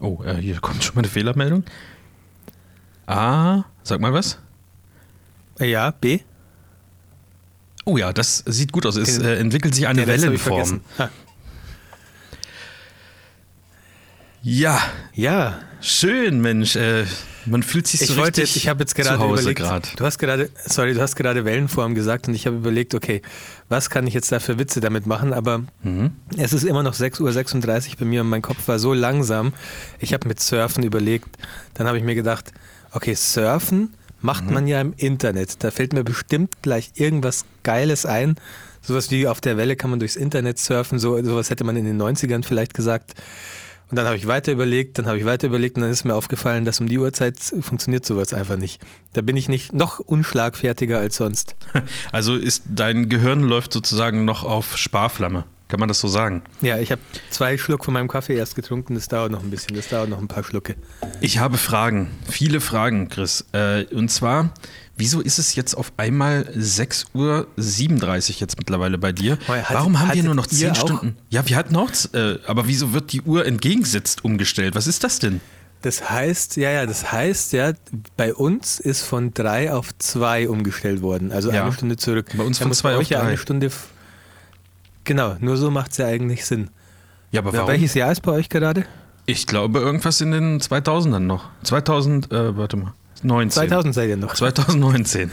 Oh, äh, hier kommt schon mal eine Fehlermeldung. A, sag mal was. Ja, B. Oh ja, das sieht gut aus. Es äh, entwickelt sich eine Wellenform. Ja, Ja, schön, Mensch. Äh, man fühlt sich so ich wollte richtig jetzt, ich habe jetzt gerade überlegt, grad. du hast gerade, sorry, du hast gerade Wellenform gesagt und ich habe überlegt, okay, was kann ich jetzt da für Witze damit machen, aber Mhm. es ist immer noch 6.36 Uhr bei mir und mein Kopf war so langsam. Ich habe mit Surfen überlegt, dann habe ich mir gedacht, okay, Surfen macht Mhm. man ja im Internet, da fällt mir bestimmt gleich irgendwas Geiles ein, sowas wie auf der Welle kann man durchs Internet surfen, so, sowas hätte man in den 90ern vielleicht gesagt. Und dann habe ich weiter überlegt, dann habe ich weiter überlegt und dann ist mir aufgefallen, dass um die Uhrzeit funktioniert sowas einfach nicht. Da bin ich nicht noch unschlagfertiger als sonst. Also ist dein Gehirn läuft sozusagen noch auf Sparflamme. Kann man das so sagen? Ja, ich habe zwei Schluck von meinem Kaffee erst getrunken, das dauert noch ein bisschen, das dauert noch ein paar Schlucke. Ich habe Fragen, viele Fragen, Chris. Äh, und zwar, wieso ist es jetzt auf einmal 6.37 Uhr jetzt mittlerweile bei dir? Hattet- Warum haben wir nur noch hattet 10 ihr auch? Stunden? Ja, wir hatten auch, äh, aber wieso wird die Uhr entgegengesetzt umgestellt? Was ist das denn? Das heißt, ja, ja, das heißt, ja, bei uns ist von drei auf zwei umgestellt worden, also Ja. eine Stunde zurück. Bei uns Da von muss zwei bei auf euch ja drei. eine Stunde. Genau, nur so macht es ja eigentlich Sinn. Ja, aber warum? Welches Jahr ist bei euch gerade? Ich glaube, irgendwas in den 2000ern noch. 2000, äh, warte mal, 19. 2000 seid ihr noch. 2019.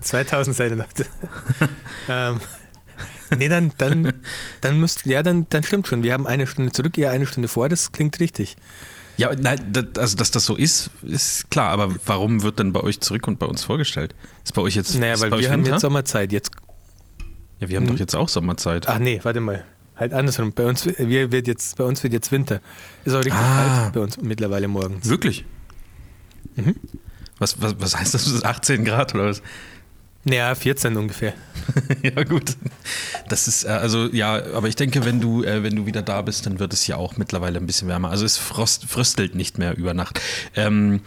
2000 seid ihr noch. ähm, nee, dann, dann, dann müsst, ja, dann, dann stimmt schon. Wir haben eine Stunde zurück, ihr eine Stunde vor, das klingt richtig. Ja, nein, das, also dass das so ist, ist klar. Aber warum wird denn bei euch zurück und bei uns vorgestellt? Ist bei euch jetzt, Naja, weil wir haben Winter? jetzt Sommerzeit. Jetzt, Ja, wir haben doch Mhm. jetzt auch Sommerzeit. ach nee, warte mal. Halt andersrum. Bei uns, wir wird jetzt, bei uns wird jetzt Winter. Ist auch richtig Ah. kalt bei uns mittlerweile morgens. Wirklich? Mhm. Was, was, was heißt das? Das ist 18 Grad oder was? Naja, 14 ungefähr. ja, gut. Das ist, äh, also, ja, aber ich denke, wenn du, äh, wenn du wieder da bist, dann wird es ja auch mittlerweile ein bisschen wärmer. Also, es frost, fröstelt nicht mehr über Nacht. Ähm,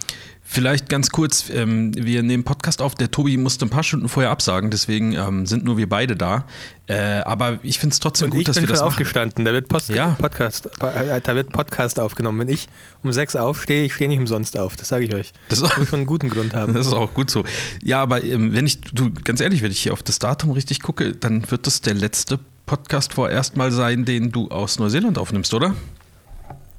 vielleicht ganz kurz, ähm, wir nehmen Podcast auf. Der Tobi musste ein paar Stunden vorher absagen, deswegen ähm, sind nur wir beide da. Äh, aber ich finde es trotzdem Und gut, ich dass bin wir das machen. aufgestanden. Da wird, Post, Ja. Podcast, äh, da wird Podcast aufgenommen. Wenn ich um sechs aufstehe, ich stehe nicht umsonst auf. Das sage ich euch. Das ist auch- muss schon einen guten Grund haben. Das ist auch gut so. Ja, aber ähm, wenn ich, du, ganz ehrlich, wenn ich hier auf das Datum richtig gucke, dann wird das der letzte Podcast vorerst mal sein, den du aus Neuseeland aufnimmst, oder?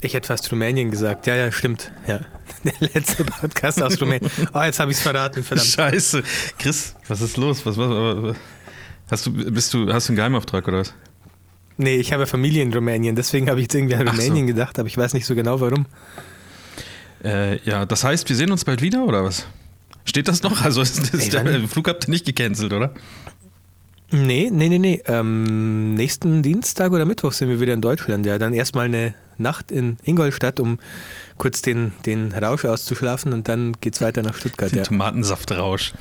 Ich hätte fast Rumänien gesagt. Ja, ja, stimmt. Ja. Der letzte Podcast aus Rumänien. Oh, jetzt habe ich es verraten, verdammt. Scheiße. Chris, was ist los? Was, was, was, hast du, bist du, hast du einen Geheimauftrag oder was? Nee, ich habe Familie in Rumänien, deswegen habe ich jetzt irgendwie an Ach so. Rumänien gedacht, aber ich weiß nicht so genau warum. Äh, ja, das heißt, wir sehen uns bald wieder oder was? Steht das noch? Also ist, ist Ey, der Flug habt ihr nicht gecancelt, oder? Nee, nee, nee, nee. Ähm, nächsten Dienstag oder Mittwoch sind wir wieder in Deutschland. Ja, dann erstmal eine Nacht in Ingolstadt, um kurz den, den Rausch auszuschlafen und dann geht's weiter nach Stuttgart. Den Ja. Tomatensaftrausch.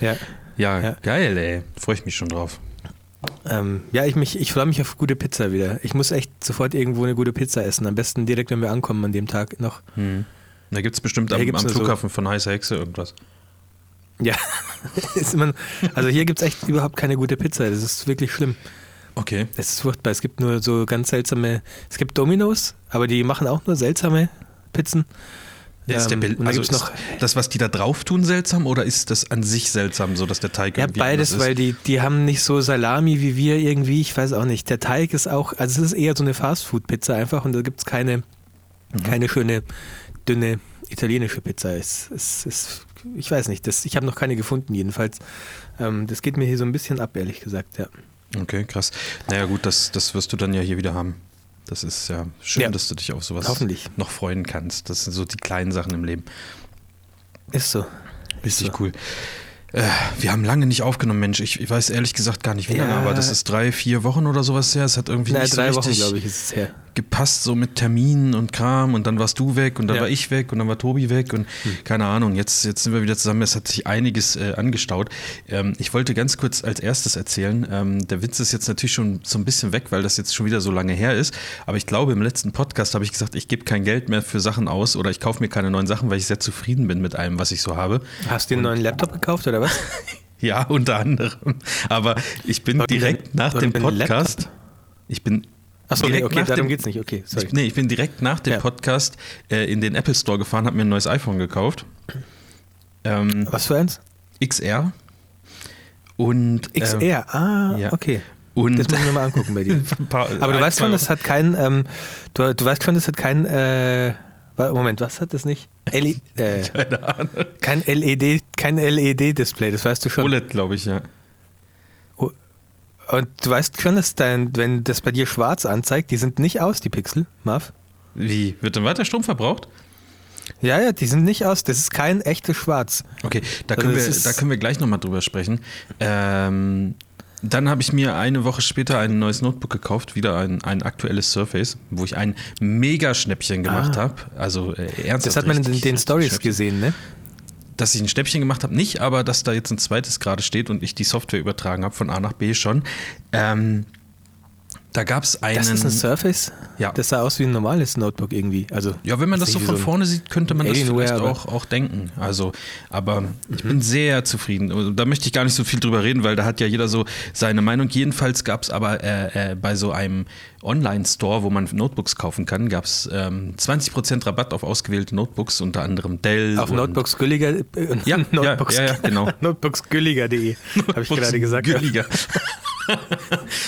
Ja. Ja, Ja. geil, ey. Freue ich mich schon drauf. Ähm, ja, ich, mich, ich freue mich auf gute Pizza wieder. Ich muss echt sofort irgendwo eine gute Pizza essen. Am besten direkt, wenn wir ankommen an dem Tag noch. Hm. Da gibt es bestimmt am, am nur so- Flughafen von Heiße Hexe irgendwas. Ja, ist immer, also hier gibt es echt überhaupt keine gute Pizza. Das ist wirklich schlimm. Okay. Es ist furchtbar. Es gibt nur so ganz seltsame. Es gibt Dominos, aber die machen auch nur seltsame Pizzen. Ja, ist der Ähm, Bild, also ist noch das, was die da drauf tun, seltsam oder ist das an sich seltsam, so dass der Teig Ja, beides, weil die, die haben nicht so Salami wie wir irgendwie. Ich weiß auch nicht. Der Teig ist auch, also es ist eher so eine Fastfood-Pizza einfach und da gibt es keine, Mhm. keine schöne, dünne italienische Pizza. Es, es, es, ich weiß nicht, das, ich habe noch keine gefunden jedenfalls. Ähm, das geht mir hier so ein bisschen ab, ehrlich gesagt, ja. Okay, krass. Naja, gut, das, das wirst du dann ja hier wieder haben. Das ist ja schön, Ja. dass du dich auf sowas Hoffentlich. noch freuen kannst. Das sind so die kleinen Sachen im Leben. Ist so. Richtig so. cool. Äh, wir haben lange nicht aufgenommen, Mensch. Ich, ich weiß ehrlich gesagt gar nicht, wie lange, Ja. aber das ist drei, vier Wochen oder sowas her. Es hat irgendwie Na, nicht drei so Wochen, richtig glaube ich, ist es her. Gepasst, so mit Terminen und Kram. Und dann warst du weg und dann Ja. war ich weg und dann war Tobi weg und Hm. keine Ahnung. Jetzt, jetzt sind wir wieder zusammen. Es hat sich einiges äh, angestaut. Ähm, ich wollte ganz kurz als erstes erzählen. Ähm, der Witz ist jetzt natürlich schon so ein bisschen weg, weil das jetzt schon wieder so lange her ist. Aber ich glaube, im letzten Podcast habe ich gesagt, ich gebe kein Geld mehr für Sachen aus oder ich kaufe mir keine neuen Sachen, weil ich sehr zufrieden bin mit allem, was ich so habe. Hast du dir einen neuen Laptop gekauft oder was? Ja, unter anderem. Aber ich bin direkt nach dem Podcast. Ich bin Achso, nee, okay, nach darum dem- geht's nicht. Okay, sorry. Ich, nee, ich bin direkt nach dem Ja. Podcast äh, in den Apple Store gefahren, habe mir ein neues iPhone gekauft. Ähm, Was für eins? XR. Und. äh, XR. Ah, ja. okay. Und Das muss ich mir mal angucken bei dir. paar- Aber du weißt schon, das hat kein, ähm, du, du weißt schon, das hat kein, äh, Moment, was hat das nicht? LE, äh, Keine Ahnung. kein LED, kein LED-Display, das weißt du schon. OLED, glaube ich, ja. Und du weißt schon, dass dein, wenn das bei dir schwarz anzeigt, die sind nicht aus, die Pixel, Marv. Wie? Wird dann weiter Strom verbraucht? Ja, ja, die sind nicht aus, das ist kein echtes Schwarz. Okay, da Also können, wir, da können wir gleich nochmal drüber sprechen. Ähm, dann habe ich mir eine Woche später ein neues Notebook gekauft, wieder ein, ein aktuelles Surface, wo ich ein Mega-Schnäppchen gemacht Ah. habe. Also äh, ernsthaft. Das hat man in den, den Stories gesehen, ne? Dass ich ein Schnäppchen gemacht habe, nicht, aber dass da jetzt ein zweites gerade steht und ich die Software übertragen habe von A nach B schon. Ähm, da gab es einen. Das ist ein Surface? Ja. Das sah aus wie ein normales Notebook irgendwie. Also, Ja, wenn man das so von ein- vorne sieht, könnte man das vielleicht auch, auch denken. Also, aber ich bin sehr zufrieden. Da möchte ich gar nicht so viel drüber reden, weil da hat ja jeder so seine Meinung. Jedenfalls gab es aber äh, äh, bei so einem Online-Store, wo man Notebooks kaufen kann, gab es ähm, 20% Rabatt auf ausgewählte Notebooks, unter anderem Dell. Auf Notebooks Gülliger. Äh, Ja, Notebooks, ja, ja, ja, genau. Notebooksgülliger.de, habe ich gerade gesagt. Billiger.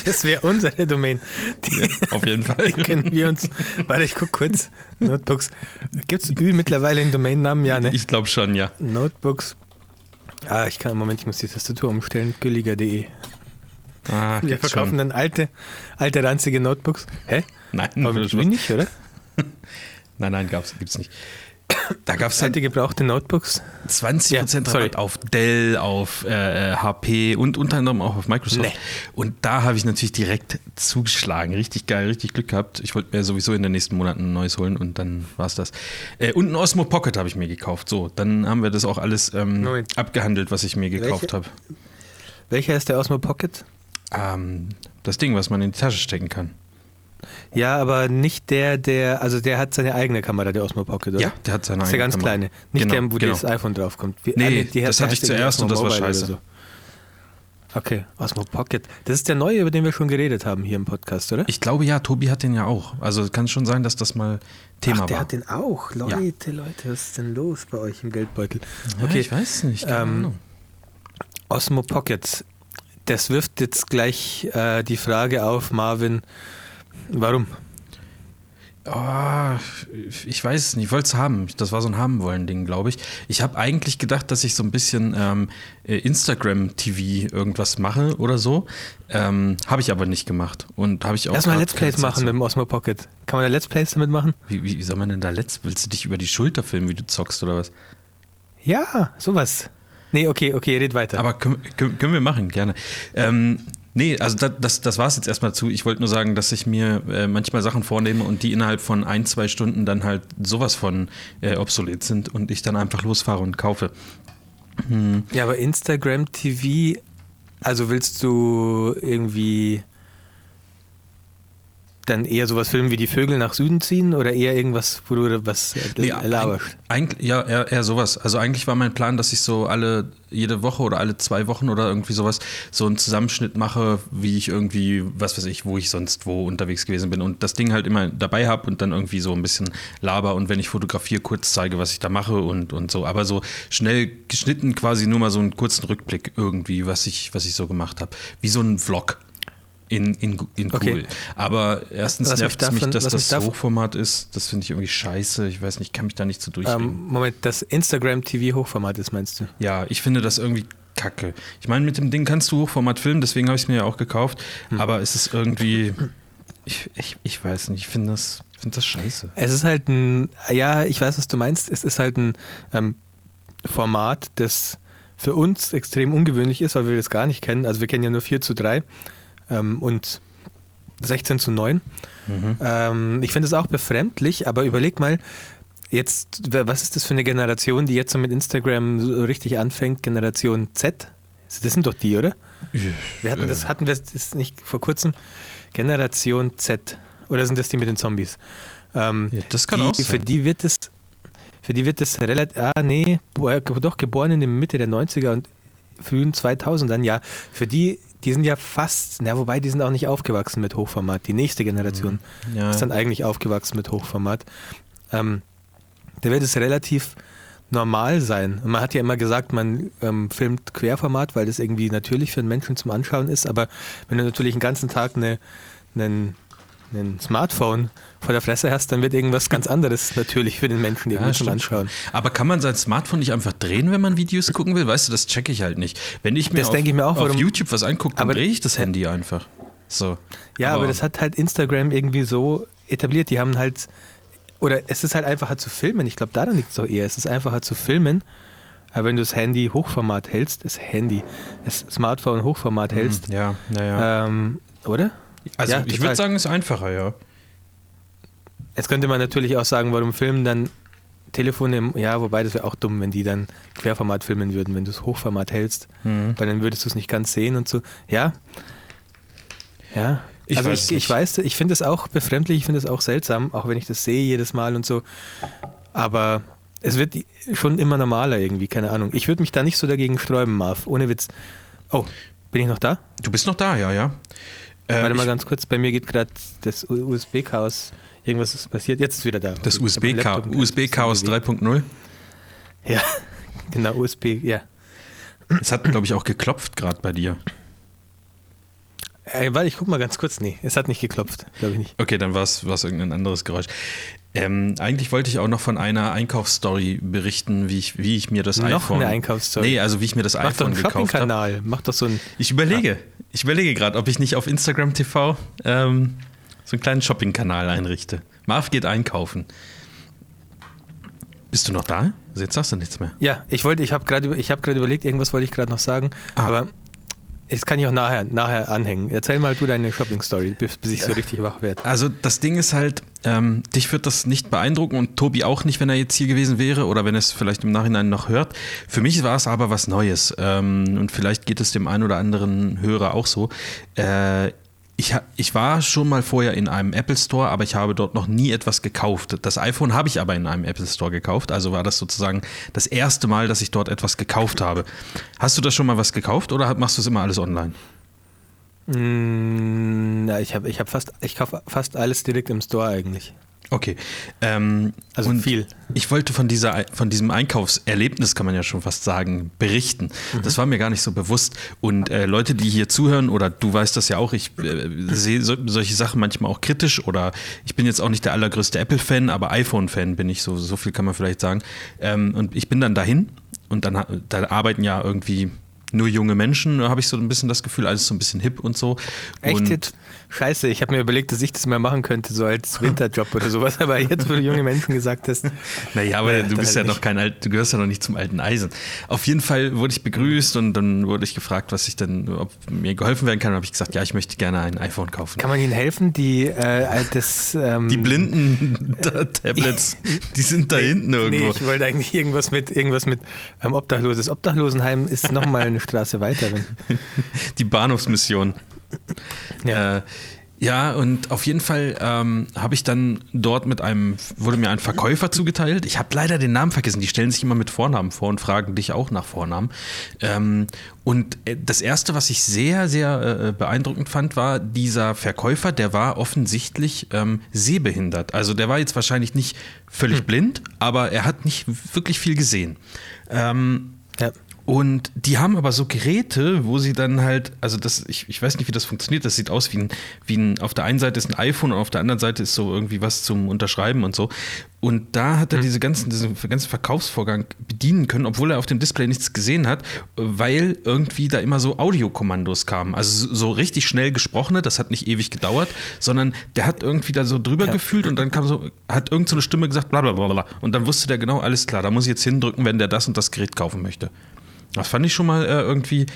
Das wäre unsere Domain. Die, Auf jeden Fall. die können wir uns. Warte, ich guck kurz. Notebooks. Gibt es Ü mittlerweile einen Domainnamen? Ja, ne? Ich glaube schon, ja. Notebooks. Ah, ich kann, Moment, ich muss die Tastatur umstellen. Gülliger.de. Ah, Wir verkaufen schon. dann alte, alte ranzige Notebooks. Hä? Nein, Aber mit nicht, oder? nein, nein, gab's, gibt's nicht. Da gab es Alte gebrauchte Notebooks. 20% Ja, Rabatt sorry. auf Dell, auf äh, HP und unter anderem auch auf Microsoft. Nee. Und da habe ich natürlich direkt zugeschlagen. Richtig geil, richtig Glück gehabt. Ich wollte mir sowieso in den nächsten Monaten ein neues holen und dann war es das. Äh, und ein Osmo Pocket habe ich mir gekauft. So, dann haben wir das auch alles ähm, abgehandelt, was ich mir gekauft habe. Welcher ist der Osmo Pocket? Ähm, das Ding, was man in die Tasche stecken kann. Ja, aber nicht der, der, also der hat seine eigene Kamera, der Osmo Pocket, oder? Ja, der hat seine Das ist der eigene ganz Kamera. kleine. Nicht Genau, der, wo genau. das iPhone draufkommt. Wie- Nee, ah, die das hatte ich zuerst und das war scheiße. So. Okay, Osmo Pocket. Das ist der neue, über den wir schon geredet haben hier im Podcast, oder? Ich glaube ja, Tobi hat den ja auch. Also kann schon sein, dass das mal Thema Ach, der war. hat den auch. Leute, Leute, was ist denn los bei euch im Geldbeutel? Ja, Okay, ich weiß nicht. Ähm. Osmo Pocket. Das wirft jetzt gleich äh, die Frage auf, Marvin, warum? Oh, ich weiß es nicht, ich wollte es haben. Das war so ein Haben-Wollen-Ding, glaube ich. Ich habe eigentlich gedacht, dass ich so ein bisschen ähm, äh, Instagram-TV irgendwas mache oder so. Ähm, habe ich aber nicht gemacht. Und habe ich auch. Lass mal Let's Plays machen mit dem Osmo Pocket. Kann man da Let's Plays damit machen? Wie, wie soll man denn da Let's? Willst du dich über die Schulter filmen, wie du zockst oder was? Ja, sowas. Nee, okay, okay, red weiter. Aber können, können, können wir machen, gerne. Ähm, nee, also das, das, das war es jetzt erstmal zu. Ich wollte nur sagen, dass ich mir äh, manchmal Sachen vornehme und die innerhalb von ein, zwei Stunden dann halt sowas von äh, obsolet sind und ich dann einfach losfahre und kaufe. Ja, aber Instagram TV, also willst du irgendwie dann eher sowas filmen wie die Vögel nach Süden ziehen oder eher irgendwas, wo du was äh, Nee, laberst? Ja, eher, eher sowas. Also eigentlich war mein Plan, dass ich so alle, jede Woche oder alle zwei Wochen oder irgendwie sowas, so einen Zusammenschnitt mache, wie ich irgendwie, was weiß ich, wo ich sonst wo unterwegs gewesen bin und das Ding halt immer dabei habe und dann irgendwie so ein bisschen laber und wenn ich fotografiere, kurz zeige, was ich da mache und, und so. Aber so schnell geschnitten quasi nur mal so einen kurzen Rückblick irgendwie, was ich, was ich so gemacht habe. Wie so ein Vlog. In, in, in Okay. cool. Aber erstens mich nervt es mich, davon- dass das davon- Hochformat ist. Das finde ich irgendwie scheiße. Ich weiß nicht, ich kann mich da nicht so durchringen. Ähm, Moment, das Instagram TV Hochformat ist, meinst du? Ja, ich finde das irgendwie kacke. Ich meine, mit dem Ding kannst du Hochformat filmen, deswegen habe ich es mir ja auch gekauft. Hm. Aber es ist irgendwie. Ich, ich, ich weiß nicht, ich finde das, find das scheiße. Es ist halt ein, ja, ich weiß, was du meinst. Es ist halt ein ähm, Format, das für uns extrem ungewöhnlich ist, weil wir das gar nicht kennen. Also wir kennen ja nur 4 zu 3 ähm, und 16 zu 9. Mhm. Ähm, ich finde es auch befremdlich, aber überleg mal, jetzt, was ist das für eine Generation, die jetzt so mit Instagram so richtig anfängt? Generation Z? Das sind doch die, oder? Wir hatten das, hatten wir das nicht vor kurzem? Generation Z. Oder sind das die mit den Zombies? Ähm, Ja, das kann die, auch sein. Für die wird es, für die wird es relativ, ah nee, doch geboren in der Mitte der 90er und frühen 2000ern, ja. Für die die sind ja fast, na wobei die sind auch nicht aufgewachsen mit Hochformat. Die nächste Generation Ja. ist dann eigentlich aufgewachsen mit Hochformat. Ähm, da wird es relativ normal sein. Man hat ja immer gesagt, man ähm, filmt Querformat, weil das irgendwie natürlich für einen Menschen zum Anschauen ist. Aber wenn du natürlich den ganzen Tag eine, einen, einen Smartphone vor der Fresse hast, dann wird irgendwas ganz anderes natürlich für den Menschen irgendwie zum stimmt Anschauen. Aber kann man sein Smartphone nicht einfach drehen, wenn man Videos gucken will? Weißt du, das checke ich halt nicht. Wenn ich mir Das auf, ich mir auch, auf warum- YouTube was angucke, dann Aber- drehe ich das Handy einfach. So. Ja, aber das hat halt Instagram irgendwie so etabliert. Die haben halt, oder es ist halt einfacher zu filmen. Ich glaube, daran liegt es auch eher. Es ist einfacher zu filmen. Aber wenn du das Handy Hochformat hältst, das Handy, das Smartphone Hochformat hältst, Ja, naja. ähm, oder? Also ja, ich würde sagen, es ist einfacher, ja. Jetzt könnte man natürlich auch sagen, warum filmen dann Telefone, im, ja, wobei das wäre auch dumm, wenn die dann Querformat filmen würden, wenn du es Hochformat hältst, Mhm. weil dann würdest du es nicht ganz sehen und so. Ja. Ja. Ich also weiß ich, ich weiß, ich finde es auch befremdlich, ich finde es auch seltsam, auch wenn ich das sehe jedes Mal und so. Aber es wird schon immer normaler irgendwie, keine Ahnung. Ich würde mich da nicht so dagegen sträuben, Marv, ohne Witz. Oh, bin ich noch da? Du bist noch da, ja, ja. Äh, Warte mal ganz kurz, bei mir geht gerade das USB-Chaos. Irgendwas ist passiert. Jetzt ist wieder da. das USB-Chaos USB Chaos bewegt. 3.0. Ja, genau, USB, ja. Es hat, glaube ich, auch geklopft gerade bei dir. Ey, warte, ich guck mal ganz kurz. Nee, es hat nicht geklopft, glaube ich nicht. Okay, dann war es irgendein anderes Geräusch. Ähm, eigentlich wollte ich auch noch von einer Einkaufsstory berichten, wie ich, wie ich mir das Noch iPhone. eine Einkaufsstory? Nee, also wie ich mir das Mach doch iPhone einen gekauft habe. Mach doch so ein. Ich überlege, ich überlege gerade, ob ich nicht auf Instagram TV ähm, so einen kleinen Shopping-Kanal einrichte. Marv geht einkaufen. Bist du noch da? Also jetzt sagst du nichts mehr. Ja, ich wollte, ich habe gerade ich hab überlegt, irgendwas wollte ich gerade noch sagen, Ah. aber das kann ich auch nachher, nachher anhängen. Erzähl mal du deine Shopping-Story, bis, bis ich so richtig wach werde. Also das Ding ist halt, ähm, dich wird das nicht beeindrucken und Tobi auch nicht, wenn er jetzt hier gewesen wäre oder wenn er es vielleicht im Nachhinein noch hört. Für mich war es aber was Neues ähm, und vielleicht geht es dem einen oder anderen Hörer auch so. Äh, ich, ich war schon mal vorher in einem Apple Store, aber ich habe dort noch nie etwas gekauft. Das iPhone habe ich aber in einem Apple Store gekauft, also war das sozusagen das erste Mal, dass ich dort etwas gekauft habe. Hast du da schon mal was gekauft oder machst du es immer alles online? Mm, na, ich habe ich hab fast, ich kaufe fast alles direkt im Store eigentlich. Okay. Ähm, Also viel. Ich wollte von, dieser, von diesem Einkaufserlebnis, kann man ja schon fast sagen, berichten. Mhm. Das war mir gar nicht so bewusst. Und äh, Leute, die hier zuhören, oder du weißt das ja auch, ich äh, sehe so, solche Sachen manchmal auch kritisch. Oder ich bin jetzt auch nicht der allergrößte Apple-Fan, aber iPhone-Fan bin ich, so, so viel kann man vielleicht sagen. Ähm, und ich bin dann dahin und dann da arbeiten ja irgendwie nur junge Menschen, da habe ich so ein bisschen das Gefühl, alles so ein bisschen hip und so. Echt jetzt? Scheiße, ich habe mir überlegt, dass ich das mal machen könnte, so als Winterjob oder sowas, aber jetzt, wo du junge Menschen gesagt hast. Naja, aber Äh, du bist halt ja noch nicht. kein alt, du gehörst ja noch nicht zum alten Eisen. Auf jeden Fall wurde ich begrüßt und dann wurde ich gefragt, was ich denn, ob mir geholfen werden kann. Und habe ich gesagt, ja, ich möchte gerne ein iPhone kaufen. Kann man ihnen helfen, die äh, das ähm, Die blinden Tablets, die sind da hinten irgendwo. Nee, ich wollte eigentlich irgendwas mit irgendwas mit ähm, Obdachloses. Obdachlosenheim ist nochmal eine Straße weiter. Die Bahnhofsmission. Ja. Äh, ja, und auf jeden Fall ähm, habe ich dann dort mit einem, wurde mir ein Verkäufer zugeteilt. Ich habe leider den Namen vergessen. Die stellen sich immer mit Vornamen vor und fragen dich auch nach Vornamen. Ähm, und äh, das Erste, was ich sehr, sehr äh, beeindruckend fand, war dieser Verkäufer, der war offensichtlich ähm, sehbehindert. Also der war jetzt wahrscheinlich nicht völlig blind, aber er hat nicht wirklich viel gesehen. Ähm. Und die haben aber so Geräte, wo sie dann halt, also das, ich, ich weiß nicht, wie das funktioniert. Das sieht aus wie ein, wie ein, auf der einen Seite ist ein iPhone und auf der anderen Seite ist so irgendwie was zum Unterschreiben und so. Und da hat er diese ganzen, diesen ganzen Verkaufsvorgang bedienen können, obwohl er auf dem Display nichts gesehen hat, weil irgendwie da immer so Audiokommandos kamen. Also so- richtig schnell gesprochene, das hat nicht ewig gedauert, sondern der hat irgendwie da so drüber Ja. gefühlt und dann kam so, hat irgend so eine Stimme gesagt, bla bla bla bla. Und dann wusste der genau, alles klar, da muss ich jetzt hindrücken, wenn der das und das Gerät kaufen möchte. Das fand ich schon mal äh, irgendwie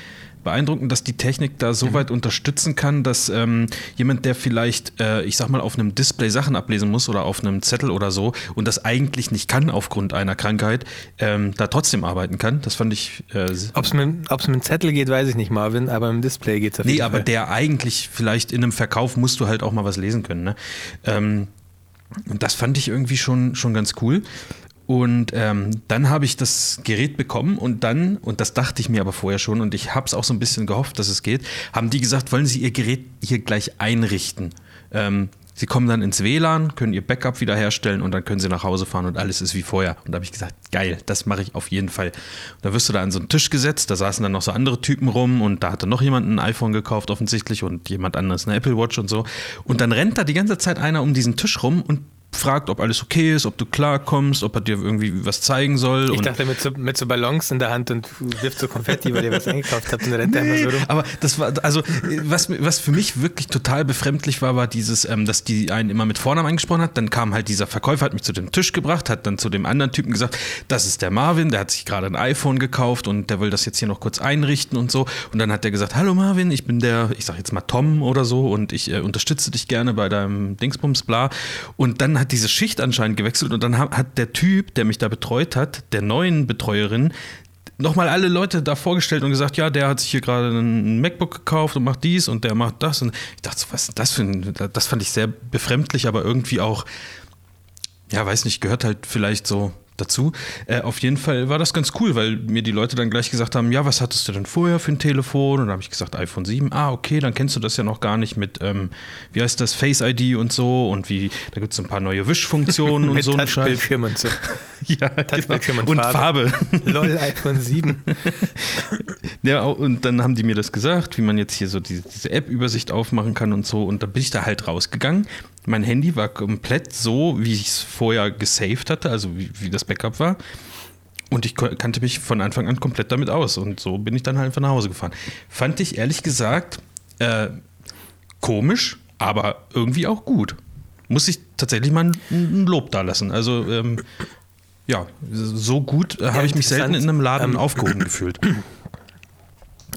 beeindruckend, dass die Technik da so weit unterstützen kann, dass ähm, jemand, der vielleicht, äh, ich sag mal, auf einem Display Sachen ablesen muss oder auf einem Zettel oder so und das eigentlich nicht kann aufgrund einer Krankheit, ähm, da trotzdem arbeiten kann. Das fand ich. Äh, Ob es mit, ob's mit dem Zettel geht, weiß ich nicht, Marvin, aber im Display geht es auf nee, jeden aber Fall. der eigentlich vielleicht in einem Verkauf musst du halt auch mal was lesen können. Ne? Ähm, und das fand ich irgendwie schon, schon ganz cool. Und ähm, dann habe ich das Gerät bekommen und dann, und das dachte ich mir aber vorher schon und ich habe es auch so ein bisschen gehofft, dass es geht, haben die gesagt, wollen Sie Ihr Gerät hier gleich einrichten? Ähm, Sie kommen dann ins WLAN, können Ihr Backup wiederherstellen und dann können Sie nach Hause fahren und alles ist wie vorher. Und da habe ich gesagt, geil, das mache ich auf jeden Fall. Da wirst du da an so einen Tisch gesetzt, da saßen dann noch so andere Typen rum und da hatte noch jemand ein iPhone gekauft offensichtlich und jemand anderes eine Apple Watch und so. Und dann rennt da die ganze Zeit einer um diesen Tisch rum und fragt, ob alles okay ist, ob du klarkommst, ob er dir irgendwie was zeigen soll. Ich dachte mit so, mit so Ballons in der Hand und wirft so Konfetti, weil ihr was eingekauft habt und rennt nee, so rum. Aber das war, also was, was für mich wirklich total befremdlich war, war dieses, ähm, dass die einen immer mit Vornamen angesprochen hat. Dann kam halt dieser Verkäufer, hat mich zu dem Tisch gebracht, hat dann zu dem anderen Typen gesagt, das ist der Marvin, der hat sich gerade ein iPhone gekauft und der will das jetzt hier noch kurz einrichten und so. Und dann hat der gesagt, hallo Marvin, ich bin der, ich sag jetzt mal Tom oder so und ich äh, unterstütze dich gerne bei deinem Dingsbums, bla. Und dann hat diese Schicht anscheinend gewechselt und dann hat der Typ, der mich da betreut hat, der neuen Betreuerin, nochmal alle Leute da vorgestellt und gesagt, ja, der hat sich hier gerade ein MacBook gekauft und macht dies und der macht das. Und ich dachte, was ist das für ein, das fand ich sehr befremdlich, aber irgendwie auch, ja, weiß nicht, gehört halt vielleicht so dazu. Äh, auf jeden Fall war das ganz cool, weil mir die Leute dann gleich gesagt haben, ja, was hattest du denn vorher für ein Telefon? Und dann habe ich gesagt, iPhone 7. Ah, okay, dann kennst du das ja noch gar nicht mit, ähm, wie heißt das, Face ID und so und wie, da gibt es ein paar neue Wischfunktionen und so. Touchbildschirm und so. ja, genau. und, und Farbe. Farbe. Lol, iPhone 7. ja, und dann haben die mir das gesagt, wie man jetzt hier so diese, diese App-Übersicht aufmachen kann und so. Und da bin ich da halt rausgegangen mein Handy war komplett so, wie ich es vorher gesaved hatte, also wie, wie das Backup war. Und ich kannte mich von Anfang an komplett damit aus. Und so bin ich dann halt einfach nach Hause gefahren. Fand ich ehrlich gesagt äh, komisch, aber irgendwie auch gut. Muss ich tatsächlich mal ein, Lob da lassen. Also, ähm, ja, so gut äh, habe ich mich selten in einem Laden ähm, aufgehoben gefühlt.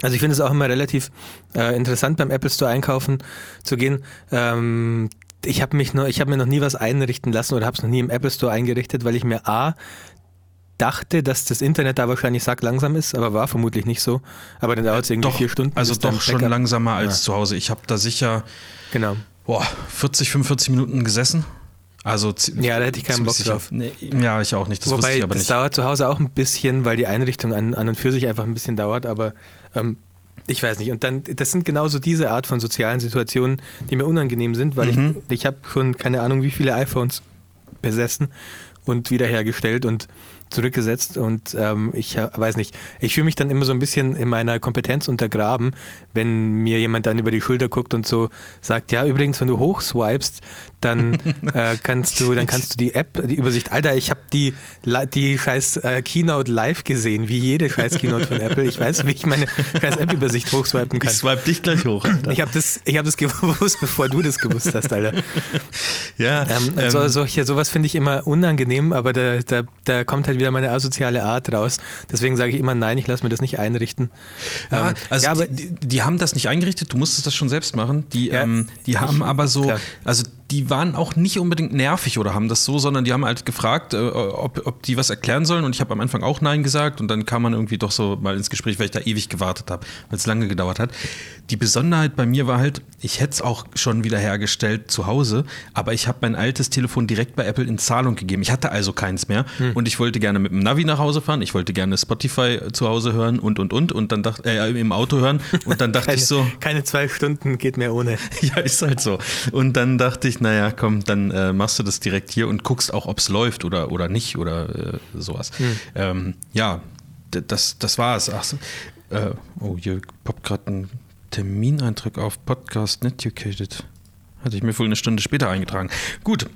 Also ich finde es auch immer relativ äh, interessant beim Apple Store einkaufen zu gehen. Ähm, ich habe mich noch, ich habe mir noch nie was einrichten lassen oder habe es noch nie im Apple Store eingerichtet, weil ich mir A dachte, dass das Internet da wahrscheinlich sack langsam ist, aber war vermutlich nicht so. Aber dann dauert es irgendwie doch, vier Stunden. Also doch schon langsamer als ja. zu Hause. Ich habe da sicher genau. boah, 40, 45 Minuten gesessen. Also ja, da hätte ich keinen Bock drauf. Nee, ja, ich auch nicht. Das Wobei, das nicht. dauert zu Hause auch ein bisschen, weil die Einrichtung an, an und für sich einfach ein bisschen dauert, aber ähm, ich weiß nicht. Und dann, das sind genauso diese Art von sozialen Situationen, die mir unangenehm sind, weil mhm. ich, ich habe schon keine Ahnung, wie viele iPhones besessen und wiederhergestellt und zurückgesetzt und ähm, ich weiß nicht, ich fühle mich dann immer so ein bisschen in meiner Kompetenz untergraben, wenn mir jemand dann über die Schulter guckt und so sagt, ja übrigens, wenn du hochswipest, dann äh, kannst du, dann kannst du die App, die Übersicht, Alter, ich habe die, die scheiß äh, Keynote live gesehen, wie jede scheiß Keynote von Apple. Ich weiß, wie ich meine scheiß App-Übersicht hochswipen kann. Ich swipe dich gleich hoch. Alter. Ich habe das, ich hab das gewusst, bevor du das gewusst hast, Alter. Ja. Ähm, ähm, so, solche, sowas finde ich immer unangenehm, aber da, da, da kommt halt wieder meine asoziale Art raus. Deswegen sage ich immer, nein, ich lasse mir das nicht einrichten. Ja, ähm, also ja, aber die, die, haben das nicht eingerichtet, du musstest das schon selbst machen. Die, ja, ähm, die haben aber so, klar. also die waren auch nicht unbedingt nervig oder haben das so, sondern die haben halt gefragt, äh, ob, ob die was erklären sollen. Und ich habe am Anfang auch Nein gesagt und dann kam man irgendwie doch so mal ins Gespräch, weil ich da ewig gewartet habe, weil es lange gedauert hat. Die Besonderheit bei mir war halt, ich hätte es auch schon wieder hergestellt zu Hause, aber ich habe mein altes Telefon direkt bei Apple in Zahlung gegeben. Ich hatte also keins mehr hm. und ich wollte gerne mit dem Navi nach Hause fahren, ich wollte gerne Spotify zu Hause hören und und und und dann dachte äh, im Auto hören und dann dachte keine, ich so. Keine zwei Stunden geht mehr ohne. ja, ist halt so. Und dann dachte ich, naja, komm, dann äh, machst du das direkt hier und guckst auch, ob es läuft oder, oder nicht oder äh, sowas. Hm. Ähm, ja, das, das war es. Ach so, äh, oh, hier poppt gerade ein Termineintrag auf Podcast Netucated. Hatte ich mir wohl eine Stunde später eingetragen. Gut.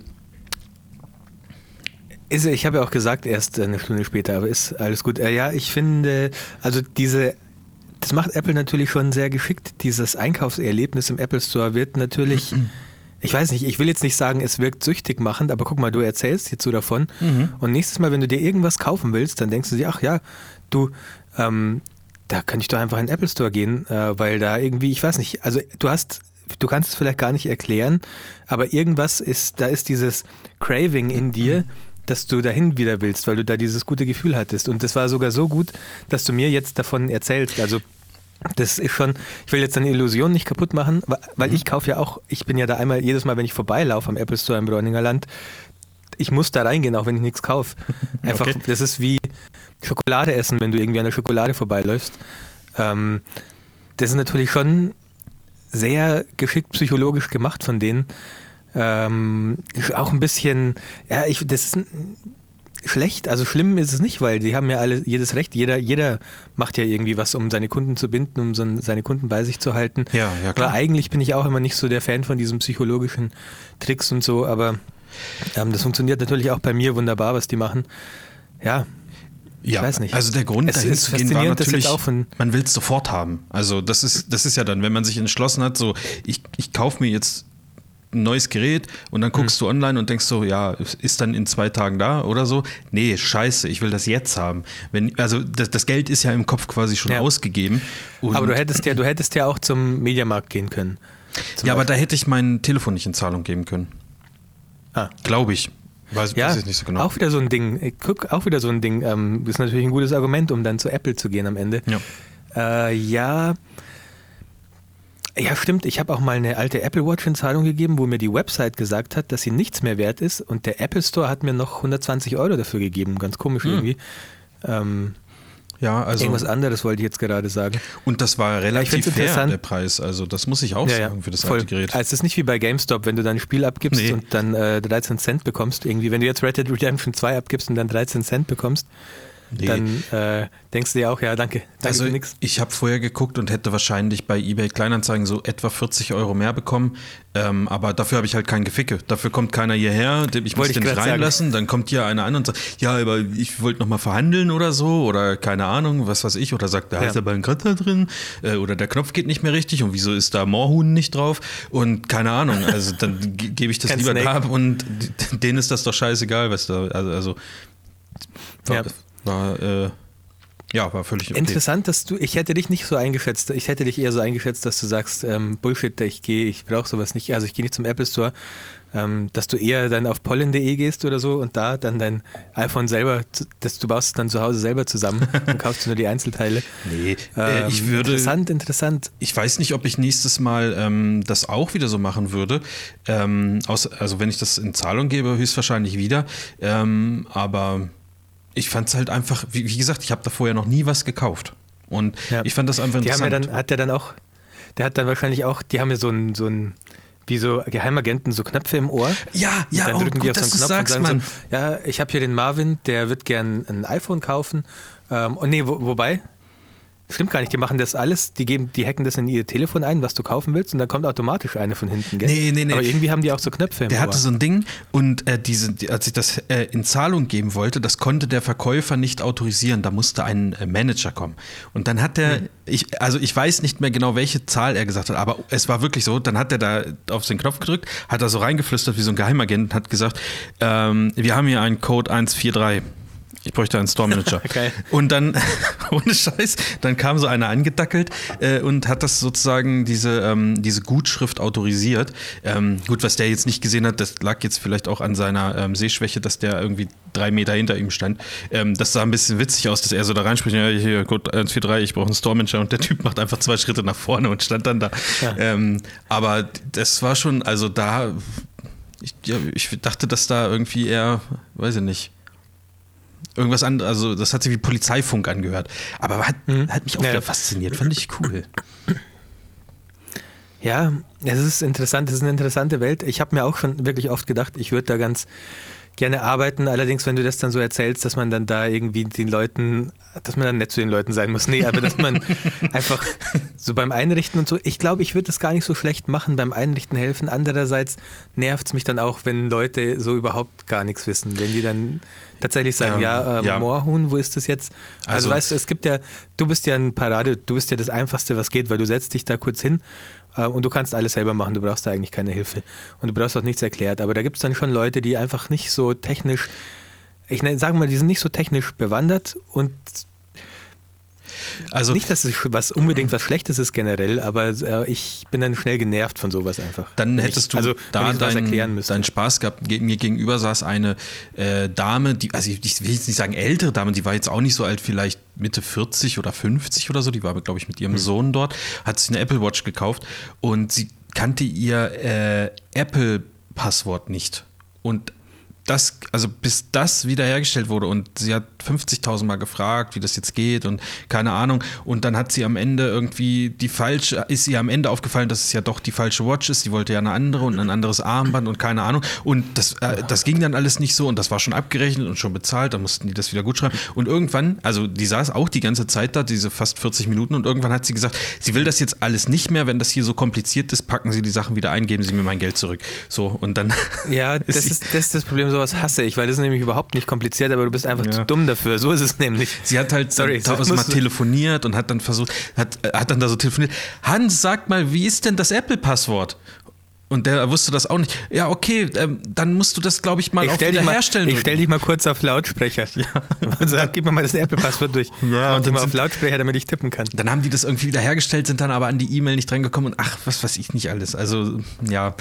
Ist, ich habe ja auch gesagt, erst eine Stunde später, aber ist alles gut. Äh, ja, ich finde, also diese das macht Apple natürlich schon sehr geschickt. Dieses Einkaufserlebnis im Apple Store wird natürlich ich weiß nicht, ich will jetzt nicht sagen, es wirkt süchtig machend, aber guck mal, du erzählst jetzt so davon mhm. und nächstes Mal, wenn du dir irgendwas kaufen willst, dann denkst du dir, ach ja, du, ähm, da kann ich doch einfach in den Apple Store gehen, äh, weil da irgendwie, ich weiß nicht, also du hast, du kannst es vielleicht gar nicht erklären, aber irgendwas ist, da ist dieses Craving in dir, dass du dahin wieder willst, weil du da dieses gute Gefühl hattest. Und das war sogar so gut, dass du mir jetzt davon erzählst. Also das ist schon, ich will jetzt deine Illusion nicht kaputt machen, weil mhm. ich kaufe ja auch, ich bin ja da einmal, jedes Mal, wenn ich vorbeilaufe am Apple Store im Bräuninger Land, ich muss da reingehen, auch wenn ich nichts kaufe. Einfach, okay. das ist wie Schokolade essen, wenn du irgendwie an der Schokolade vorbeiläufst. Ähm, das ist natürlich schon sehr geschickt psychologisch gemacht von denen. Ähm, auch ein bisschen, ja, ich, das ist schlecht, also schlimm ist es nicht, weil die haben ja alle jedes Recht. Jeder, jeder macht ja irgendwie was, um seine Kunden zu binden, um so, seine Kunden bei sich zu halten. Ja, ja, klar. Aber eigentlich bin ich auch immer nicht so der Fan von diesen psychologischen Tricks und so, aber ähm, das funktioniert natürlich auch bei mir wunderbar, was die machen. Ja, ich ja, weiß nicht. Also der Grund es dahin zu gehen war natürlich, man will es sofort haben. Also das ist, das ist ja dann, wenn man sich entschlossen hat, so ich, ich kaufe mir jetzt ein neues Gerät und dann guckst hm. du online und denkst so, ja, ist dann in zwei Tagen da oder so. Nee, scheiße, ich will das jetzt haben. Wenn, also das, das Geld ist ja im Kopf quasi schon ja. ausgegeben. aber du hättest ja, du hättest ja auch zum Mediamarkt gehen können. Ja, Beispiel. aber da hätte ich mein Telefon nicht in Zahlung geben können. Ah. Glaube ich. Weiß, ja, weiß ich nicht so genau. Auch wieder so ein Ding. Guck, auch wieder so ein Ding. Ähm, das ist natürlich ein gutes Argument, um dann zu Apple zu gehen am Ende. Ja. Äh, ja. Ja, stimmt. Ich habe auch mal eine alte Apple Watch in Zahlung gegeben, wo mir die Website gesagt hat, dass sie nichts mehr wert ist. Und der Apple Store hat mir noch 120 Euro dafür gegeben. Ganz komisch hm. irgendwie. Ähm, ja, also. Irgendwas anderes wollte ich jetzt gerade sagen. Und das war relativ fair, der Preis. Also, das muss ich auch ja, sagen für das voll. alte Gerät. Also, es ist nicht wie bei GameStop, wenn du dein Spiel abgibst nee. und dann äh, 13 Cent bekommst. Irgendwie, wenn du jetzt Red Dead Redemption 2 abgibst und dann 13 Cent bekommst, Nee. Dann äh, denkst du dir auch, ja, danke, danke also für nichts. Ich habe vorher geguckt und hätte wahrscheinlich bei eBay Kleinanzeigen so etwa 40 Euro mehr bekommen. Ähm, aber dafür habe ich halt kein Geficke. Dafür kommt keiner hierher, ich muss den nicht reinlassen. Sagen. Dann kommt hier einer an und sagt, ja, aber ich wollte nochmal verhandeln oder so oder keine Ahnung, was weiß ich. Oder sagt, da ja. ist aber ein Cutter drin äh, oder der Knopf geht nicht mehr richtig und wieso ist da Moorhuhn nicht drauf und keine Ahnung. Also dann gebe ich das lieber Snake. da ab und denen ist das doch scheißegal, was da, also, also ja. War, äh, ja, war völlig okay. Interessant, dass du, ich hätte dich nicht so eingeschätzt, ich hätte dich eher so eingeschätzt, dass du sagst, ähm, Bullshit, ich gehe, ich brauche sowas nicht, also ich gehe nicht zum Apple Store, ähm, dass du eher dann auf pollen.de gehst oder so und da dann dein iPhone selber, dass du baust es dann zu Hause selber zusammen und kaufst nur die Einzelteile. Nee, äh, ich ähm, würde. Interessant, interessant. Ich weiß nicht, ob ich nächstes Mal ähm, das auch wieder so machen würde. Ähm, aus, also wenn ich das in Zahlung gebe, höchstwahrscheinlich wieder. Ähm, aber ich fand es halt einfach, wie, wie gesagt, ich habe da vorher noch nie was gekauft. Und ja. ich fand das einfach interessant. Die haben ja dann, hat der dann auch, der hat dann wahrscheinlich auch, die haben ja so ein, so ein wie so Geheimagenten so Knöpfe im Ohr. Ja, ja, dann oh, drücken gut, die auf so einen Knopf sagst, und sagen so, ja, ich habe hier den Marvin, der wird gern ein iPhone kaufen. Ähm, und nee, wo, wobei, Stimmt gar nicht, die machen das alles, die geben, die hacken das in ihr Telefon ein, was du kaufen willst, und dann kommt automatisch eine von hinten, gell? Nee, nee, nee. Aber irgendwie haben die auch so Knöpfe im Der Ohr. hatte so ein Ding und äh, diese, als ich das äh, in Zahlung geben wollte, das konnte der Verkäufer nicht autorisieren, da musste ein äh, Manager kommen. Und dann hat der, hm. ich, also ich weiß nicht mehr genau, welche Zahl er gesagt hat, aber es war wirklich so, dann hat er da auf den Knopf gedrückt, hat er so reingeflüstert wie so ein Geheimagent und hat gesagt, ähm, wir haben hier einen Code 143. Ich bräuchte einen Store Manager. okay. Und dann, ohne Scheiß, dann kam so einer angedackelt äh, und hat das sozusagen diese, ähm, diese Gutschrift autorisiert. Ähm, gut, was der jetzt nicht gesehen hat, das lag jetzt vielleicht auch an seiner ähm, Sehschwäche, dass der irgendwie drei Meter hinter ihm stand. Ähm, das sah ein bisschen witzig aus, dass er so da reinspricht, ja, hier, gut, 1, 4, 3, ich brauche einen Store Manager und der Typ macht einfach zwei Schritte nach vorne und stand dann da. Ja. Ähm, aber das war schon, also da, ich, ja, ich dachte, dass da irgendwie eher, weiß ich nicht, irgendwas anderes, also das hat sich wie Polizeifunk angehört. Aber hat, mhm. hat mich auch ja. wieder fasziniert, fand ich cool. Ja, es ist interessant, es ist eine interessante Welt. Ich habe mir auch schon wirklich oft gedacht, ich würde da ganz gerne arbeiten. Allerdings, wenn du das dann so erzählst, dass man dann da irgendwie den Leuten, dass man dann nett zu den Leuten sein muss. Nee, aber dass man einfach so beim Einrichten und so, ich glaube, ich würde das gar nicht so schlecht machen, beim Einrichten helfen. Andererseits nervt es mich dann auch, wenn Leute so überhaupt gar nichts wissen. Wenn die dann tatsächlich sagen, ja, ja, äh, ja. Moorhuhn, wo ist das jetzt? Also, also weißt du, es gibt ja, du bist ja ein Parade, du bist ja das Einfachste, was geht, weil du setzt dich da kurz hin äh, und du kannst alles selber machen, du brauchst da eigentlich keine Hilfe. Und du brauchst auch nichts erklärt. Aber da gibt es dann schon Leute, die einfach nicht so technisch, ich sage mal, die sind nicht so technisch bewandert und also nicht, dass es was unbedingt was Schlechtes ist generell, aber äh, ich bin dann schnell genervt von sowas einfach. Dann hättest du also, da deinen dein Spaß gehabt. Mir gegenüber saß eine äh, Dame, die, also ich, ich will jetzt nicht sagen ältere Dame, die war jetzt auch nicht so alt, vielleicht Mitte 40 oder 50 oder so. Die war, glaube ich, mit ihrem hm. Sohn dort, hat sich eine Apple Watch gekauft und sie kannte ihr äh, Apple-Passwort nicht. Und das, also bis das wiederhergestellt wurde und sie hat 50.000 Mal gefragt, wie das jetzt geht und keine Ahnung. Und dann hat sie am Ende irgendwie die falsche, ist ihr am Ende aufgefallen, dass es ja doch die falsche Watch ist, sie wollte ja eine andere und ein anderes Armband und keine Ahnung. Und das, äh, das ging dann alles nicht so und das war schon abgerechnet und schon bezahlt, dann mussten die das wieder gut schreiben und irgendwann, also die saß auch die ganze Zeit da, diese fast 40 Minuten. Und irgendwann hat sie gesagt, sie will das jetzt alles nicht mehr, wenn das hier so kompliziert ist, packen Sie die Sachen wieder ein, geben Sie mir mein Geld zurück. So und dann Ja, das ist, das ist das Problem, sowas hasse ich, weil das ist nämlich überhaupt nicht kompliziert, aber du bist einfach Ja. zu dumm dafür. So ist es nämlich. Sie hat halt Sorry, tausendmal telefoniert und hat dann versucht, hat, äh, hat dann da so telefoniert. Hans, sag mal, wie ist denn das Apple-Passwort? Und der wusste das auch nicht. Ja, okay, ähm, dann musst du das, glaube ich, mal Ich auf mal, Wiederherstellen ich drücken. stell dich mal kurz auf Lautsprecher. Und sag, gib mir mal das Apple-Passwort durch. Ja, und dann mal auf Lautsprecher, damit ich tippen kann. Dann haben die das irgendwie wiederhergestellt, sind dann aber an die E-Mail nicht drangekommen und ach, was weiß ich nicht alles. Also, ja,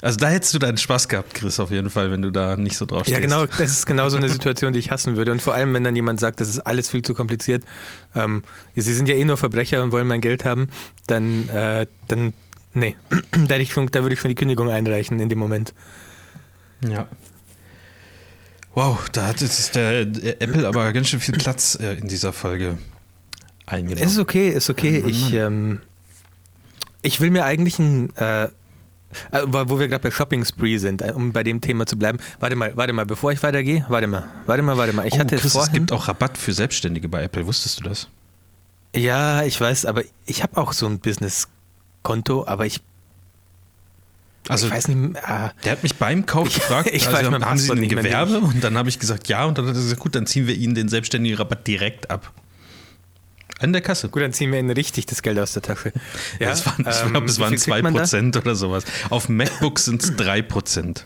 also da hättest du deinen Spaß gehabt, Chris, auf jeden Fall, wenn du da nicht so drauf stehst. Ja, genau, das ist genau so eine Situation, die ich hassen würde. Und vor allem, wenn dann jemand sagt, das ist alles viel zu kompliziert. Ähm, sie sind ja eh nur Verbrecher und wollen mein Geld haben, dann, äh, dann nee, da, hätte ich schon, da würde ich schon die Kündigung einreichen in dem Moment. Ja. Wow, da hat jetzt der Apple aber ganz schön viel Platz äh, in dieser Folge eingenommen. Es ist okay, ist okay. Mann, Ich, ähm, ich will mir eigentlich ein, äh, äh, wo wir gerade bei Shopping Spree sind, äh, um bei dem Thema zu bleiben. Warte mal, warte mal, bevor ich weitergehe, warte mal, warte mal, warte mal. Ich oh, hatte Chris, es vorhin, gibt auch Rabatt für Selbstständige bei Apple. Wusstest du das? ja, ich weiß, aber ich habe auch so ein Business-Konto, aber ich, Also ich weiß nicht, äh, Der hat mich beim Kauf Ich- gefragt, ich also, weiß haben Sie ein Gewerbe? Und dann habe ich gesagt, ja. Und dann hat er gesagt, gut, dann ziehen wir Ihnen den selbstständigen Rabatt direkt ab. An der Kasse. gut, dann ziehen wir Ihnen richtig das Geld aus der Tasche. Ja, das waren, ich ähm, glaube, es waren viel kriegt man da? 2% oder sowas. Auf MacBooks sind es 3%.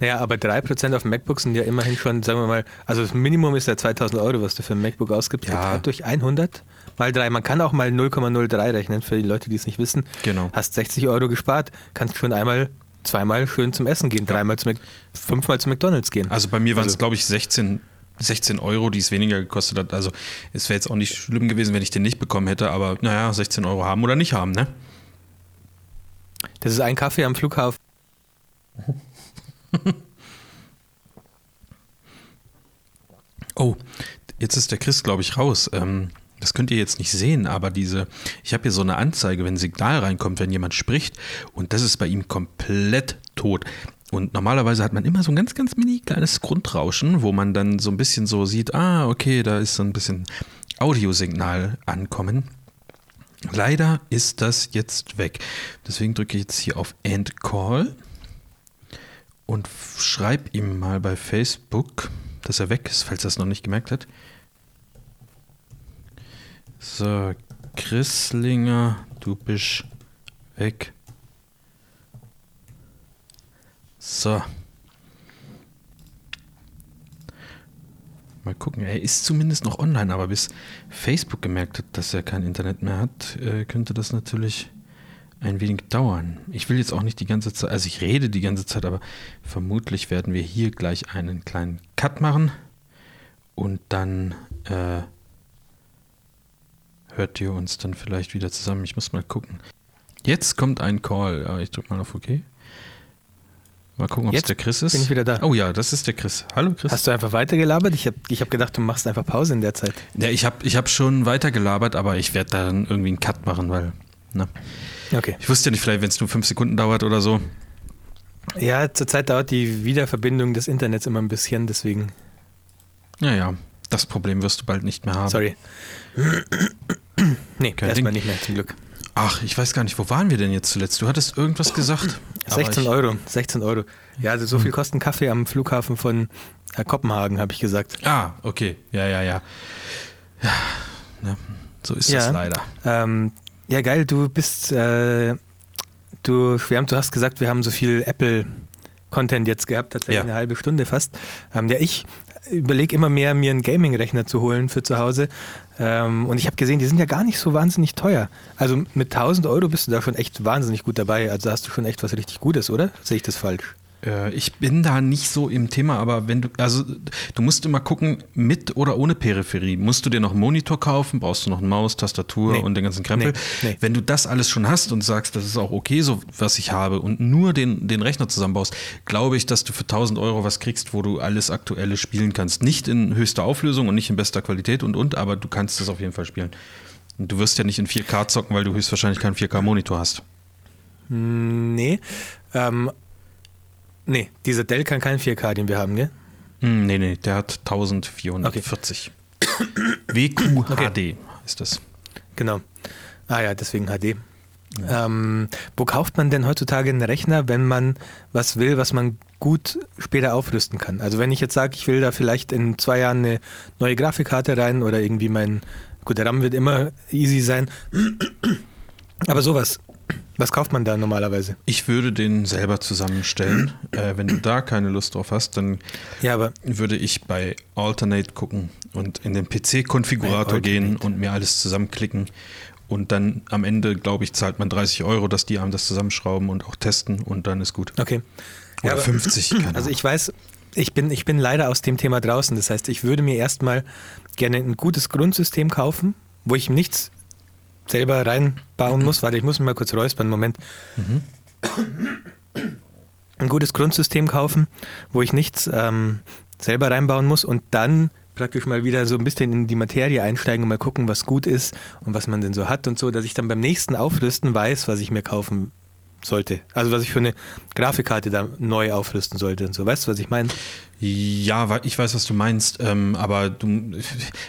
Naja, aber 3% auf MacBooks sind ja immerhin schon, sagen wir mal, also das Minimum ist ja 2000 Euro, was du für ein MacBook ausgibst. Ja. Durch 100 mal 3. Man kann auch mal 0,03 rechnen, für die Leute, die es nicht wissen. Genau. Hast 60 Euro gespart, kannst schon einmal, zweimal schön zum Essen gehen, dreimal zu Mac, fünfmal zu McDonalds gehen. Also bei mir waren es, Also- glaube ich, 16, 16 Euro, die es weniger gekostet hat. Also es wäre jetzt auch nicht schlimm gewesen, wenn ich den nicht bekommen hätte. Aber naja, 16 Euro haben oder nicht haben, ne? Das ist ein Kaffee am Flughafen. Oh, jetzt ist der Chris, glaube ich, raus. Ähm, das könnt ihr jetzt nicht sehen, aber diese, ich habe hier so eine Anzeige, wenn ein Signal reinkommt, wenn jemand spricht und das ist bei ihm komplett tot. Und normalerweise hat man immer so ein ganz, ganz mini kleines Grundrauschen, wo man dann so ein bisschen so sieht, ah, okay, da ist so ein bisschen Audiosignal ankommen. Leider ist das jetzt weg. Deswegen drücke ich jetzt hier auf End Call und schreibe ihm mal bei Facebook, dass er weg ist, falls er es noch nicht gemerkt hat. So, Chrislinger, du bist weg. So. Mal gucken, er ist zumindest noch online, aber bis Facebook gemerkt hat, dass er kein Internet mehr hat, äh, könnte das natürlich ein wenig dauern. Ich will jetzt auch nicht die ganze Zeit, also ich rede die ganze Zeit, aber vermutlich werden wir hier gleich einen kleinen Cut machen und dann äh, hört ihr uns dann vielleicht wieder zusammen. Ich muss mal gucken. Jetzt kommt ein Call. Ja, ich drücke mal auf OK. Mal gucken, ob es der Chris ist. bin ich wieder da. Oh ja, das ist der Chris. Hallo Chris. Hast du einfach weitergelabert? Ich habe ich hab gedacht, du machst einfach Pause in der Zeit. ja, ich habe ich hab schon weitergelabert, aber ich werde dann irgendwie einen Cut machen, weil ne, Okay. ich wusste ja nicht, vielleicht wenn es nur fünf Sekunden dauert oder so. Ja, zurzeit dauert die Wiederverbindung des Internets immer ein bisschen, deswegen, Naja, das Problem wirst du bald nicht mehr haben. sorry. Nee, Kein erstmal nicht mehr, zum Glück. Ach, ich weiß gar nicht, wo waren wir denn jetzt zuletzt? Du hattest irgendwas gesagt. aber 16 ich, Euro, 16 Euro. Ja, also so viel kostet ein Kaffee am Flughafen von äh, Kopenhagen, habe ich gesagt. Ah, okay. Ja, ja, ja. Ja, ne, so ist Ja. das leider. Ähm, ja, geil, du bist, äh, du schwärmt, du hast gesagt, wir haben so viel Apple-Content jetzt gehabt, tatsächlich Ja. eine halbe Stunde fast. Ähm, ja, ich überlege immer mehr, mir einen Gaming-Rechner zu holen für zu Hause. Ähm, und ich habe gesehen, die sind ja gar nicht so wahnsinnig teuer. Also mit 1000 Euro bist du da schon echt wahnsinnig gut dabei. Also hast du schon echt was richtig Gutes, oder? Sehe ich das falsch? Äh, ich bin da nicht so im Thema, aber wenn du, also du musst immer gucken, mit oder ohne Peripherie. Musst du dir noch einen Monitor kaufen? Brauchst du noch eine Maus, Tastatur nee. und den ganzen Krempel? Nee. Nee. Wenn du das alles schon hast und sagst, das ist auch okay, so was ich habe und nur den, den Rechner zusammenbaust, glaube ich, dass du für 1000 Euro was kriegst, wo du alles Aktuelle spielen kannst. Nicht in höchster Auflösung und nicht in bester Qualität und und, aber du kannst es auf jeden Fall spielen. Du wirst ja nicht in 4K zocken, weil du höchstwahrscheinlich keinen 4K-Monitor hast. Hm, nee. Ähm, nee, dieser Dell kann keinen 4K, den wir haben, gell? Hm, nee, nee, der hat 1440. Okay. WQHD okay. ist das. Genau. Ah ja, deswegen HD. Ja. Ähm, wo kauft man denn heutzutage einen Rechner, wenn man was will, was man gut später aufrüsten kann? Also wenn ich jetzt sage, ich will da vielleicht in zwei Jahren eine neue Grafikkarte rein oder irgendwie mein, gut, der RAM wird immer easy sein, aber sowas, was kauft man da normalerweise? Ich würde den selber zusammenstellen. äh, wenn du da keine Lust drauf hast, dann ja, würde ich bei Alternate gucken und in den PC-Konfigurator gehen und mir alles zusammenklicken. Und dann am Ende, glaube ich, zahlt man 30 Euro, dass die einem das zusammenschrauben und auch testen und dann ist gut. Okay. Oder ja, 50. Also ich weiß, ich bin, ich bin leider aus dem Thema draußen. Das heißt, ich würde mir erstmal gerne ein gutes Grundsystem kaufen, wo ich nichts selber reinbauen muss. Warte, ich muss mich mal kurz räuspern. Moment. Mhm. Ein gutes Grundsystem kaufen, wo ich nichts ähm, selber reinbauen muss und dann praktisch mal wieder so ein bisschen in die Materie einsteigen und mal gucken, was gut ist und was man denn so hat und so, dass ich dann beim nächsten Aufrüsten weiß, was ich mir kaufen sollte. Also was ich für eine Grafikkarte da neu aufrüsten sollte und so. Weißt du, was ich meine? Ja, ich weiß, was du meinst, ähm, aber du,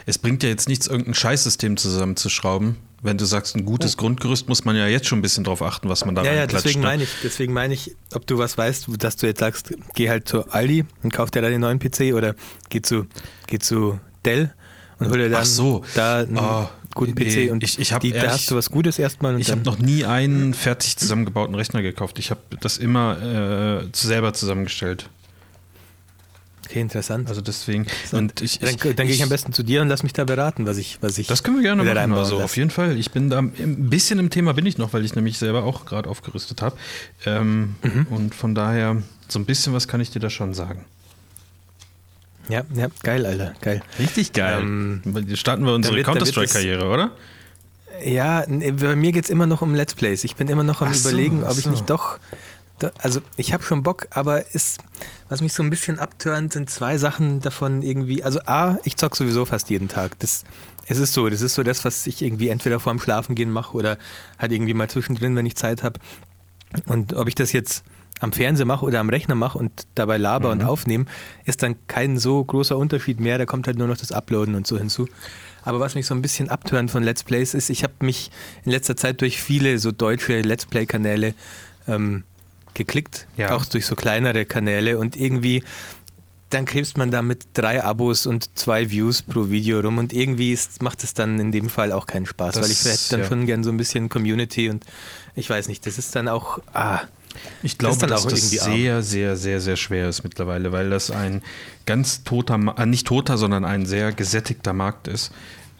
es bringt ja jetzt nichts, irgendein Scheißsystem zusammenzuschrauben. Wenn du sagst, ein gutes oh. Grundgerüst, muss man ja jetzt schon ein bisschen drauf achten, was man da Ja, ja, deswegen ne? meine ich, deswegen meine ich, ob du was weißt, dass du jetzt sagst, geh halt zu Aldi und kauf dir da den neuen PC oder geh zu, geh zu Dell und hol dir dann so. da einen oh, guten PC nee, und ich, ich die, da hast du was Gutes erstmal. Ich habe noch nie einen fertig zusammengebauten Rechner gekauft. Ich habe das immer äh, selber zusammengestellt. Okay, interessant. Also deswegen. Und ich, dann, dann gehe ich am besten zu dir und lass mich da beraten, was ich, was ich. Das können wir gerne machen. Also auf jeden Fall. Ich bin da ein bisschen im Thema bin ich noch, weil ich nämlich selber auch gerade aufgerüstet habe. Ähm, mhm. Und von daher so ein bisschen was kann ich dir da schon sagen. Ja, ja, geil, Alter, geil. Richtig geil. Ähm, Starten wir unsere Counter-Strike-Karriere, oder? Ja, bei mir geht es immer noch um Let's Plays. Ich bin immer noch am ach überlegen, so, ob ich so. nicht doch also ich habe schon Bock, aber ist, was mich so ein bisschen abtönt, sind zwei Sachen davon irgendwie. Also A, ich zock sowieso fast jeden Tag. Das, es ist so, das ist so das, was ich irgendwie entweder vorm Schlafengehen mache oder halt irgendwie mal zwischendrin, wenn ich Zeit habe. Und ob ich das jetzt am Fernseher mache oder am Rechner mache und dabei laber mhm. und aufnehme, ist dann kein so großer Unterschied mehr. Da kommt halt nur noch das Uploaden und so hinzu. Aber was mich so ein bisschen abtönt von Let's Plays ist, ich habe mich in letzter Zeit durch viele so deutsche Let's Play-Kanäle ähm, geklickt, ja. auch durch so kleinere Kanäle und irgendwie dann krebst man da mit drei Abos und zwei Views pro Video rum und irgendwie ist, macht es dann in dem Fall auch keinen Spaß, das, weil ich hätte dann ja. schon gern so ein bisschen Community und ich weiß nicht, das ist dann auch, ah, ich glaube, das dass das sehr, arm. sehr, sehr, sehr schwer ist mittlerweile, weil das ein ganz toter, äh, nicht toter, sondern ein sehr gesättigter Markt ist.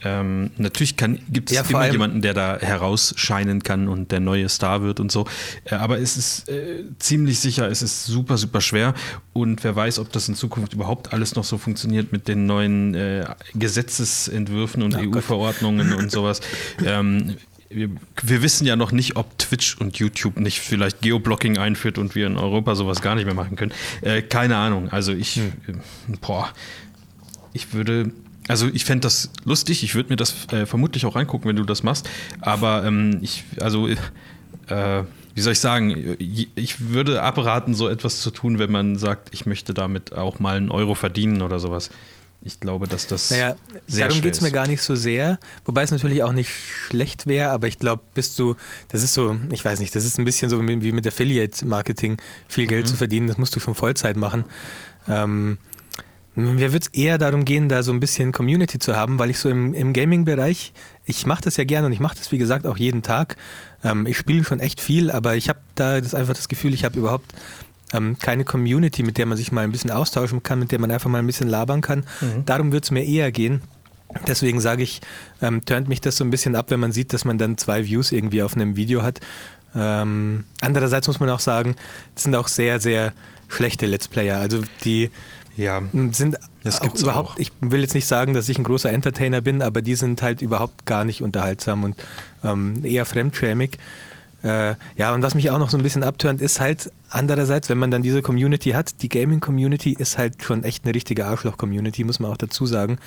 Ähm, natürlich kann, gibt es ja, immer jemanden, der da herausscheinen kann und der neue Star wird und so. Äh, aber es ist äh, ziemlich sicher, es ist super, super schwer. Und wer weiß, ob das in Zukunft überhaupt alles noch so funktioniert mit den neuen äh, Gesetzesentwürfen und oh EU-Verordnungen und sowas. Ähm, wir, wir, wissen ja noch nicht, ob Twitch und YouTube nicht vielleicht Geoblocking einführt und wir in Europa sowas gar nicht mehr machen können. Äh, keine Ahnung. Also ich, hm. boah, ich würde also ich fände das lustig, ich würde mir das äh, vermutlich auch reingucken, wenn du das machst. Aber ähm, ich, also, äh, wie soll ich sagen, ich würde abraten, so etwas zu tun, wenn man sagt, ich möchte damit auch mal einen Euro verdienen oder sowas. Ich glaube, dass das. Naja, sehr darum geht es mir gar nicht so sehr. Wobei es natürlich auch nicht schlecht wäre, aber ich glaube, bist du, das ist so, ich weiß nicht, das ist ein bisschen so wie mit Affiliate-Marketing, viel Geld mhm. zu verdienen, das musst du schon Vollzeit machen. Ähm, mir wird es eher darum gehen, da so ein bisschen Community zu haben, weil ich so im, im Gaming-Bereich, ich mache das ja gerne und ich mache das, wie gesagt, auch jeden Tag. Ähm, ich spiele schon echt viel, aber ich habe da das einfach das Gefühl, ich habe überhaupt ähm, keine Community, mit der man sich mal ein bisschen austauschen kann, mit der man einfach mal ein bisschen labern kann. Mhm. Darum wird es mir eher gehen. Deswegen sage ich, ähm, turnt mich das so ein bisschen ab, wenn man sieht, dass man dann zwei Views irgendwie auf einem Video hat. Ähm, andererseits muss man auch sagen, das sind auch sehr, sehr schlechte Let's Player. Also die Ja, sind Das auch überhaupt, auch. ich will jetzt nicht sagen, dass ich ein großer Entertainer bin, aber die sind halt überhaupt gar nicht unterhaltsam und ähm, eher fremdschämig. Äh, ja, und was mich auch noch so ein bisschen abtönt, ist halt andererseits, wenn man dann diese Community hat, die Gaming-Community ist halt schon echt eine richtige Arschloch-Community, muss man auch dazu sagen.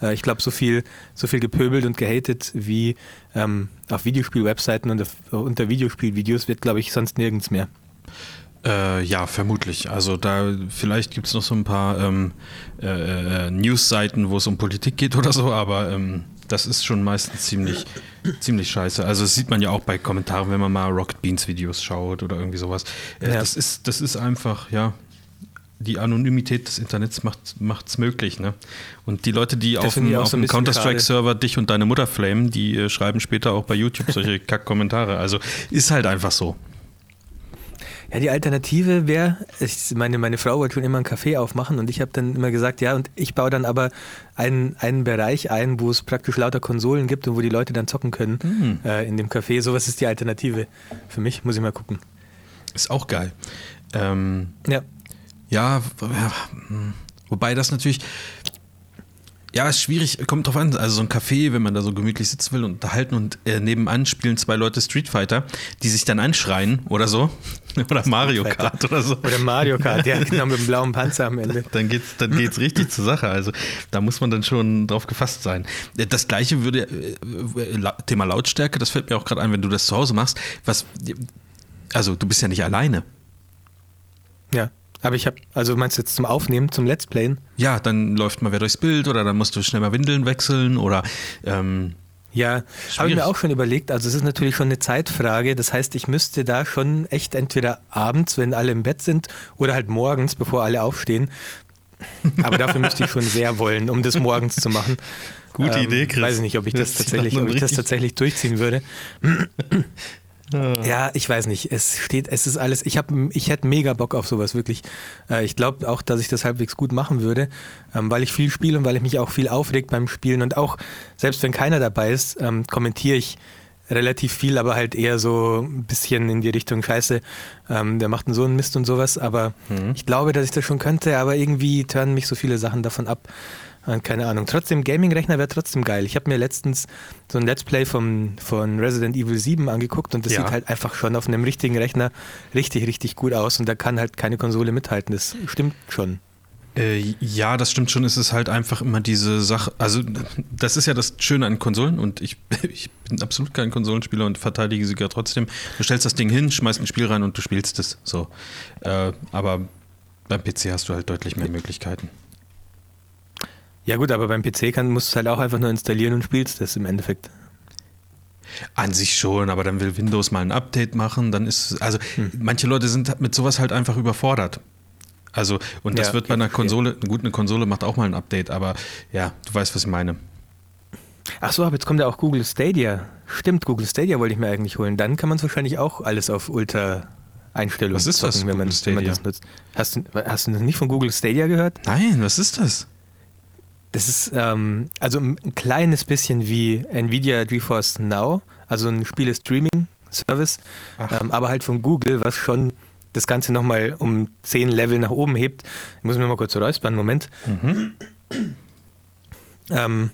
Äh, ich glaube, so viel, so viel gepöbelt und gehatet wie ähm, auf Videospiel-Webseiten und auf, unter Videospielvideos wird, glaube ich, sonst nirgends mehr. Äh, ja, vermutlich. Also da vielleicht gibt es noch so ein paar ähm, äh, äh, News-Seiten, wo es um Politik geht oder so, aber ähm, das ist schon meistens ziemlich, ziemlich scheiße. Also das sieht man ja auch bei Kommentaren, wenn man mal Rocket Beans Videos schaut oder irgendwie sowas. Äh, Ja. das, ist, das ist einfach, ja. Die Anonymität des Internets macht es möglich, ne? Und die Leute, die Das auf dem, so dem Counter-Strike-Server dich und deine Mutter flamen, die äh, schreiben später auch bei YouTube solche Kack-Kommentare. Also ist halt einfach so. Ja, die Alternative wäre, ich meine, meine Frau wollte schon immer einen Café aufmachen und ich habe dann immer gesagt, ja, und ich baue dann aber einen, einen Bereich ein, wo es praktisch lauter Konsolen gibt und wo die Leute dann zocken können Mhm. äh, in dem Café. Sowas ist die Alternative für mich, muss ich mal gucken. Ist auch geil. Ähm, Ja, ja, hm. wobei das natürlich. Ja, ist schwierig, kommt drauf an. Also so ein Café, wenn man da so gemütlich sitzen will und unterhalten und äh, nebenan spielen zwei Leute Street Fighter, die sich dann anschreien oder so. Oder Mario. Kart oder so. oder Mario Kart, ja, genau, mit dem blauen Panzer am Ende. Dann geht's, dann geht's richtig zur Sache. Also da muss man dann schon drauf gefasst sein. Äh, Das gleiche würde äh, äh, Thema Lautstärke, das fällt mir auch gerade ein, wenn du das zu Hause machst. Was, also du bist ja nicht alleine. Ja, aber ich habe, also meinst du jetzt zum Aufnehmen, zum Let's Playen? Ja, dann läuft mal wer durchs Bild oder dann musst du schnell mal Windeln wechseln oder ähm, Ja, habe ich mir auch schon überlegt. Also es ist natürlich schon eine Zeitfrage. Das heißt, ich müsste da schon echt entweder abends, wenn alle im Bett sind, oder halt morgens, bevor alle aufstehen. Aber dafür müsste ich schon sehr wollen, um das morgens zu machen. Ähm, Gute Idee, Chris. Weiß ich nicht, ob ich das, Das tatsächlich, ob ich das tatsächlich durchziehen würde. Ja, ich weiß nicht. Es steht, es ist alles. Ich habe, ich hätte mega Bock auf sowas wirklich. Äh, ich glaube auch, dass ich das halbwegs gut machen würde, ähm, weil ich viel spiele und weil ich mich auch viel aufregt beim Spielen und auch selbst wenn keiner dabei ist, ähm, kommentiere ich relativ viel, aber halt eher so ein bisschen in die Richtung Scheiße. Ähm, der macht einen so einen Mist und sowas. Aber ich glaube, dass ich das schon könnte, aber irgendwie turnen mich so viele Sachen davon ab. Äh, Keine Ahnung. Trotzdem, Gaming-Rechner wäre trotzdem geil. Ich habe mir letztens so ein Let's Play vom, von Resident Evil 7 angeguckt und das Ja. sieht halt einfach schon auf einem richtigen Rechner richtig, richtig gut aus und da kann halt keine Konsole mithalten. Das stimmt schon. Äh, ja, das stimmt schon. Es ist halt einfach immer diese Sache. Also, das ist ja das Schöne an Konsolen und ich, ich bin absolut kein Konsolenspieler und verteidige sie ja trotzdem. Du stellst das Ding hin, schmeißt ein Spiel rein und du spielst es. So. Äh, aber beim PC hast du halt deutlich mehr Möglichkeiten. Ja gut, aber beim PC kann, musst du es halt auch einfach nur installieren und spielst das im Endeffekt. An sich schon, aber dann will Windows mal ein Update machen, dann ist also manche Leute sind mit sowas halt einfach überfordert. Also und das Ja, wird bei einer. Konsole, gut, eine Konsole macht auch mal ein Update, aber ja, du weißt, was ich meine. Ach so, aber jetzt kommt ja auch Google Stadia. Stimmt, Google Stadia wollte ich mir eigentlich holen. Dann kann man es wahrscheinlich auch alles auf Ultra Einstellungen Was ist das, wenn man, wenn man das nutzt. Hast du, hast du nicht von Google Stadia gehört? Nein, was ist das? Das ist ähm, also ein kleines bisschen wie Nvidia GeForce Now, also ein Spiele-Streaming-Service, ähm, aber halt von Google, was schon das Ganze nochmal um 10 Level nach oben hebt. Ich muss mir mal kurz räuspern, Moment. Ähm,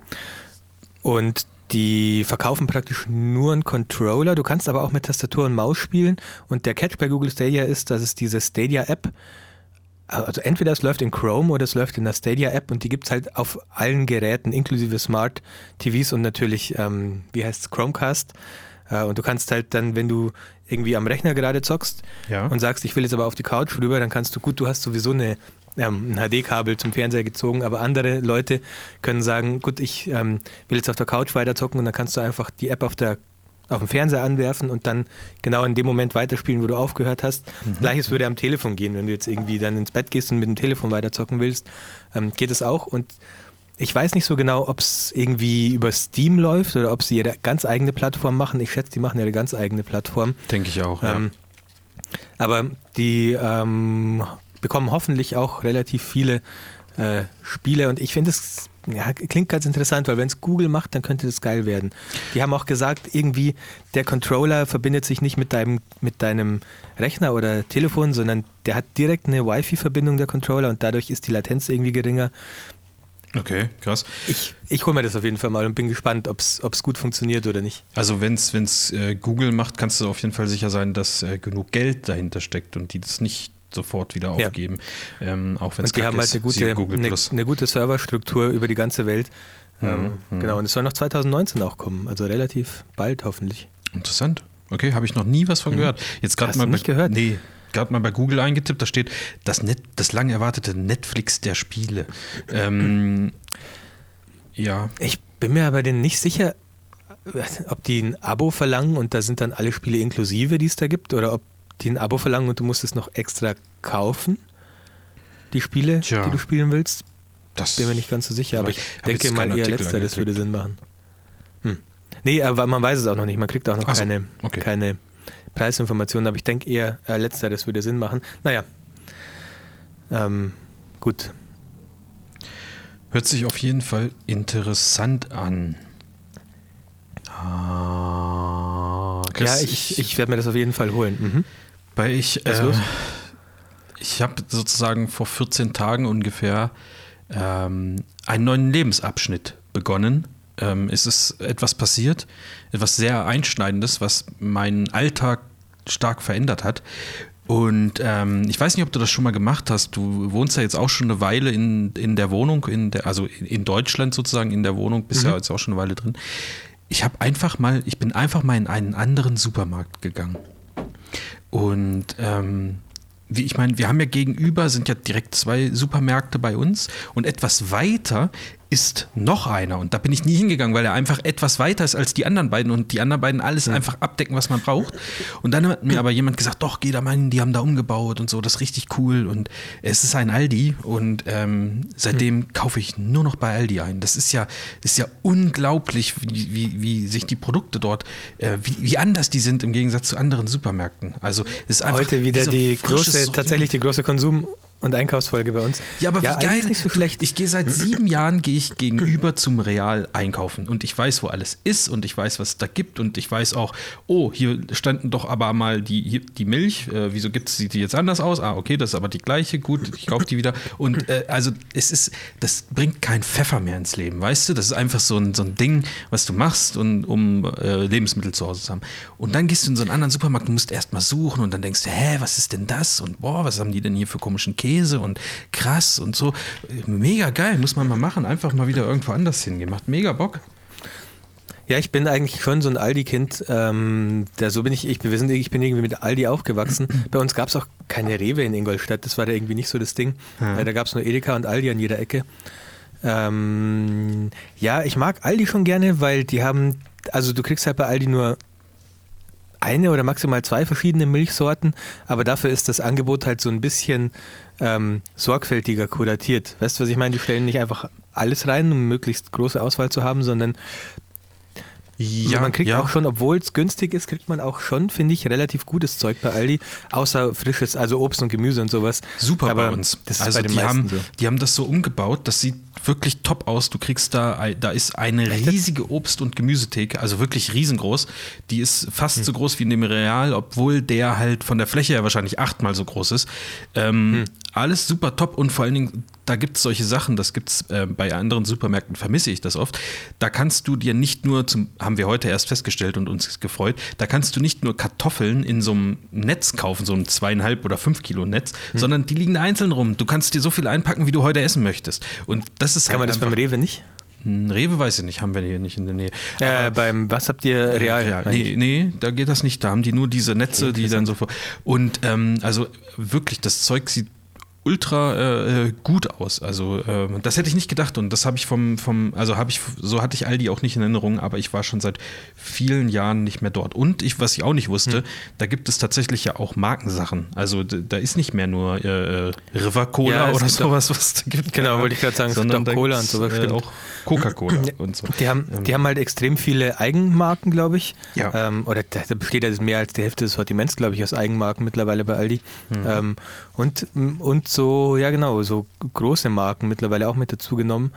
und die verkaufen praktisch nur einen Controller. Du kannst aber auch mit Tastatur und Maus spielen. Und der Catch bei Google Stadia ist, dass es diese Stadia-App, also entweder es läuft in Chrome oder es läuft in der Stadia-App und die gibt es halt auf allen Geräten, inklusive Smart TVs und natürlich, ähm, wie heißt es, Chromecast. Äh, und du kannst halt dann, wenn du irgendwie am Rechner gerade zockst Ja. und sagst, ich will jetzt aber auf die Couch rüber, dann kannst du, gut, du hast sowieso eine, ähm, ein HD-Kabel zum Fernseher gezogen, aber andere Leute können sagen, gut, ich ähm, will jetzt auf der Couch weiter zocken und dann kannst du einfach die App auf der auf dem Fernseher anwerfen und dann genau in dem Moment weiterspielen, wo du aufgehört hast. Gleiches würde am Telefon gehen, wenn du jetzt irgendwie dann ins Bett gehst und mit dem Telefon weiter zocken willst, ähm, geht es auch und ich weiß nicht so genau, ob es irgendwie über Steam läuft oder ob sie ihre ganz eigene Plattform machen. Ich schätze, die machen ihre ganz eigene Plattform. Denke ich auch. Ähm, aber die ähm, bekommen hoffentlich auch relativ viele äh, Spiele und ich finde es ja, klingt ganz interessant, weil wenn es Google macht, dann könnte das geil werden. Die haben auch gesagt, irgendwie der Controller verbindet sich nicht mit deinem, mit deinem Rechner oder Telefon, sondern der hat direkt eine Wi-Fi-Verbindung, der Controller, und dadurch ist die Latenz irgendwie geringer. Okay, krass. Ich, ich hole mir das auf jeden Fall mal und bin gespannt, ob es gut funktioniert oder nicht. Also wenn es äh, Google macht, kannst du auf jeden Fall sicher sein, dass äh, genug Geld dahinter steckt und die das nicht sofort wieder aufgeben. Ja. Ähm, auch wenn es Die haben halt eine gute, eine, eine, gute Serverstruktur über die ganze Welt. Mhm, ähm, mhm. Genau, und es soll noch 2019 auch kommen, also relativ bald hoffentlich. Interessant. Okay, habe ich noch nie was von mhm. gehört. Jetzt gerade mal nicht gehört. Nee, gerade mal bei Google eingetippt, da steht das, Net, das lang erwartete Netflix der Spiele. Ähm, ja. Ich bin mir aber denn nicht sicher, ob die ein Abo verlangen und da sind dann alle Spiele inklusive, die es da gibt, oder ob die ein Abo verlangen und du musst es noch extra kaufen, die Spiele, Tja, die du spielen willst. Das bin mir nicht ganz so sicher, aber ich denke mal eher letzter, das würde Sinn machen. Hm. Nee, aber man weiß es auch noch nicht, man kriegt auch noch so, keine, okay. keine Preisinformationen, aber ich denke eher äh, letzter, das würde Sinn machen. Naja, ähm, gut. Hört sich auf jeden Fall interessant an. Ah, ja, ich, ich werde mir das auf jeden Fall holen. Mhm. Weil ich, äh, ich habe sozusagen vor 14 Tagen ungefähr ähm, einen neuen Lebensabschnitt begonnen. Ähm, es ist etwas passiert, etwas sehr Einschneidendes, was meinen Alltag stark verändert hat. Und ähm, ich weiß nicht, ob du das schon mal gemacht hast. Du wohnst ja jetzt auch schon eine Weile in, in der Wohnung, in der, also in Deutschland sozusagen in der Wohnung, bist mhm. ja jetzt auch schon eine Weile drin. Ich habe einfach mal, ich bin einfach mal in einen anderen Supermarkt gegangen. Und ähm, wie ich meine, wir haben ja gegenüber, sind ja direkt zwei Supermärkte bei uns. Und etwas weiter ist noch einer. Und da bin ich nie hingegangen, weil er einfach etwas weiter ist als die anderen beiden und die anderen beiden alles einfach abdecken, was man braucht. Und dann hat mir aber jemand gesagt, doch, geh da mal hin, die haben da umgebaut und so, das ist richtig cool. Und es ist ein Aldi und ähm, seitdem mhm. kaufe ich nur noch bei Aldi ein. Das ist ja, ist ja unglaublich, wie, wie, wie sich die Produkte dort, äh, wie, wie anders die sind im Gegensatz zu anderen Supermärkten. Also es ist einfach heute wieder die große, tatsächlich die große Konsum- und Einkaufsfolge bei uns. Ja, aber ja, wie geil. Nicht so schlecht. Ich gehe seit sieben Jahren gehe ich gegenüber zum Real einkaufen und ich weiß, wo alles ist und ich weiß, was es da gibt und ich weiß auch, oh, hier standen doch aber mal die, die Milch. Äh, wieso gibt es sieht die jetzt anders aus? Ah, okay, das ist aber die gleiche. Gut, ich kaufe die wieder. Und äh, also es ist, das bringt kein Pfeffer mehr ins Leben, weißt du? Das ist einfach so ein, so ein Ding, was du machst, und, um äh, Lebensmittel zu Hause zu haben. Und dann gehst du in so einen anderen Supermarkt und musst erst mal suchen und dann denkst du, hä, was ist denn das? Und boah, was haben die denn hier für komischen Käse? Käse und krass und so. Mega geil, muss man mal machen. Einfach mal wieder irgendwo anders hingehen. Macht mega Bock. Ja, ich bin eigentlich schon so ein Aldi-Kind. Ähm, so bin ich, ich, wir sind, ich bin irgendwie mit Aldi aufgewachsen. Bei uns gab es auch keine Rewe in Ingolstadt. Das war da irgendwie nicht so das Ding. Ja. Da gab es nur Edeka und Aldi an jeder Ecke. Ähm, ja, ich mag Aldi schon gerne, weil die haben, also du kriegst halt bei Aldi nur eine oder maximal zwei verschiedene Milchsorten, aber dafür ist das Angebot halt so ein bisschen ähm, sorgfältiger kuratiert. Weißt du, was ich meine? Die stellen nicht einfach alles rein, um möglichst große Auswahl zu haben, sondern ja, man kriegt ja. auch schon, obwohl es günstig ist, kriegt man auch schon, finde ich, relativ gutes Zeug bei Aldi, außer frisches, also Obst und Gemüse und sowas. Super Aber bei uns. Das ist also bei den die, haben, so. die haben das so umgebaut, das sieht wirklich top aus. Du kriegst da, da ist eine riesige Obst- und Gemüsetheke, also wirklich riesengroß. Die ist fast hm. so groß wie in dem Real, obwohl der halt von der Fläche her wahrscheinlich achtmal so groß ist. Ähm, hm. Alles super top und vor allen Dingen, da gibt es solche Sachen, das gibt es äh, bei anderen Supermärkten, vermisse ich das oft. Da kannst du dir nicht nur, zum, haben wir heute erst festgestellt und uns gefreut, da kannst du nicht nur Kartoffeln in so einem Netz kaufen, so ein zweieinhalb oder fünf Kilo Netz, hm. sondern die liegen einzeln rum. Du kannst dir so viel einpacken, wie du heute essen möchtest. Und das ist Kann halt man das beim Rewe nicht? Hm, Rewe weiß ich nicht, haben wir hier nicht in der Nähe. Äh, beim, was habt ihr Real? Ja, nee, nee, da geht das nicht. Da haben die nur diese Netze, die dann so. Und ähm, also wirklich, das Zeug sieht ultra äh, äh, gut aus. Also äh, das hätte ich nicht gedacht und das habe ich vom, vom also habe ich, so hatte ich Aldi auch nicht in Erinnerung, aber ich war schon seit vielen Jahren nicht mehr dort. Und ich, was ich auch nicht wusste, hm. da gibt es tatsächlich ja auch Markensachen. Also da ist nicht mehr nur äh, äh River Cola ja, oder sowas, was da gibt. Genau, wollte ich gerade sagen, sondern auch Cola und sowas. Äh, auch Coca-Cola und so. Die haben, ähm. die haben halt extrem viele Eigenmarken, glaube ich. Ja. Ähm, oder da, da besteht ja mehr als die Hälfte des Sortiments, glaube ich, aus Eigenmarken mittlerweile bei Aldi. Mhm. Ähm, und, und so, ja genau, so große Marken mittlerweile auch mit dazu genommen.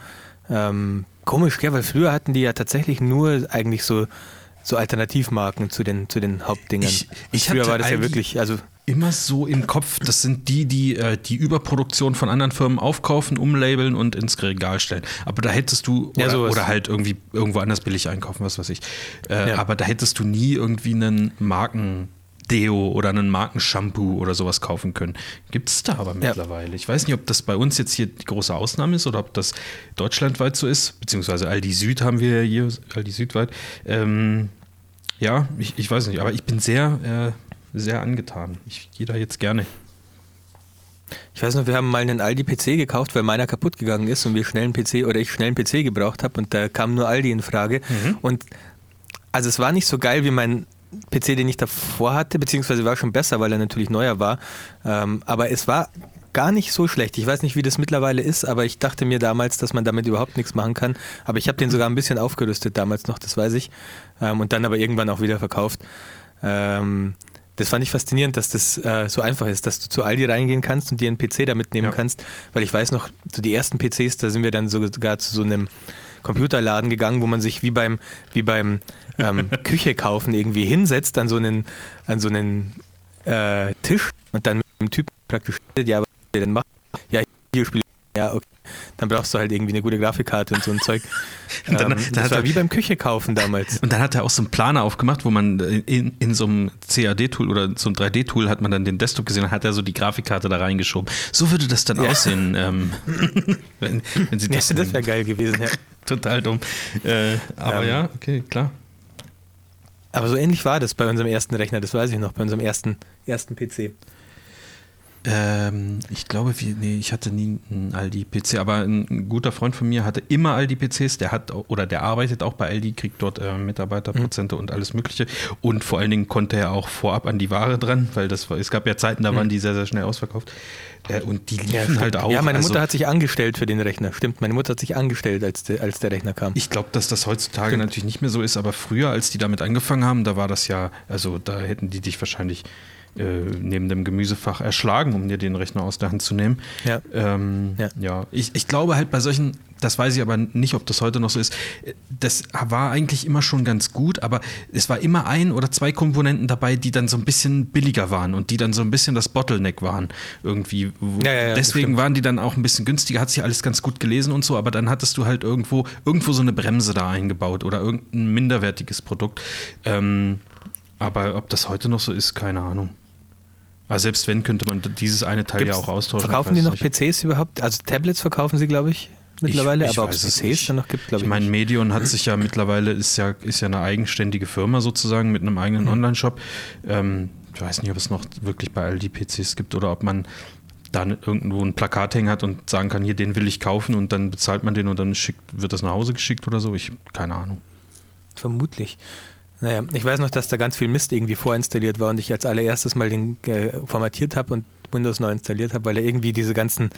Ähm, komisch, gell, weil früher hatten die ja tatsächlich nur eigentlich so, so Alternativmarken zu den, zu den Hauptdingern. Ich- ich früher war das ja wirklich, also immer so im Kopf, das sind die, die äh, die Überproduktion von anderen Firmen aufkaufen, umlabeln und ins Regal stellen. Aber da hättest du, Ja, oder, sowas. oder halt irgendwie irgendwo anders billig einkaufen, was weiß ich. Äh, Ja. Aber da hättest du nie irgendwie einen Marken-Deo oder einen Markenshampoo oder sowas kaufen können. Gibt es da aber Ja. mittlerweile. Ich weiß nicht, ob das bei uns jetzt hier die große Ausnahme ist oder ob das deutschlandweit so ist, beziehungsweise Aldi Süd haben wir ja hier, Aldi Südweit. Ähm, ja, ich, ich weiß nicht, aber ich bin sehr, äh, sehr angetan. Ich gehe da jetzt gerne. Ich weiß noch, wir haben mal einen Aldi-PC gekauft, weil meiner kaputt gegangen ist und wir schnell einen PC oder ich schnell einen PC gebraucht habe und da kam nur Aldi in Frage. Und also es war nicht so geil wie mein PC, den ich davor hatte, beziehungsweise war schon besser, weil er natürlich neuer war. Ähm, aber es war gar nicht so schlecht. Ich weiß nicht, wie das mittlerweile ist, aber ich dachte mir damals, dass man damit überhaupt nichts machen kann. Aber ich habe den sogar ein bisschen aufgerüstet damals noch, das weiß ich. Ähm, und dann aber irgendwann auch wieder verkauft. Ähm, das fand ich faszinierend, dass das äh, so einfach ist, dass du zu Aldi reingehen kannst und dir einen PC da mitnehmen Ja. kannst. Weil ich weiß noch, so die ersten PCs, da sind wir dann sogar zu so einem Computerladen gegangen, wo man sich wie beim, wie beim ähm, Küche kaufen irgendwie hinsetzt an so einen, an so einen äh, Tisch und dann mit dem Typ praktisch, ja, was der denn macht? Ja, hier spiele ja, okay. Dann brauchst du halt irgendwie eine gute Grafikkarte und so ein Zeug. Und dann- ähm, dann das hat war er- wie beim Küche kaufen damals. Und dann hat er auch so einen Planer aufgemacht, wo man in, in so einem CAD-Tool oder so einem 3D-Tool hat man dann den Desktop gesehen und hat er so die Grafikkarte da reingeschoben. So würde das dann Ja. aussehen, ähm, wenn, wenn sie Ja, das, das wäre geil gewesen, ja. total dumm. Äh, aber Ähm. ja, okay, klar. Aber so ähnlich war das bei unserem ersten Rechner, das weiß ich noch, bei unserem ersten, ersten PC. Ähm, ich glaube, wie, nee, ich hatte nie einen Aldi-PC, aber ein, ein guter Freund von mir hatte immer Aldi-PCs, der hat oder der arbeitet auch bei Aldi, kriegt dort äh, Mitarbeiterprozente und alles Mögliche. Und vor allen Dingen konnte er auch vorab an die Ware dran, weil das war, es gab ja Zeiten, da waren die sehr, sehr schnell ausverkauft. Äh, und die liefen stimmt. halt auch. ja, meine also, Mutter hat sich angestellt für den Rechner. Stimmt, meine Mutter hat sich angestellt, als der, als der Rechner kam. Ich glaube, dass das heutzutage natürlich nicht mehr so ist, aber früher, als die damit angefangen haben, da war das ja, also da hätten die dich wahrscheinlich äh, neben dem Gemüsefach erschlagen, um dir den Rechner aus der Hand zu nehmen. Ja. Ähm, ja. Ja. Ich, ich glaube halt bei solchen, das weiß ich aber nicht, ob das heute noch so ist, das war eigentlich immer schon ganz gut, aber es war immer ein oder zwei Komponenten dabei, die dann so ein bisschen billiger waren und die dann so ein bisschen das Bottleneck waren irgendwie. Ja, ja, Deswegen waren die dann auch ein bisschen günstiger, hat sich alles ganz gut gelesen und so, aber dann hattest du halt irgendwo, irgendwo so eine Bremse da eingebaut oder irgendein minderwertiges Produkt. Ähm, aber ob das heute noch so ist, keine Ahnung. Aber selbst wenn, könnte man dieses eine Teil ja Gibt's- auch austauschen. Verkaufen die noch nicht. PCs überhaupt? Also Tablets verkaufen sie, glaube ich, mittlerweile, Ich- ich aber ob es PCs nicht. dann noch gibt, glaube Ich ich. meine. Medion hat sich ja mittlerweile, ist ja, ist ja eine eigenständige Firma sozusagen mit einem eigenen Mhm. Online-Shop. Ähm, ich weiß nicht, ob es noch wirklich bei Aldi PCs gibt oder ob man dann irgendwo ein Plakat hängen hat und sagen kann, hier, den will ich kaufen und dann bezahlt man den und dann schickt, wird das nach Hause geschickt oder so. Ich, keine Ahnung. Vermutlich. Naja, ich weiß noch, dass da ganz viel Mist irgendwie vorinstalliert war und ich als allererstes mal den äh, formatiert habe und Windows neu installiert habe, weil er irgendwie diese ganzen,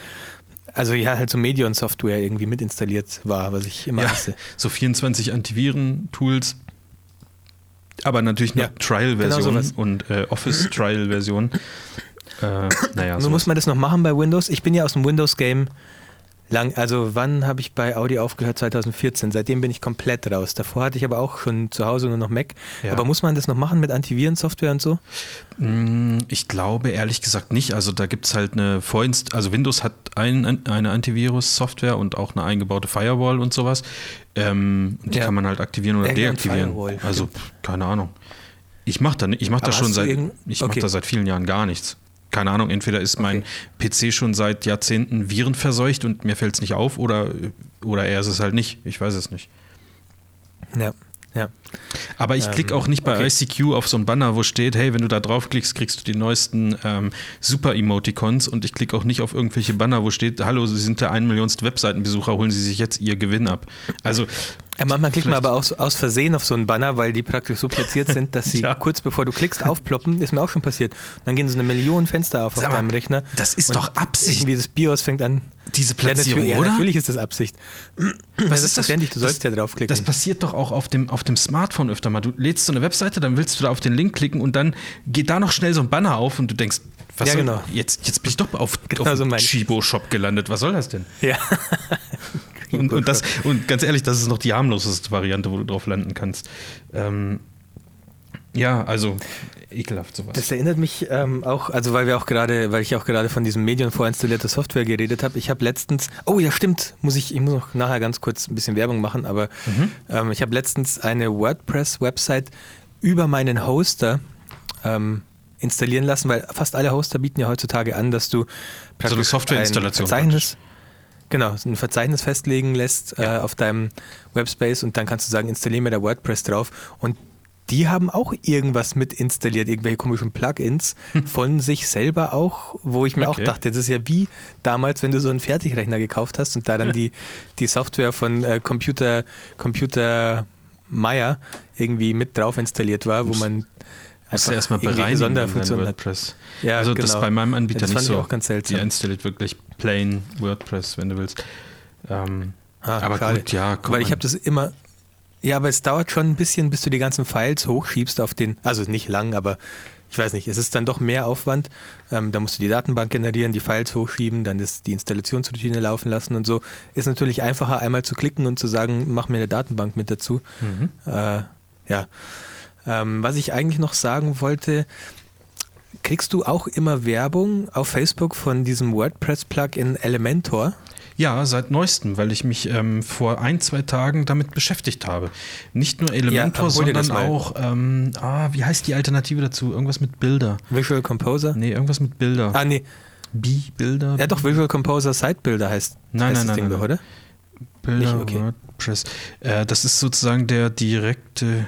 also ja, halt so Medion-Software irgendwie mit installiert war, was ich immer Ja, hasse. so 24 Antiviren-Tools, aber natürlich nur Ja, Trial-Versionen genau und äh, Office-Trial-Versionen. Äh, naja, Nun sowas. muss man das noch machen bei Windows. Ich bin ja aus dem Windows-Game lang, also wann habe ich bei Audi aufgehört? 2014. Seitdem bin ich komplett raus. Davor hatte ich aber auch schon zu Hause nur noch Mac. Ja. Aber muss man das noch machen mit Antivirensoftware und so? Mm, Ich glaube ehrlich gesagt nicht. Also da gibt es halt eine Vorinst also Windows hat ein, eine Antivirus-Software und auch eine eingebaute Firewall und sowas. Ähm, die Ja. kann man halt aktivieren oder Irgendein deaktivieren. Firewall, also keine Ahnung. Ich mache da, ich mach da Aber schon seit ich mach okay. da seit vielen Jahren gar nichts. Keine Ahnung, entweder ist mein PC schon seit Jahrzehnten virenverseucht und mir fällt es nicht auf oder, oder er ist es halt nicht. Ich weiß es nicht. Ja, ja. Aber ich klicke Ähm, auch nicht bei okay. ICQ auf so ein Banner, wo steht, hey, wenn du da draufklickst, kriegst du die neuesten ähm, Super-Emoticons und ich klicke auch nicht auf irgendwelche Banner, wo steht, hallo, Sie sind der ein Millionste Webseitenbesucher, holen Sie sich jetzt Ihr Gewinn ab. Also Ja, manchmal klickt man aber auch so- aus Versehen auf so einen Banner, weil die praktisch so platziert sind, dass sie Ja. kurz bevor du klickst aufploppen. Ist mir auch schon passiert. Dann gehen so eine Million Fenster auf Sag auf deinem Rechner. das ist doch Absicht. Irgendwie das BIOS fängt an. diese Ja, Platzierung, natürlich, ja, oder? natürlich ist das Absicht. Was ist das? Selbstverständlich, du sollst das, ja draufklicken. Das passiert doch auch auf dem, auf dem Smartphone öfter mal. Du lädst so eine Webseite, dann willst du da auf den Link klicken und dann geht da noch schnell so ein Banner auf und du denkst, Was Ja, soll, genau. Jetzt, jetzt bin ich doch auf, Genau auf so. Chibo-Shop gelandet. Was soll das denn? Ja. Und, und, das, und ganz ehrlich, das ist noch die harmloseste Variante, wo du drauf landen kannst. Ähm, ja, also ekelhaft sowas. Das erinnert mich ähm, auch, also weil wir auch gerade, weil ich auch gerade von diesem Medium vorinstallierter Software geredet habe. Ich habe letztens, oh ja stimmt, muss ich, ich muss noch nachher ganz kurz ein bisschen Werbung machen, aber ähm, ich habe letztens eine WordPress-Website über meinen Hoster ähm, installieren lassen, weil fast alle Hoster bieten ja heutzutage an, dass du eine Softwareinstallation ein Verzeichnis, genau, ein Verzeichnis festlegen lässt äh, auf deinem Webspace und dann kannst du sagen, installiere mir da WordPress drauf und die haben auch irgendwas mit installiert, irgendwelche komischen Plugins von sich selber auch, wo ich mir Okay. auch dachte, das ist ja wie damals, wenn du so einen Fertigrechner gekauft hast und da dann die, die Software von äh, Computer, Computer Meier irgendwie mit drauf installiert war, wo man du erstmal bereinigen in hat. WordPress. Ja, also das genau. ist bei meinem Anbieter Ja, das nicht fand ich so. auch ganz seltsam. Die installiert wirklich plain WordPress, wenn du willst. Ähm, Ah, aber schade. gut, ja, komm Weil ich habe das immer. Ja, aber es dauert schon ein bisschen, bis du die ganzen Files hochschiebst auf den. Also nicht lang, aber ich weiß nicht, es ist dann doch mehr Aufwand. Ähm, da musst du die Datenbank generieren, die Files hochschieben, dann ist die Installationsroutine laufen lassen und so. Ist natürlich einfacher, einmal zu klicken und zu sagen, mach mir eine Datenbank mit dazu. Mhm. Äh, ja. Ähm, was ich eigentlich noch sagen wollte, kriegst du auch immer Werbung auf Facebook von diesem WordPress-Plugin Elementor? Ja, seit neuestem, weil ich mich ähm, vor ein, zwei Tagen damit beschäftigt habe. Nicht nur Elementor, das sondern auch, ähm, ah, wie heißt die Alternative dazu? Irgendwas mit Bilder. Visual Composer? Nee, irgendwas mit Bilder. Ah, nee. B-Bilder? Ja, doch, Visual Composer Site Builder heißt, Nein, heißt nein, das nein, Ding nein, oder? Bilder, okay. WordPress. Äh, das ist sozusagen der direkte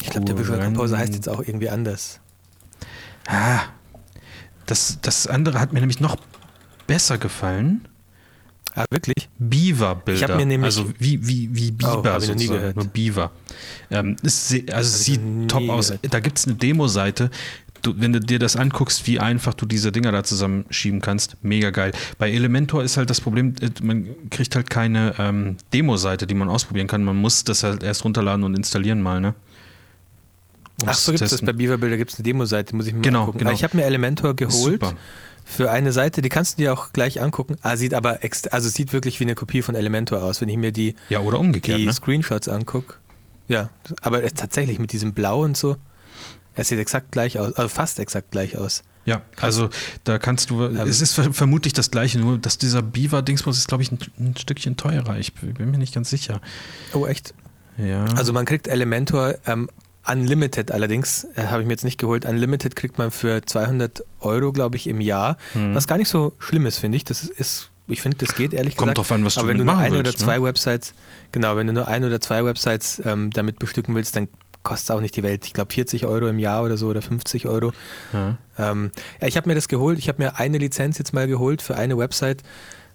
Ich glaube, der Visual Composer heißt jetzt auch irgendwie anders. Ah, das, das andere hat mir nämlich noch besser gefallen. Ah, wirklich? Beaver-Bilder. Ich hab mir nämlich- also wie, wie, wie Oh, Biber ich noch nie gehört. nur Beaver. Ähm, ist also sieht top aus. gehört. Da gibt es eine Demo-Seite. Du, wenn du dir das anguckst, wie einfach du diese Dinger da zusammenschieben kannst, mega geil. Bei Elementor ist halt das Problem, äh, man kriegt halt keine ähm, Demo-Seite, die man ausprobieren kann. Man muss das halt erst runterladen und installieren mal, ne? Um Ach so, gibt es das bei testen. Beaver Builder, gibt es eine Demo-Seite, muss ich mir Genau, mal angucken. genau. Aber ich habe mir Elementor geholt Super. für eine Seite, die kannst du dir auch gleich angucken. Ah, sieht aber, also sieht wirklich wie eine Kopie von Elementor aus, wenn ich mir die, Ja, oder umgekehrt, die ne? Screenshots angucke. Ja, aber tatsächlich mit diesem Blau und so, es sieht exakt gleich aus, also fast exakt gleich aus. Ja, also da kannst du, Ähm, es ist ver- vermutlich das gleiche, nur dass dieser Beaver-Dingsbus ist, glaube ich, ein, ein Stückchen teurer. Ich bin mir nicht ganz sicher. Oh, echt? Ja. Also man kriegt Elementor ähm, Unlimited allerdings, äh, habe ich mir jetzt nicht geholt. Unlimited kriegt man für 200 Euro, glaube ich, im Jahr. Hm. Was gar nicht so schlimm ist, finde ich. Das ist, ist ich finde, das geht ehrlich Kommt gesagt. drauf an, was du Aber wenn du nur eine willst, oder zwei ne? Websites, genau, wenn du nur ein oder zwei Websites ähm, damit bestücken willst, dann kostet es auch nicht die Welt. Ich glaube 40 Euro im Jahr oder so oder 50 Euro. ja. Ähm, ja, ich habe mir das geholt. Ich habe mir eine Lizenz jetzt mal geholt für eine Website.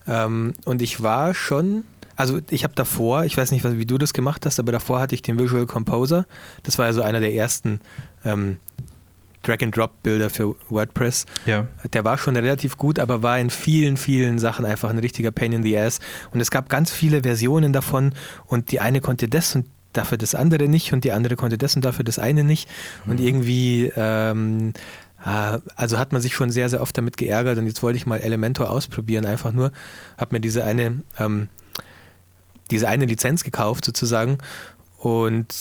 Ähm, und ich war schon, also ich habe davor, ich weiß nicht, wie du das gemacht hast, aber davor hatte ich den Visual Composer. Das war ja so einer der ersten ähm, Drag-and-Drop-Bilder für WordPress. ja. Der war schon relativ gut, aber war in vielen, vielen Sachen einfach ein richtiger Pain in the Ass. Und es gab ganz viele Versionen davon und die eine konnte das und dafür das andere nicht und die andere konnte das und dafür das eine nicht. Und irgendwie, ähm, ah, also hat man sich schon sehr, sehr oft damit geärgert und jetzt wollte ich mal Elementor ausprobieren, einfach nur, habe mir diese eine, ähm, diese eine Lizenz gekauft sozusagen und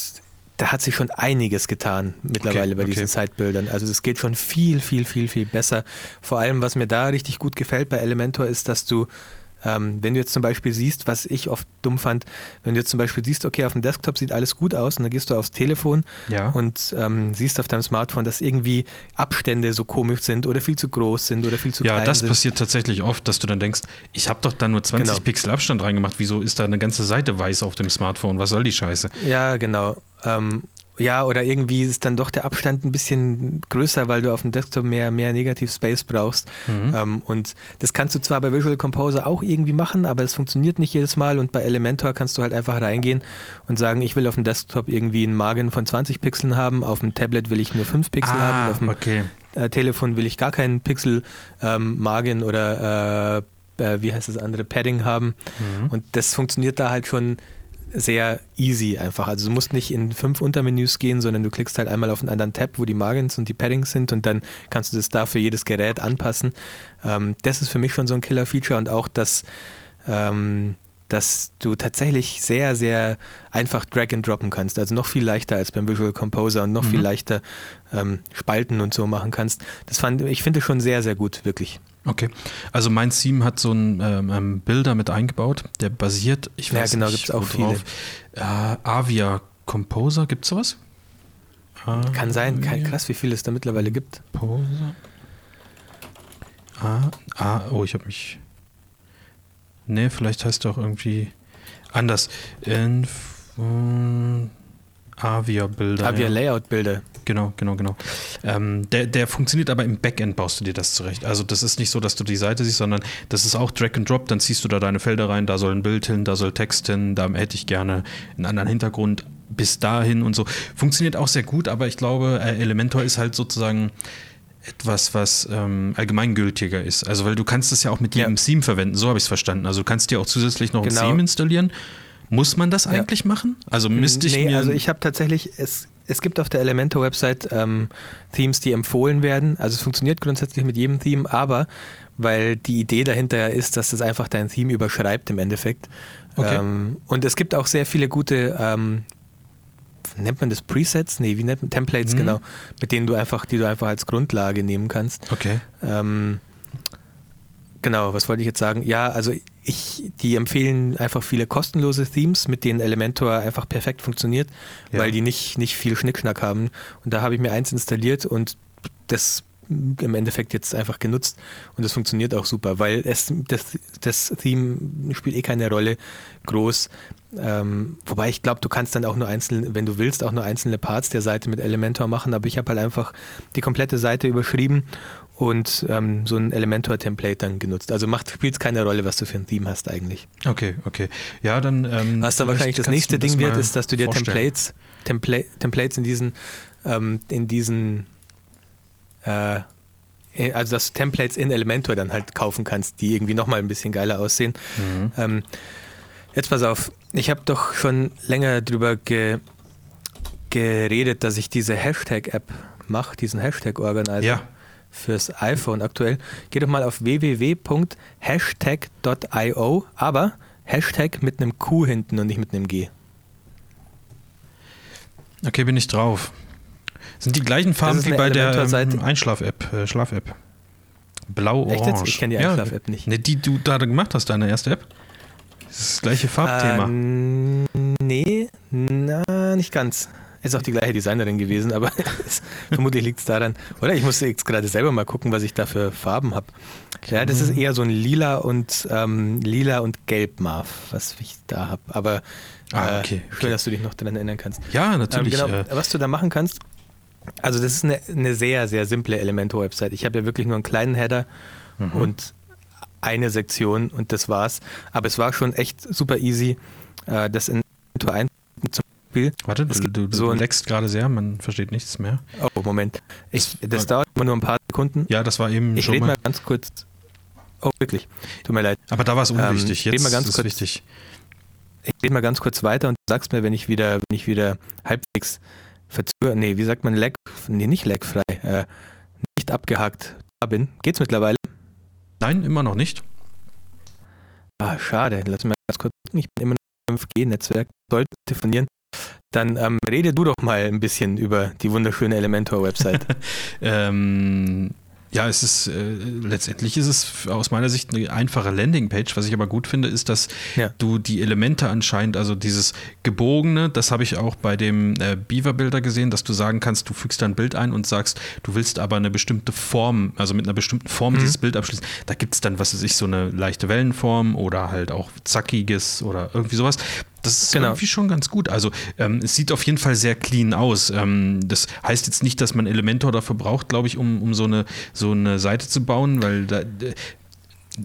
da hat sich schon einiges getan mittlerweile Okay, bei diesen okay. Zeitbildern. Also es geht schon viel, viel, viel, viel besser. Vor allem, was mir da richtig gut gefällt bei Elementor, ist, dass du, ähm, wenn du jetzt zum Beispiel siehst, was ich oft dumm fand, wenn du jetzt zum Beispiel siehst, okay, auf dem Desktop sieht alles gut aus und dann gehst du aufs Telefon Ja. und ähm, siehst auf deinem Smartphone, dass irgendwie Abstände so komisch sind oder viel zu groß sind oder viel zu Ja, klein das sind. passiert tatsächlich oft, dass du dann denkst, ich habe doch da nur 20 Genau. Pixel Abstand reingemacht, wieso ist da eine ganze Seite weiß auf dem Smartphone? Was soll die Scheiße? Ja, genau. Ähm, ja, oder irgendwie ist dann doch der Abstand ein bisschen größer, weil du auf dem Desktop mehr, mehr Negative Space brauchst. Mhm. Ähm, und das kannst du zwar bei Visual Composer auch irgendwie machen, aber es funktioniert nicht jedes Mal. Und bei Elementor kannst du halt einfach reingehen und sagen, ich will auf dem Desktop irgendwie einen Margin von 20 Pixeln haben, auf dem Tablet will ich nur 5 Pixel haben, Ah, auf dem okay. äh, Telefon will ich gar keinen Pixel ähm, Margin oder äh, äh, wie heißt das andere, Padding haben. Mhm. Und das funktioniert da halt schon sehr easy einfach. Also du musst nicht in fünf Untermenüs gehen, sondern du klickst halt einmal auf einen anderen Tab, wo die Margins und die Paddings sind und dann kannst du das da für jedes Gerät anpassen. Ähm, das ist für mich schon so ein Killer-Feature und auch das ähm, dass du tatsächlich sehr, sehr einfach Drag and Droppen kannst. Also noch viel leichter als beim Visual Composer und noch mhm. viel leichter ähm, Spalten und so machen kannst. Das fand ich finde schon sehr, sehr gut, wirklich. Okay, also mein Theme hat so einen ähm, ähm Bilder mit eingebaut, der basiert, ich weiß ja, genau, gibt es auch viele. Äh, Avia Composer, gibt es sowas? Kann sein, Kein, krass, wie viel es da mittlerweile gibt. Composer. Ah, ah, oh, ich habe mich Nee, vielleicht heißt er auch irgendwie anders. Inf Avia-Bilder. Avia-Layout-Bilder. Genau, genau, genau. Ähm, der, der funktioniert aber im Backend, baust du dir das zurecht. Also das ist nicht so, dass du die Seite siehst, sondern das ist auch Drag and Drop, dann ziehst du da deine Felder rein, da soll ein Bild hin, da soll Text hin, da hätte ich gerne einen anderen Hintergrund bis dahin und so. Funktioniert auch sehr gut, aber ich glaube, äh, Elementor ist halt sozusagen etwas, was ähm, allgemeingültiger ist. Also, weil du kannst es ja auch mit jedem ja. Theme verwenden, so habe ich es verstanden. Also, du kannst dir auch zusätzlich noch genau. ein Theme installieren. Muss man das eigentlich ja. machen? Also müsste ich nee, mir. Also ich habe tatsächlich, es, es gibt auf der Elementor-Website ähm, Themes, die empfohlen werden. Also es funktioniert grundsätzlich mit jedem Theme, aber weil die Idee dahinter ist, dass es einfach dein Theme überschreibt im Endeffekt. Okay. Ähm, und es gibt auch sehr viele gute ähm, nennt man das Presets? Nee, wie nennt man Templates, mhm. genau, mit denen du einfach, die du einfach als Grundlage nehmen kannst. Okay. Ähm, genau, was wollte ich jetzt sagen? Ja, also ich, die empfehlen einfach viele kostenlose Themes, mit denen Elementor einfach perfekt funktioniert, ja. weil die nicht, nicht viel Schnickschnack haben. Und da habe ich mir eins installiert und das im Endeffekt jetzt einfach genutzt und das funktioniert auch super, weil es, das, das Theme spielt eh keine Rolle groß. Ähm, wobei ich glaube, du kannst dann auch nur einzelne, wenn du willst, auch nur einzelne Parts der Seite mit Elementor machen, aber ich habe halt einfach die komplette Seite überschrieben und ähm, so ein Elementor-Template dann genutzt. Also macht spielt es keine Rolle, was du für ein Theme hast eigentlich. Okay, okay. Ja, dann. Ähm, was dann wahrscheinlich das nächste Ding wird, ist, dass du dir Templates, Templa Templates in diesen, ähm, in diesen äh, also dass du Templates in Elementor dann halt kaufen kannst, die irgendwie nochmal ein bisschen geiler aussehen. Mhm. Ähm, Jetzt pass auf, ich habe doch schon länger drüber ge geredet, dass ich diese Hashtag-App mache, diesen Hashtag-Organizer ja. Fürs iPhone aktuell. Geh doch mal auf www.hashtag.io, aber Hashtag mit einem Q hinten und nicht mit einem G. Okay, bin ich drauf. Sind die gleichen Farben wie bei der ähm, Einschlaf-App, äh, Schlaf-App. Blau-Orange. Ich kenne die Einschlaf-App ja, nicht. Ne, die du da gemacht hast, deine erste App? Das ist das gleiche Farbthema. Ähm, nee, na, nicht ganz. Ist auch die gleiche Designerin gewesen, aber vermutlich liegt es daran. Oder ich musste jetzt gerade selber mal gucken, was ich da für Farben habe. Ja, das ist eher so ein lila und ähm, lila und gelb Marv, was ich da habe. Aber ah, okay, äh, schön, okay. dass du dich noch daran erinnern kannst. Ja, natürlich. Ähm, genau, äh, was du da machen kannst, also das ist eine, eine sehr, sehr simple Elementor-Website. Ich habe ja wirklich nur einen kleinen Header mhm. und eine Sektion und das war's. Aber es war schon echt super easy, äh, das in 1 zum Beispiel. Warte, du, du, du so leckst gerade sehr, man versteht nichts mehr. Oh, Moment. Ich, das dauert immer nur ein paar Sekunden. Ja, das war eben ich schon. Ich rede mal ganz kurz. Oh, wirklich. Tut mir leid. Aber da war es unwichtig. Ähm, Jetzt mal ganz ist kurz, wichtig. Ich rede mal ganz kurz weiter und du sagst mir, wenn ich wieder, wenn ich wieder halbwegs verzögert, nee, wie sagt man, lag, nee, nicht lagfrei, äh, nicht abgehakt da bin. Geht's mittlerweile? Nein, immer noch nicht. Ah, schade. Lass mich ganz kurz. Ich bin immer noch im 5G-Netzwerk. Sollte telefonieren. Dann ähm, rede du doch mal ein bisschen über die wunderschöne Elementor-Website. ähm, ja, es ist äh, letztendlich ist es aus meiner Sicht eine einfache Landingpage. Was ich aber gut finde, ist, dass ja. du die Elemente anscheinend, also dieses gebogene, das habe ich auch bei dem äh, Beaver-Bilder gesehen, dass du sagen kannst, du fügst ein Bild ein und sagst, du willst aber eine bestimmte Form, also mit einer bestimmten Form mhm. dieses Bild abschließen. Da gibt es dann, was weiß ich, so eine leichte Wellenform oder halt auch zackiges oder irgendwie sowas. Das ist genau. irgendwie schon ganz gut. Also ähm, es sieht auf jeden Fall sehr clean aus. Ähm, das heißt jetzt nicht, dass man Elementor dafür braucht, glaube ich, um, um so, eine, so eine Seite zu bauen, weil da,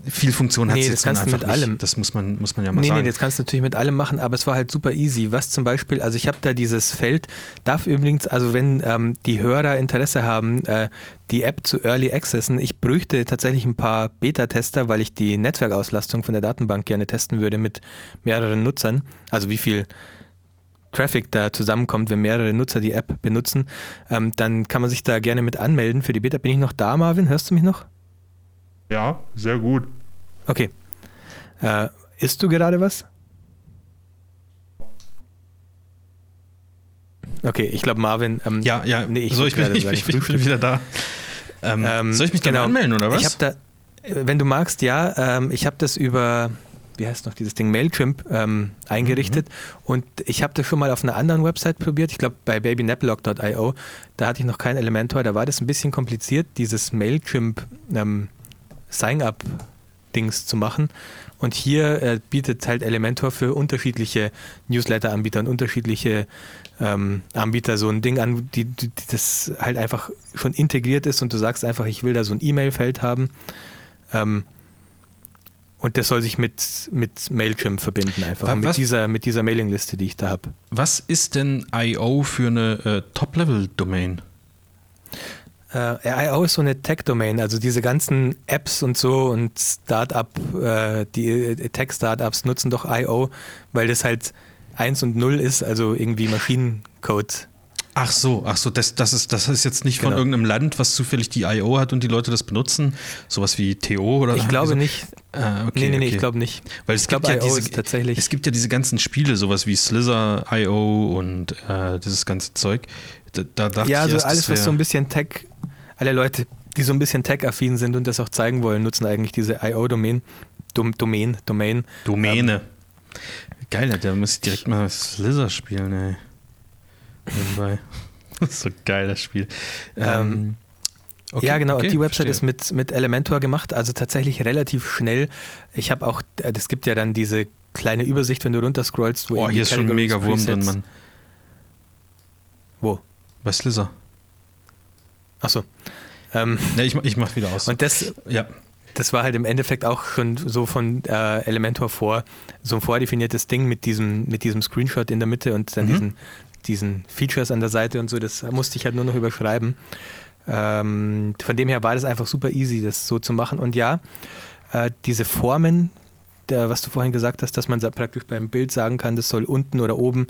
viel Funktion hat Nee, es das jetzt du einfach mit nicht. allem. Das muss man, muss man ja mal Nee, sagen. nee, das kannst du natürlich mit allem machen, aber es war halt super easy. Was zum Beispiel, also ich habe da dieses Feld, darf übrigens, also wenn ähm, die Hörer Interesse haben, äh, die App zu Early Accessen, ich bräuchte tatsächlich ein paar Beta-Tester, weil ich die Netzwerkauslastung von der Datenbank gerne testen würde mit mehreren Nutzern. Also wie viel Traffic da zusammenkommt, wenn mehrere Nutzer die App benutzen, ähm, dann kann man sich da gerne mit anmelden für die Beta. Bin ich noch da, Marvin? Hörst du mich noch? Ja, sehr gut. Okay. Äh, isst du gerade was? Okay, ich glaube Marvin. Ähm, ja, ja, Nee, ich so, ich bin, ich, ich bin wieder da. Ähm, Ähm, soll ich mich genau. anmelden oder was? Ich habe da, wenn du magst, ja, ähm, ich habe das über, wie heißt noch dieses Ding, Mailchimp ähm, eingerichtet Mhm. und ich habe das schon mal auf einer anderen Website probiert, ich glaube bei babynaplock.io, da hatte ich noch kein Elementor, da war das ein bisschen kompliziert, dieses Mailchimp ähm, Sign-up-Dings zu machen. Und hier äh, bietet halt Elementor für unterschiedliche Newsletter-Anbieter und unterschiedliche ähm, Anbieter so ein Ding an, die, die, das halt einfach schon integriert ist und du sagst einfach, ich will da so ein E-Mail-Feld haben. Ähm, und das soll sich mit, mit Mailchimp verbinden einfach. Was- mit dieser, mit dieser Mailingliste, die ich da habe. Was ist denn I.O. für eine äh, Top-Level-Domain? Äh, IO ist so eine Tech-Domain, also diese ganzen Apps und so und Startup, äh, die äh, Tech-Startups nutzen doch IO, weil das halt 1 und 0 ist, also irgendwie Maschinencode. Ach so, ach so, das, das, ist, das ist jetzt nicht von Genau. irgendeinem Land, was zufällig die I.O. hat und die Leute das benutzen. Sowas wie TO oder Ich glaube so. nicht. Ah, okay, nee, nee, nee, okay. ich glaube nicht. Weil es ich gibt ja IO diese, tatsächlich. es gibt ja diese ganzen Spiele, sowas wie Slither.io und äh, dieses ganze Zeug. Da, da ja, also alles, was so ein bisschen Tech, alle Leute, die so ein bisschen Tech-affin sind und das auch zeigen wollen, nutzen eigentlich diese IO-Domain. Dom Domain, Domain. Domäne. Geil, da muss ich direkt mal Slither spielen, ey. Nebenbei. Das so ein geiles Spiel. Ähm, okay, ja, genau. okay, die Website verstehe. ist mit, mit Elementor gemacht, also tatsächlich relativ schnell. Ich habe auch, es gibt ja dann diese kleine Übersicht, wenn du runterscrollst. Wo Oh, hier ist schon ein mega Wurm drin, Mann. Wo? Bei Slither. Achso. Ähm, Ne, ich, ich mach wieder aus. und das, ja. das war halt im Endeffekt auch schon so von äh, Elementor vor, so ein vordefiniertes Ding mit diesem, mit diesem Screenshot in der Mitte und dann Mhm. diesen, diesen Features an der Seite und so, das musste ich halt nur noch überschreiben. Ähm, von dem her war das einfach super easy, das so zu machen. Und ja, äh, diese Formen, der, was du vorhin gesagt hast, dass man praktisch beim Bild sagen kann, das soll unten oder oben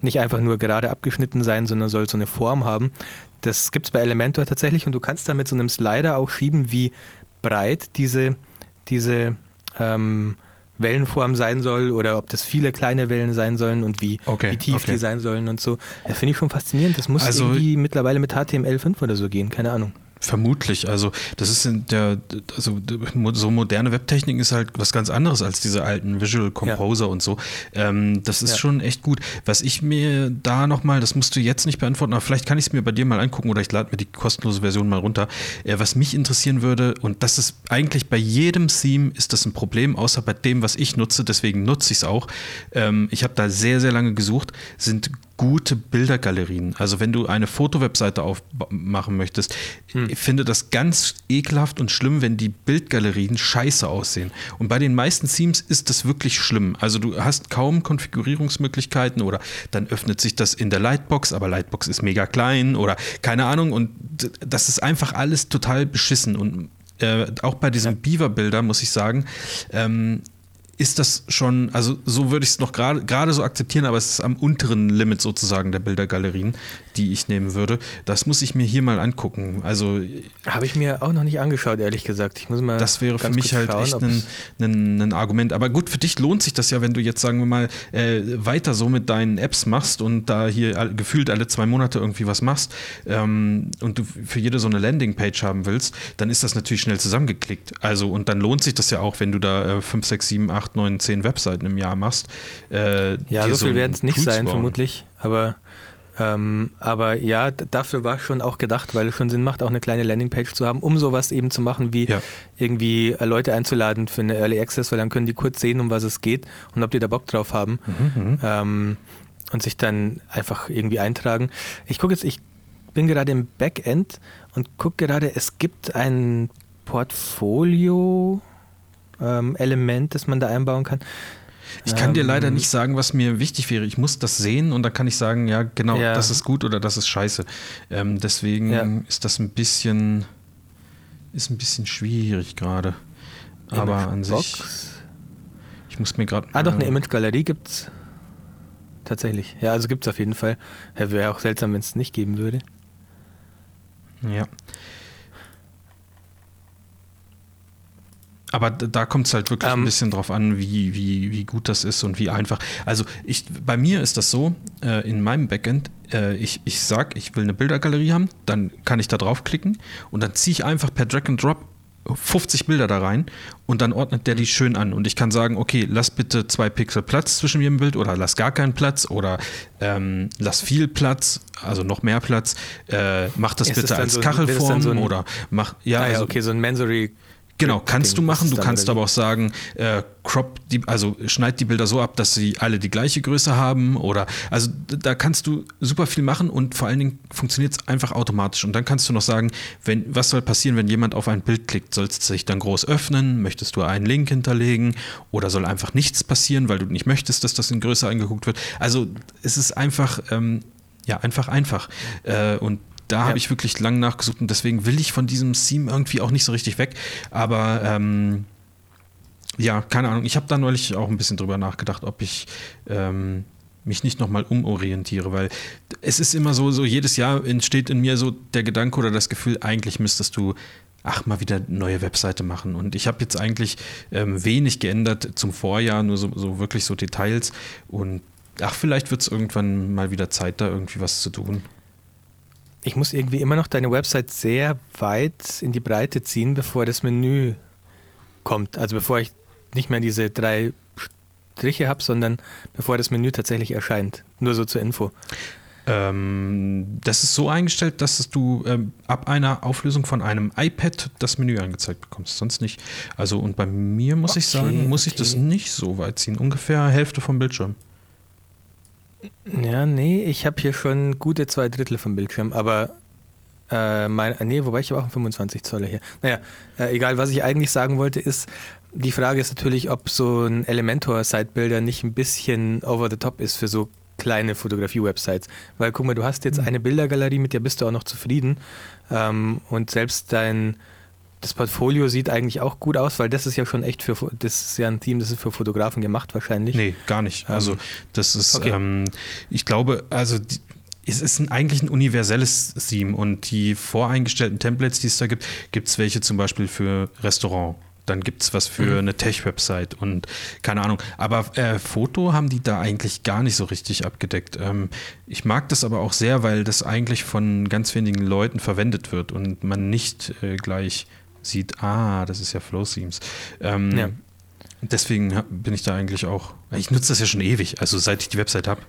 nicht einfach nur gerade abgeschnitten sein, sondern soll so eine Form haben. Das gibt es bei Elementor tatsächlich und du kannst da mit so einem Slider auch schieben, wie breit diese, diese ähm, Wellenform sein soll oder ob das viele kleine Wellen sein sollen und wie, Okay, wie tief okay. die sein sollen und so. Das finde ich schon faszinierend. Das muss Also- irgendwie mittlerweile mit HTML5 oder so gehen, keine Ahnung. Vermutlich. Also, das ist in der, also so moderne Webtechnik ist halt was ganz anderes als diese alten Visual Composer und so. Ähm, das ist Ja. schon echt gut. Was ich mir da nochmal, das musst du jetzt nicht beantworten, aber vielleicht kann ich es mir bei dir mal angucken oder ich lade mir die kostenlose Version mal runter. Äh, was mich interessieren würde, und das ist eigentlich bei jedem Theme ist das ein Problem, außer bei dem, was ich nutze, deswegen nutze ich es auch. Ähm, ich habe da sehr, sehr lange gesucht, sind gute Bildergalerien. Also wenn du eine Fotowebseite aufmachen möchtest, ich finde das ganz ekelhaft und schlimm, wenn die Bildgalerien scheiße aussehen. Und bei den meisten Themes ist das wirklich schlimm. Also du hast kaum Konfigurierungsmöglichkeiten oder dann öffnet sich das in der Lightbox, aber Lightbox ist mega klein oder keine Ahnung. Und das ist einfach alles total beschissen. Und äh, auch bei diesem Beaver-Bilder muss ich sagen, ähm, ist das schon, also so würde ich es noch gerade so akzeptieren, aber es ist am unteren Limit sozusagen der Bildergalerien, die ich nehmen würde. Das muss ich mir hier mal angucken. Also Habe ich mir auch noch nicht angeschaut, ehrlich gesagt. Ich muss mal das wäre für mich halt schauen, echt ein, ein, ein Argument. Aber gut, für dich lohnt sich das ja, wenn du jetzt, sagen wir mal, äh, weiter so mit deinen Apps machst und da hier gefühlt alle zwei Monate irgendwie was machst ähm, und du für jede so eine Landingpage haben willst, dann ist das natürlich schnell zusammengeklickt. Also und dann lohnt sich das ja auch, wenn du da äh, 5, 6, 7, 8, 9, 10 Webseiten im Jahr machst. Äh, Ja, so viel werden es nicht Tool zu sein, bauen. vermutlich. Aber, ähm, aber ja, dafür war schon auch gedacht, weil es schon Sinn macht, auch eine kleine Landingpage zu haben, um sowas eben zu machen, wie Ja. irgendwie äh, Leute einzuladen für eine Early Access, weil dann können die kurz sehen, um was es geht und ob die da Bock drauf haben. Mhm, Ähm, und sich dann einfach irgendwie eintragen. Ich gucke jetzt, ich bin gerade im Backend und gucke gerade, es gibt ein Portfolio. Ähm, Element, das man da einbauen kann. Ich kann dir leider Ähm, nicht sagen, was mir wichtig wäre. Ich muss das sehen und dann kann ich sagen, ja, genau, Ja. das ist gut oder das ist scheiße. Ähm, deswegen Ja. ist das ein bisschen, ist ein bisschen schwierig gerade. Aber an sich, ich muss mir gerade. Ah, doch, eine Image-Galerie gibt's tatsächlich. Ja, also gibt's auf jeden Fall. Ja, Wäre auch seltsam, wenn es nicht geben würde. Ja. Aber da kommt es halt wirklich ein Ähm. bisschen drauf an, wie, wie, wie gut das ist und wie einfach. Also ich, bei mir ist das so, äh, in meinem Backend, äh, ich, ich sag, ich will eine Bildergalerie haben, dann kann ich da draufklicken und dann ziehe ich einfach per Drag and Drop 50 Bilder da rein und dann ordnet der die schön an. Und ich kann sagen, okay, lass bitte zwei Pixel Platz zwischen jedem Bild oder lass gar keinen Platz oder ähm, lass viel Platz, also noch mehr Platz. Äh, mach das Ist das bitte dann als so- das Kachelform so ein- oder mach, ja, ah, ja, also, okay, so ein Mansory. Genau, kannst du machen. Du kannst aber auch sagen, äh, crop die, also schneid die Bilder so ab, dass sie alle die gleiche Größe haben oder also da kannst du super viel machen und vor allen Dingen funktioniert es einfach automatisch. Und dann kannst du noch sagen, wenn, was soll passieren, wenn jemand auf ein Bild klickt? Soll es sich dann groß öffnen? Möchtest du einen Link hinterlegen? Oder soll einfach nichts passieren, weil du nicht möchtest, dass das in Größe angeguckt wird? Also es ist einfach, ähm, ja, einfach einfach. Äh, und da Ja. habe ich wirklich lang nachgesucht und deswegen will ich von diesem Theme irgendwie auch nicht so richtig weg. Aber ähm, ja, keine Ahnung. Ich habe da neulich auch ein bisschen drüber nachgedacht, ob ich ähm, mich nicht nochmal umorientiere, weil es ist immer so, so jedes Jahr entsteht in mir so der Gedanke oder das Gefühl, eigentlich müsstest du ach, mal wieder eine neue Webseite machen. Und ich habe jetzt eigentlich ähm, wenig geändert zum Vorjahr, nur so, so wirklich so Details. Und ach, vielleicht wird es irgendwann mal wieder Zeit, da irgendwie was zu tun. Ich muss irgendwie immer noch deine Website sehr weit in die Breite ziehen, bevor das Menü kommt. Also bevor ich nicht mehr diese drei Striche habe, sondern bevor das Menü tatsächlich erscheint. Nur so zur Info. Ähm, das ist so eingestellt, dass du ähm, ab einer Auflösung von einem iPad das Menü angezeigt bekommst, sonst nicht. Also und bei mir muss ich Okay, sagen, muss ich das okay. nicht so weit ziehen, ungefähr Hälfte vom Bildschirm. Ja, nee, ich habe hier schon gute zwei Drittel vom Bildschirm, aber äh, mein, nee, wobei ich habe auch einen 25 Zoller hier. Naja, äh, egal, was ich eigentlich sagen wollte, ist, die Frage ist natürlich, ob so ein Elementor-Site-Builder nicht ein bisschen over the top ist für so kleine Fotografie-Websites. Weil guck mal, du hast jetzt eine Bildergalerie, mit der bist du auch noch zufrieden. Ähm, und selbst dein das Portfolio sieht eigentlich auch gut aus, weil das ist ja schon echt für das ist ja ein Team, das ist für Fotografen gemacht wahrscheinlich. Nee, gar nicht. Also Ähm, das ist, okay. ähm, ich glaube, also die, es ist ein, eigentlich ein universelles Theme und die voreingestellten Templates, die es da gibt, gibt es welche zum Beispiel für Restaurant. Dann gibt es was für Mhm. eine Tech-Website und keine Ahnung. Aber äh, Foto haben die da eigentlich gar nicht so richtig abgedeckt. Ähm, ich mag das aber auch sehr, weil das eigentlich von ganz wenigen Leuten verwendet wird und man nicht äh, gleich sieht, ah, das ist ja Flow Themes. Ähm, Ja. Deswegen bin ich da eigentlich auch. Ich nutze das ja schon ewig, also seit ich die Website habe.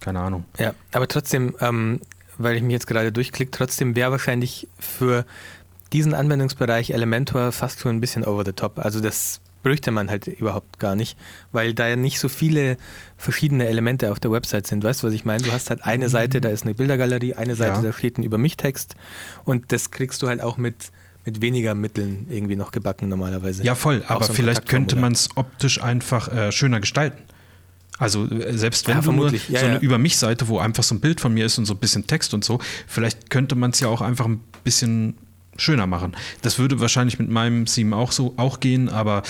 Keine Ahnung. Ja, aber trotzdem, ähm, weil ich mich jetzt gerade durchklicke, trotzdem wäre wahrscheinlich für diesen Anwendungsbereich Elementor fast schon ein bisschen over the top. Also das bräuchte man halt überhaupt gar nicht, weil da ja nicht so viele verschiedene Elemente auf der Website sind. Weißt du, was ich meine? Du hast halt eine Seite, da ist eine Bildergalerie, eine Seite, Ja. da steht ein Über mich-Text und das kriegst du halt auch mit, mit weniger Mitteln irgendwie noch gebacken normalerweise. Ja, voll, aber so vielleicht könnte man es optisch einfach äh, schöner gestalten. Also äh, selbst wenn Ja, du nur vermutlich. Ja, so eine ja. Über mich Seite, wo einfach so ein Bild von mir ist und so ein bisschen Text und so, vielleicht könnte man es ja auch einfach ein bisschen schöner machen. Das würde wahrscheinlich mit meinem Theme auch so auch gehen, aber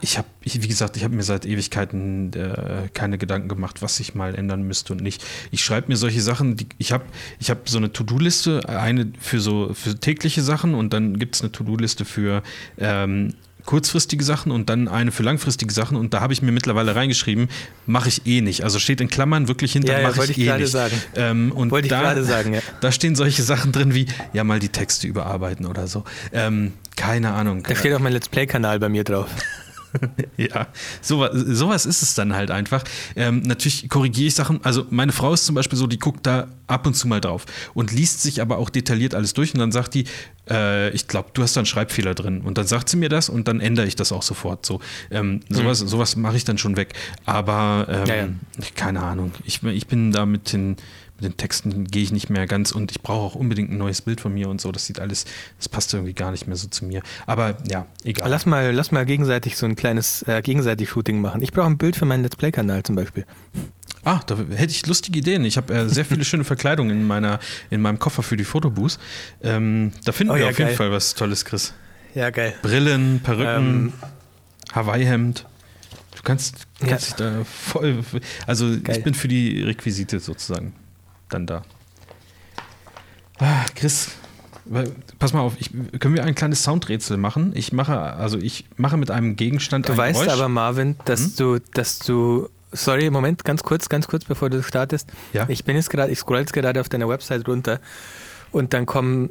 ich habe, wie gesagt, ich habe mir seit Ewigkeiten äh, keine Gedanken gemacht, was ich mal ändern müsste und nicht. Ich schreibe mir solche Sachen, die, ich habe ich hab so eine To-Do-Liste, eine für so für tägliche Sachen und dann gibt es eine To-Do-Liste für ähm, kurzfristige Sachen und dann eine für langfristige Sachen und da habe ich mir mittlerweile reingeschrieben, mache ich eh nicht. Also steht in Klammern wirklich hinter, Ja, ja, mache ich ich eh nicht. sagen. Ähm, und Wollte ich da, gerade sagen, ja. Da stehen solche Sachen drin wie, ja, mal die Texte überarbeiten oder so. Ähm, keine Ahnung. Da steht auch mein Let's Play-Kanal bei mir drauf. Ja, sowas, sowas ist es dann halt einfach. Ähm, natürlich korrigiere ich Sachen. Also meine Frau ist zum Beispiel so, die guckt da ab und zu mal drauf und liest sich aber auch detailliert alles durch und dann sagt die, äh, ich glaube, du hast da einen Schreibfehler drin. Und dann sagt sie mir das und dann ändere ich das auch sofort. So, ähm, sowas, sowas mache ich dann schon weg. Aber ähm, Ja, ja. keine Ahnung. Ich, ich bin da mit den, mit den Texten gehe ich nicht mehr ganz und ich brauche auch unbedingt ein neues Bild von mir und so. Das sieht alles, das passt irgendwie gar nicht mehr so zu mir. Aber ja, egal. Lass mal, lass mal gegenseitig so ein kleines äh, gegenseitig Shooting machen. Ich brauche ein Bild für meinen Let's Play-Kanal zum Beispiel. Ah, da hätte ich lustige Ideen. Ich habe äh, sehr viele schöne Verkleidungen in, meiner, in meinem Koffer für die Fotobooths. Ähm, da finden Oh wir ja, auf jeden geil. Fall was Tolles, Chris. Ja, geil. Brillen, Perücken, Ähm, Hawaii-Hemd. Du kannst, Ja. kannst dich da voll. Also Geil. ich bin für die Requisite sozusagen dann da. Ah, Chris, pass mal auf, ich, können wir ein kleines Soundrätsel machen? Ich mache, also ich mache mit einem Gegenstand Du ein weißt Geräusch. aber, Marvin, dass Hm? du, dass du. Sorry, Moment, ganz kurz, ganz kurz, bevor du startest. Ja. Ich bin jetzt gerade, ich scroll jetzt gerade auf deiner Website runter und dann kommen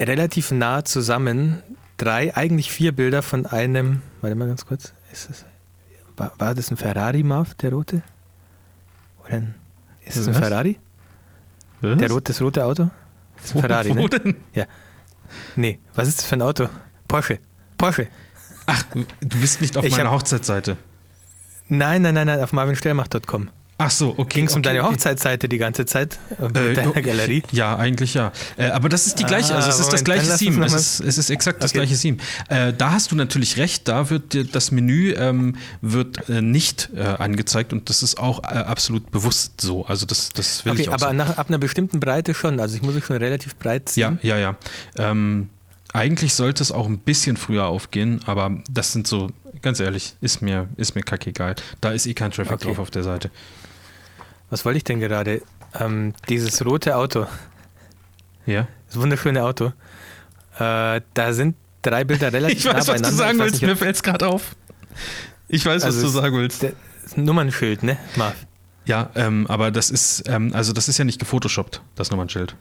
relativ nah zusammen drei, eigentlich vier Bilder von einem. Warte mal ganz kurz. Ist das, war, war das ein Ferrari, Marv, der rote? Oder ein, ist das ein Was? Ferrari? Was? Der rote, das rote Auto? Das ist Ferrari, ne? denn? Nee, was ist das für ein Auto? Porsche. Porsche. Ach, du bist nicht auf Ich meiner hab- Hochzeitsseite. Nein, nein, nein, nein, auf marvinstellmacht.com. Ach so, okay. Ging es um okay, deine okay. Hochzeitsseite die ganze Zeit? Äh, Äh, deiner Galerie? Ja, eigentlich ja. Äh, aber das ist die gleiche, also Ah, es ist das Moment, gleiche lass uns Theme. Es ist, es ist exakt das Okay. gleiche Theme. Äh, da hast du natürlich recht, da wird dir das Menü ähm, wird äh, nicht äh, angezeigt und das ist auch absolut bewusst so. Also das, das will Okay, ich auch aber nach, ab einer bestimmten Breite schon. Also ich muss es schon relativ breit Ja, ziehen. ja, ja. Ähm, eigentlich sollte es auch ein bisschen früher aufgehen, aber das sind so, ganz ehrlich, ist mir, ist mir kackegal. Da ist eh kein Traffic drauf auf der Seite. Was wollte ich denn gerade? Ähm, dieses rote Auto, Ja? das wunderschöne Auto. Äh, da sind drei Bilder relativ Ich nah weiß, was beieinander. du sagen willst, nicht, mir fällt es gerade auf. Ich weiß, Also was du sagen willst. der- das Nummernschild, ne, Marv? Ja, ähm, aber das ist, ähm, also das ist ja nicht gefotoshoppt, das Nummernschild.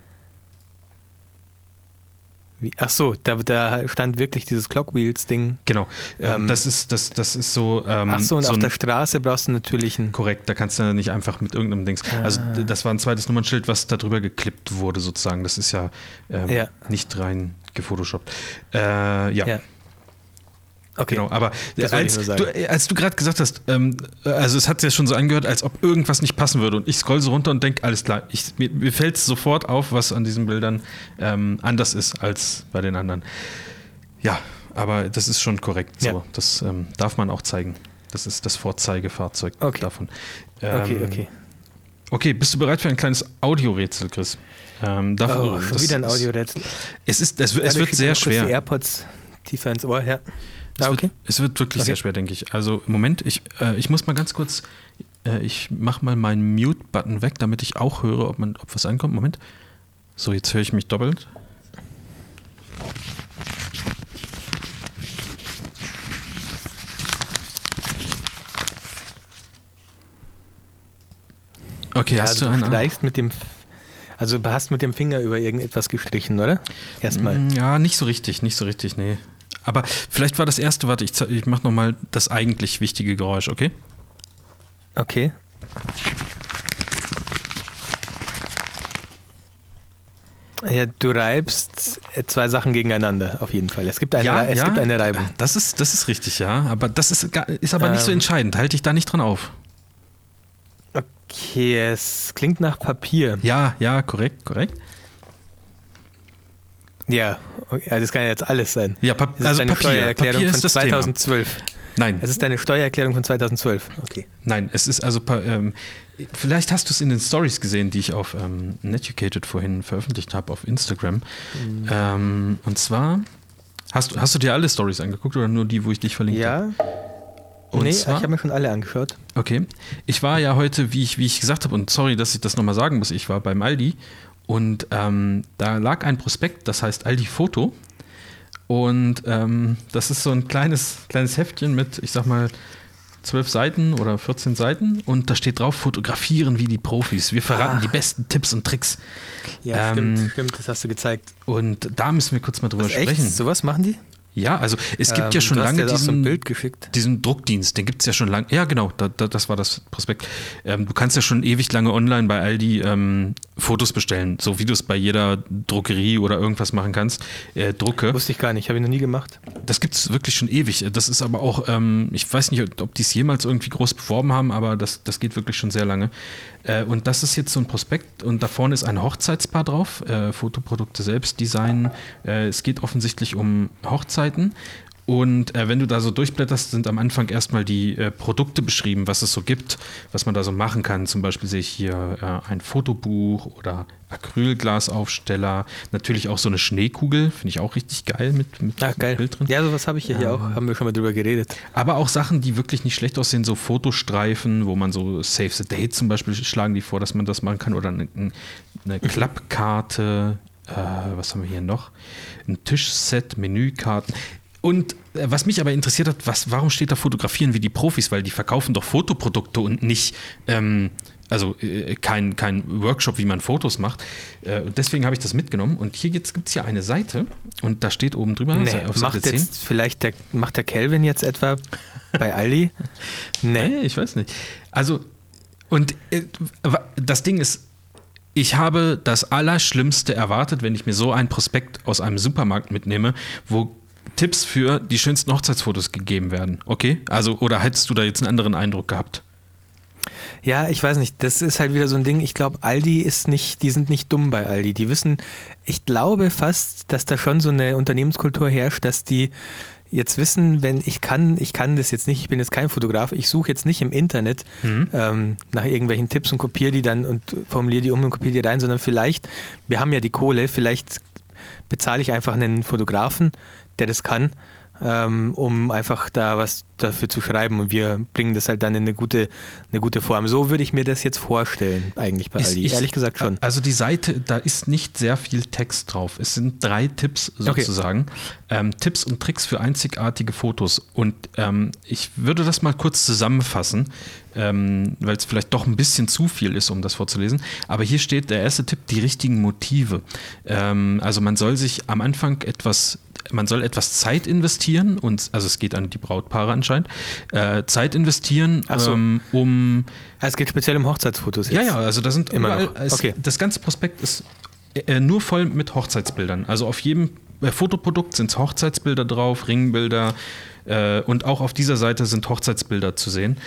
Wie? Ach so, da, da stand wirklich dieses Clockwheels-Ding. Genau. Ähm, Ähm, das ist, das, das ist so. Ähm, Ach so, und auf ein, der Straße brauchst du natürlich einen. korrekt, da kannst du nicht einfach mit irgendeinem Dings. Also Ah. d- das war ein zweites Nummernschild, was da drüber geklippt wurde, sozusagen. Das ist ja, ähm, Ja. nicht rein gefotoshoppt. Äh, ja. Ja. Okay. Genau, aber als du, als du gerade gesagt hast, ähm, also es hat sich ja schon so angehört, als ob irgendwas nicht passen würde. Und ich scroll so runter und denke, alles klar, ich, mir, mir fällt es sofort auf, was an diesen Bildern ähm, anders ist als bei den anderen. Ja, aber das ist schon korrekt. So. Ja. Das ähm, darf man auch zeigen. Das ist das Vorzeigefahrzeug Okay. davon. Okay, Ähm, okay. Okay, bist du bereit für ein kleines Audiorätsel, Chris? Ähm, dafür- Oh, schon wieder ein Audiorätsel. Es, ist, es, es wird sehr kurz Die schwer. AirPods tiefer ins Ohr, ja. Es, Ah, okay. wird, es wird wirklich Okay. sehr schwer, denke ich. Also, Moment, ich, äh, ich muss mal ganz kurz, äh, ich mache mal meinen Mute-Button weg, damit ich auch höre, ob, man, ob was ankommt. Moment. So, jetzt höre ich mich doppelt. Okay, Ja, hast also du einen? streichst mit dem, also du hast mit dem Finger über irgendetwas gestrichen, oder? Erstmal. Mm, Ja, nicht so richtig, nicht so richtig, nee. Aber vielleicht war das erste, warte, ich, ich mache nochmal das eigentlich wichtige Geräusch, okay? Okay. Ja, du reibst äh, zwei Sachen gegeneinander, auf jeden Fall. Es gibt eine, Rei- es gibt eine Reibung. Das ist, das ist richtig, ja. Aber das ist, ist aber nicht so Ähm. entscheidend. Halte dich da nicht dran auf. Okay, es klingt nach Papier. Ja, ja, korrekt, korrekt. Ja, okay, also das kann ja jetzt alles sein. Ja, Pap also deine Papier. Steuererklärung Papier von ist das Thema. 2012. Nein, Es ist deine Steuererklärung von 2012. Okay. nein, es ist also, ähm, vielleicht hast du es in den Stories gesehen, die ich auf ähm, Netucated vorhin veröffentlicht habe auf Instagram. Mhm. Ähm, und zwar, hast, du- hast du dir alle Stories angeguckt oder nur die, wo ich dich verlinkt habe? Ja. Und nee, zwar- ich habe mir schon alle angeschaut. Okay. Ich war ja heute, wie ich, wie ich gesagt habe, und sorry, dass ich das nochmal sagen muss, ich war beim Aldi und ähm, da lag ein Prospekt, das heißt Aldi Foto. Und ähm, das ist so ein kleines, kleines Heftchen mit, ich sag mal, zwölf Seiten oder 14 Seiten und da steht drauf, fotografieren wie die Profis. Wir verraten Ah. die besten Tipps und Tricks. Ja, Ähm, stimmt, stimmt, das hast du gezeigt. Und da müssen wir kurz mal drüber Was, echt? sprechen. Sowas machen die? Ja, also es gibt ja Ähm, schon lange ja so ein diesen, diesen Druckdienst, den gibt es ja schon lange. Ja, genau, da, da, das war das Prospekt. Ähm, du kannst ja schon ewig lange online bei Aldi ähm, Fotos bestellen, so wie du es bei jeder Drogerie oder irgendwas machen kannst. Äh, Drucke. Wusste ich gar nicht, habe ich noch nie gemacht. Das gibt es wirklich schon ewig. Das ist aber auch, ähm, ich weiß nicht, ob die es jemals irgendwie groß beworben haben, aber das, das geht wirklich schon sehr lange. Äh, und das ist jetzt so ein Prospekt und da vorne ist ein Hochzeitspaar drauf, äh, Fotoprodukte selbst, Design. Äh, es geht offensichtlich um Hochzeiten. Und äh, wenn du da so durchblätterst, sind am Anfang erstmal die äh, Produkte beschrieben, was es so gibt, was man da so machen kann. Zum Beispiel sehe ich hier äh, ein Fotobuch oder Acrylglasaufsteller. Natürlich auch so eine Schneekugel, finde ich auch richtig geil mit, mit Ah, geil. Bild drin. Ja, sowas habe ich hier, hier auch, haben wir schon mal drüber geredet. Aber auch Sachen, die wirklich nicht schlecht aussehen, so Fotostreifen, wo man so Save the Date zum Beispiel schlagen die vor, dass man das machen kann. Oder eine, eine Klappkarte. Äh, was haben wir hier noch? Ein Tischset, Menükarten. Und äh, was mich aber interessiert hat, was, warum steht da fotografieren wie die Profis? Weil die verkaufen doch Fotoprodukte und nicht, ähm, also äh, kein, kein Workshop, wie man Fotos macht. Äh, und deswegen habe ich das mitgenommen. Und hier gibt es ja eine Seite und da steht oben drüber, Nee, auf Seite macht 10. jetzt vielleicht der, macht der Kelvin jetzt etwa bei Aldi? Nee. Nee, ich weiß nicht. Also, und äh, das Ding ist, ich habe das Allerschlimmste erwartet, wenn ich mir so ein Prospekt aus einem Supermarkt mitnehme, wo Tipps für die schönsten Hochzeitsfotos gegeben werden. Okay? Also, oder hättest du da jetzt einen anderen Eindruck gehabt? Ja, ich weiß nicht. Das ist halt wieder so ein Ding. Ich glaube, Aldi ist nicht, die sind nicht dumm bei Aldi. Die wissen, ich glaube fast, dass da schon so eine Unternehmenskultur herrscht, dass die jetzt wissen, wenn ich kann, ich kann das jetzt nicht, ich bin jetzt kein Fotograf, ich suche jetzt nicht im Internet ähm, nach irgendwelchen Tipps und kopiere die dann und formuliere die um und kopiere die rein, sondern vielleicht, wir haben ja die Kohle, vielleicht bezahle ich einfach einen Fotografen, der das kann, ähm, um einfach da was dafür zu schreiben und wir bringen das halt dann in eine gute, eine gute Form. So würde ich mir das jetzt vorstellen, eigentlich bei Ich- Aldi. ich- Ehrlich gesagt schon. Also die Seite, da ist nicht sehr viel Text drauf. Es sind drei Tipps Okay. sozusagen. Ähm, Tipps und Tricks für einzigartige Fotos. Und ähm, ich würde das mal kurz zusammenfassen, ähm, weil es vielleicht doch ein bisschen zu viel ist, um das vorzulesen. Aber hier steht der erste Tipp, die richtigen Motive. Ähm, also man soll sich am Anfang etwas man soll etwas Zeit investieren und also es geht an die Brautpaare anscheinend äh, Zeit investieren so. ähm, um Ah, es geht speziell um Hochzeitsfotos ja, jetzt. ja, also da sind Immer überall, noch. es, Okay. das ganze Prospekt ist äh, nur voll mit Hochzeitsbildern. Also auf jedem äh, Fotoprodukt sind Hochzeitsbilder drauf, Ringbilder äh, und auch auf dieser Seite sind Hochzeitsbilder zu sehen.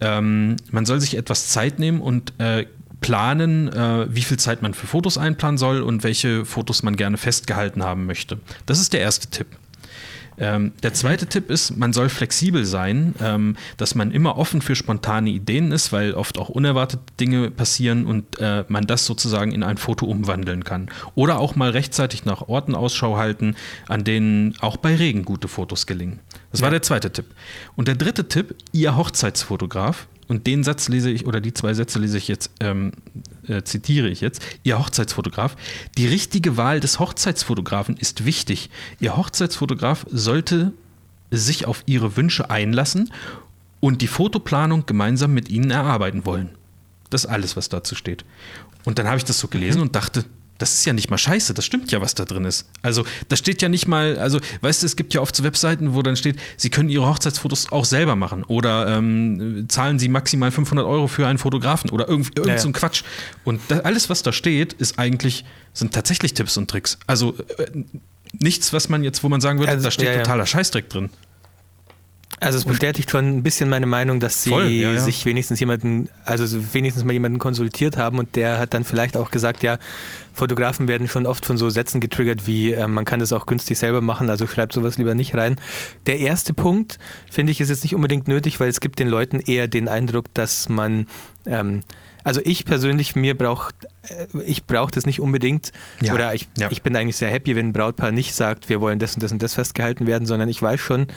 Ähm, man soll sich etwas Zeit nehmen und äh, planen, äh, wie viel Zeit man für Fotos einplanen soll und welche Fotos man gerne festgehalten haben möchte. Das ist der erste Tipp. Ähm, der zweite Tipp ist, man soll flexibel sein, ähm, dass man immer offen für spontane Ideen ist, weil oft auch unerwartete Dinge passieren und äh, man das sozusagen in ein Foto umwandeln kann. Oder auch mal rechtzeitig nach Orten Ausschau halten, an denen auch bei Regen gute Fotos gelingen. Das war Ja. der zweite Tipp. Und der dritte Tipp, Ihr Hochzeitsfotograf, und den Satz lese ich, oder die zwei Sätze lese ich jetzt, ähm, äh, zitiere ich jetzt, Ihr Hochzeitsfotograf. Die richtige Wahl des Hochzeitsfotografen ist wichtig. Ihr Hochzeitsfotograf sollte sich auf Ihre Wünsche einlassen und die Fotoplanung gemeinsam mit Ihnen erarbeiten wollen. Das ist alles, was dazu steht. Und dann habe ich das so gelesen und dachte, das ist ja nicht mal scheiße, das stimmt ja, was da drin ist. Also, da steht ja nicht mal, also, weißt du, es gibt ja oft so Webseiten, wo dann steht, Sie können Ihre Hochzeitsfotos auch selber machen oder ähm, zahlen Sie maximal 500 Euro für einen Fotografen oder irgend, irgend Ja, so ein Quatsch. Und da, alles, was da steht, ist eigentlich, sind tatsächlich Tipps und Tricks. Also, äh, nichts, was man jetzt, wo man sagen würde, Also, da steht ja. totaler Scheißdreck drin. Also es bestätigt schon ein bisschen meine Meinung, dass sie Voll, ja, ja. sich wenigstens jemanden, also so wenigstens mal jemanden konsultiert haben und der hat dann vielleicht auch gesagt, ja, Fotografen werden schon oft von so Sätzen getriggert wie, äh, man kann das auch günstig selber machen, also schreibt sowas lieber nicht rein. Der erste Punkt, finde ich, ist jetzt nicht unbedingt nötig, weil es gibt den Leuten eher den Eindruck, dass man, ähm, also ich persönlich, mir braucht, ich brauche das nicht unbedingt Ja, oder ich, ja. ich bin eigentlich sehr happy, wenn ein Brautpaar nicht sagt, wir wollen das und das und das festgehalten werden, sondern ich weiß schon,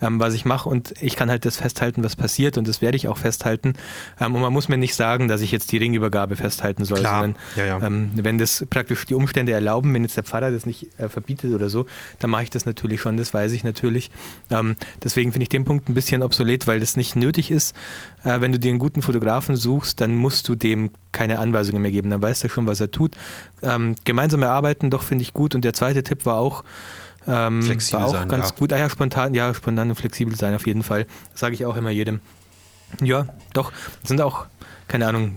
ähm, was ich mache und ich kann halt das festhalten, was passiert und das werde ich auch festhalten. Ähm, und man muss mir nicht sagen, dass ich jetzt die Ringübergabe festhalten soll, Klar, sondern ja, ja. Ähm, wenn das praktisch die Umstände erlauben, wenn jetzt der Pfarrer das nicht äh, verbietet oder so, dann mache ich das natürlich schon, das weiß ich natürlich. Ähm, deswegen finde ich den Punkt ein bisschen obsolet, weil das nicht nötig ist. Äh, wenn du dir einen guten Fotografen suchst, dann musst du dem keine Anweisungen mehr geben, dann weiß er schon, was er tut. Ähm, gemeinsam erarbeiten, doch finde ich gut. Und der zweite Tipp war auch, Ähm, Flexibel war auch sein, ganz ja. gut. Ah ja, spontan, ja, spontan und flexibel sein auf jeden Fall. Das sage ich auch immer jedem. Ja, doch. Das sind auch, keine Ahnung,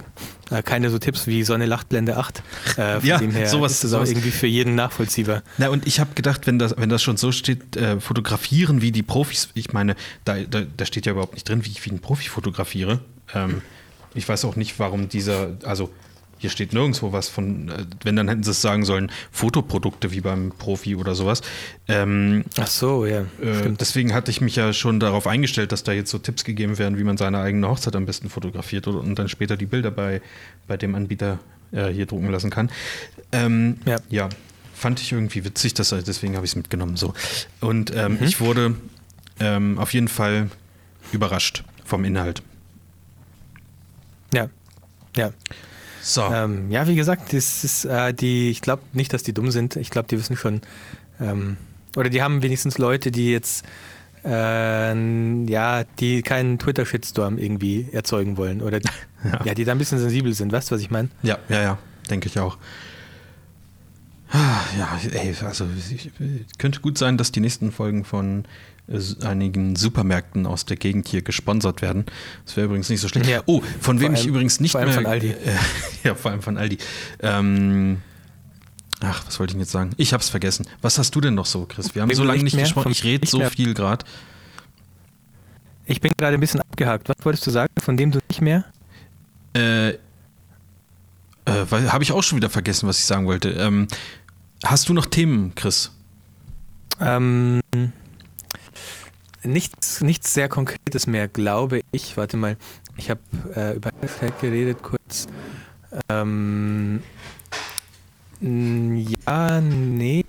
äh, keine so Tipps wie Sonne lacht Blende 8. Äh, von Ja, dem her sowas- ist das auch sowas. irgendwie für jeden nachvollziehbar. Na, und ich habe gedacht, wenn das, wenn das schon so steht, äh, fotografieren wie die Profis, ich meine, da, da, da steht ja überhaupt nicht drin, wie ich wie ein Profi fotografiere. Ähm, ich weiß auch nicht, warum dieser, also hier steht nirgendwo was von, äh, wenn dann hätten sie es sagen sollen, Fotoprodukte wie beim Profi oder sowas. Ähm, Ach so, ja. äh, deswegen hatte ich mich ja schon darauf eingestellt, dass da jetzt so Tipps gegeben werden, wie man seine eigene Hochzeit am besten fotografiert und dann später die Bilder bei, bei dem Anbieter äh, hier drucken lassen kann. Ähm, Ja. ja, fand ich irgendwie witzig, dass, deswegen habe ich es mitgenommen. So. Und ähm, ich wurde ähm, auf jeden Fall überrascht vom Inhalt. Ja. Ja. So. Ähm, ja, wie gesagt, das ist äh, die, ich glaube nicht, dass die dumm sind. Ich glaube, die wissen schon, ähm, oder die haben wenigstens Leute, die jetzt äh, ja, die keinen Twitter-Shitstorm irgendwie erzeugen wollen. Oder ja. die da ein bisschen sensibel sind, weißt du, was ich meine? Ja, ja, ja, denke ich auch. Ah, Ja, ey, also ich, könnte gut sein, dass die nächsten Folgen von einigen Supermärkten aus der Gegend hier gesponsert werden. Das wäre übrigens nicht so schlecht. Ja. Oh, von Vor wem ich allem- übrigens nicht vor allem mehr. von Aldi. Äh, ja, vor allem von Aldi. Ähm, ach, was wollte ich denn jetzt sagen? Ich hab's vergessen. Was hast du denn noch so, Chris? Wir haben Wem so lange nicht mehr- gesprochen. Ich rede so mehr- viel gerade. Ich bin gerade ein bisschen abgehakt. Was wolltest du sagen, von dem du nicht mehr? Äh, äh, Habe ich auch schon wieder vergessen, was ich sagen wollte. Ähm, hast du noch Themen, Chris? Ähm, nichts, nichts sehr Konkretes mehr, glaube ich. Warte mal, ich habe äh, über Hashtag geredet kurz. Ähm, ja, nee.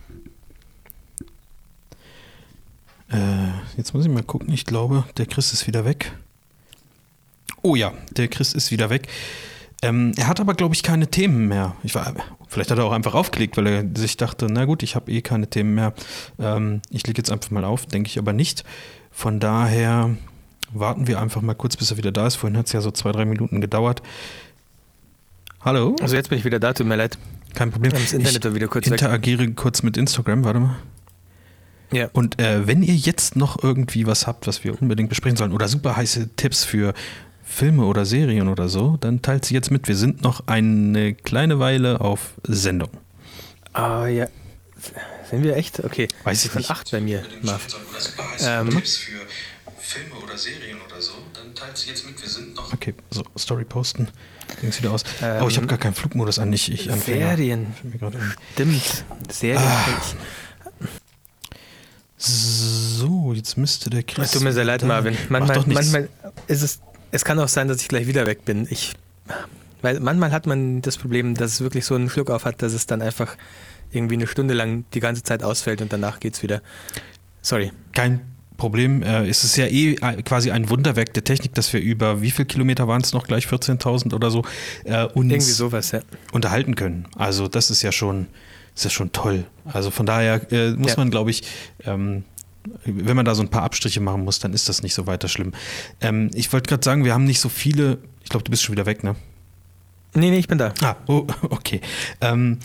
Äh, jetzt muss ich mal gucken. Ich glaube, der Chris ist wieder weg. Oh ja, der Chris ist wieder weg. Ähm, er hat aber, glaube ich, keine Themen mehr. Ich war, vielleicht hat er auch einfach aufgelegt, weil er sich dachte, na gut, ich habe eh keine Themen mehr. Ähm, ich lege jetzt einfach mal auf, denke ich aber nicht. Von daher warten wir einfach mal kurz, bis er wieder da ist. Vorhin hat es ja so zwei, drei Minuten gedauert. Hallo? Also jetzt bin ich wieder da, tut mir leid. Kein Problem. Das Internet war wieder kurz ich weg. interagiere kurz mit Instagram, warte mal. Ja. Und äh, wenn ihr jetzt noch irgendwie was habt, was wir unbedingt besprechen sollen, oder super heiße Tipps für Filme oder Serien oder so, dann teilt sie jetzt mit. Wir sind noch eine kleine Weile auf Sendung. Ah, ja. Sind wir echt? Okay. Weiß ich Von nicht. acht bei mir, Marv. Ähm, Tipps für Filme oder Serien oder so, dann teilt sie jetzt mit. Wir sind noch. Okay, so, Story posten. Ging's wieder aus. Ähm, oh, ich habe gar keinen Flugmodus an. Ich, ich. Serien. Stimmt. Serien. Ah. So, jetzt müsste der Chris. Es tut mir sehr leid, Marvin. Manchmal, doch nichts. manchmal ist es, es kann auch sein, dass ich gleich wieder weg bin. Ich, weil manchmal hat man das Problem, dass es wirklich so einen Schluck auf hat, dass es dann einfach irgendwie eine Stunde lang die ganze Zeit ausfällt und danach geht's wieder. Sorry. Kein Problem. Äh, es ist ja eh äh, quasi ein Wunderwerk der Technik, dass wir über wie viel Kilometer waren es noch gleich 14.000 oder so äh, uns Irgendwie sowas, ja. unterhalten können. Also das ist ja schon, ist ja schon toll. Also von daher äh, muss Ja. man, glaube ich, ähm, wenn man da so ein paar Abstriche machen muss, dann ist das nicht so weiter schlimm. Ähm, ich wollte gerade sagen, wir haben nicht so viele. Ich glaube, du bist schon wieder weg, ne? Nee, nee, ich bin da. Ah, oh, okay. Ähm,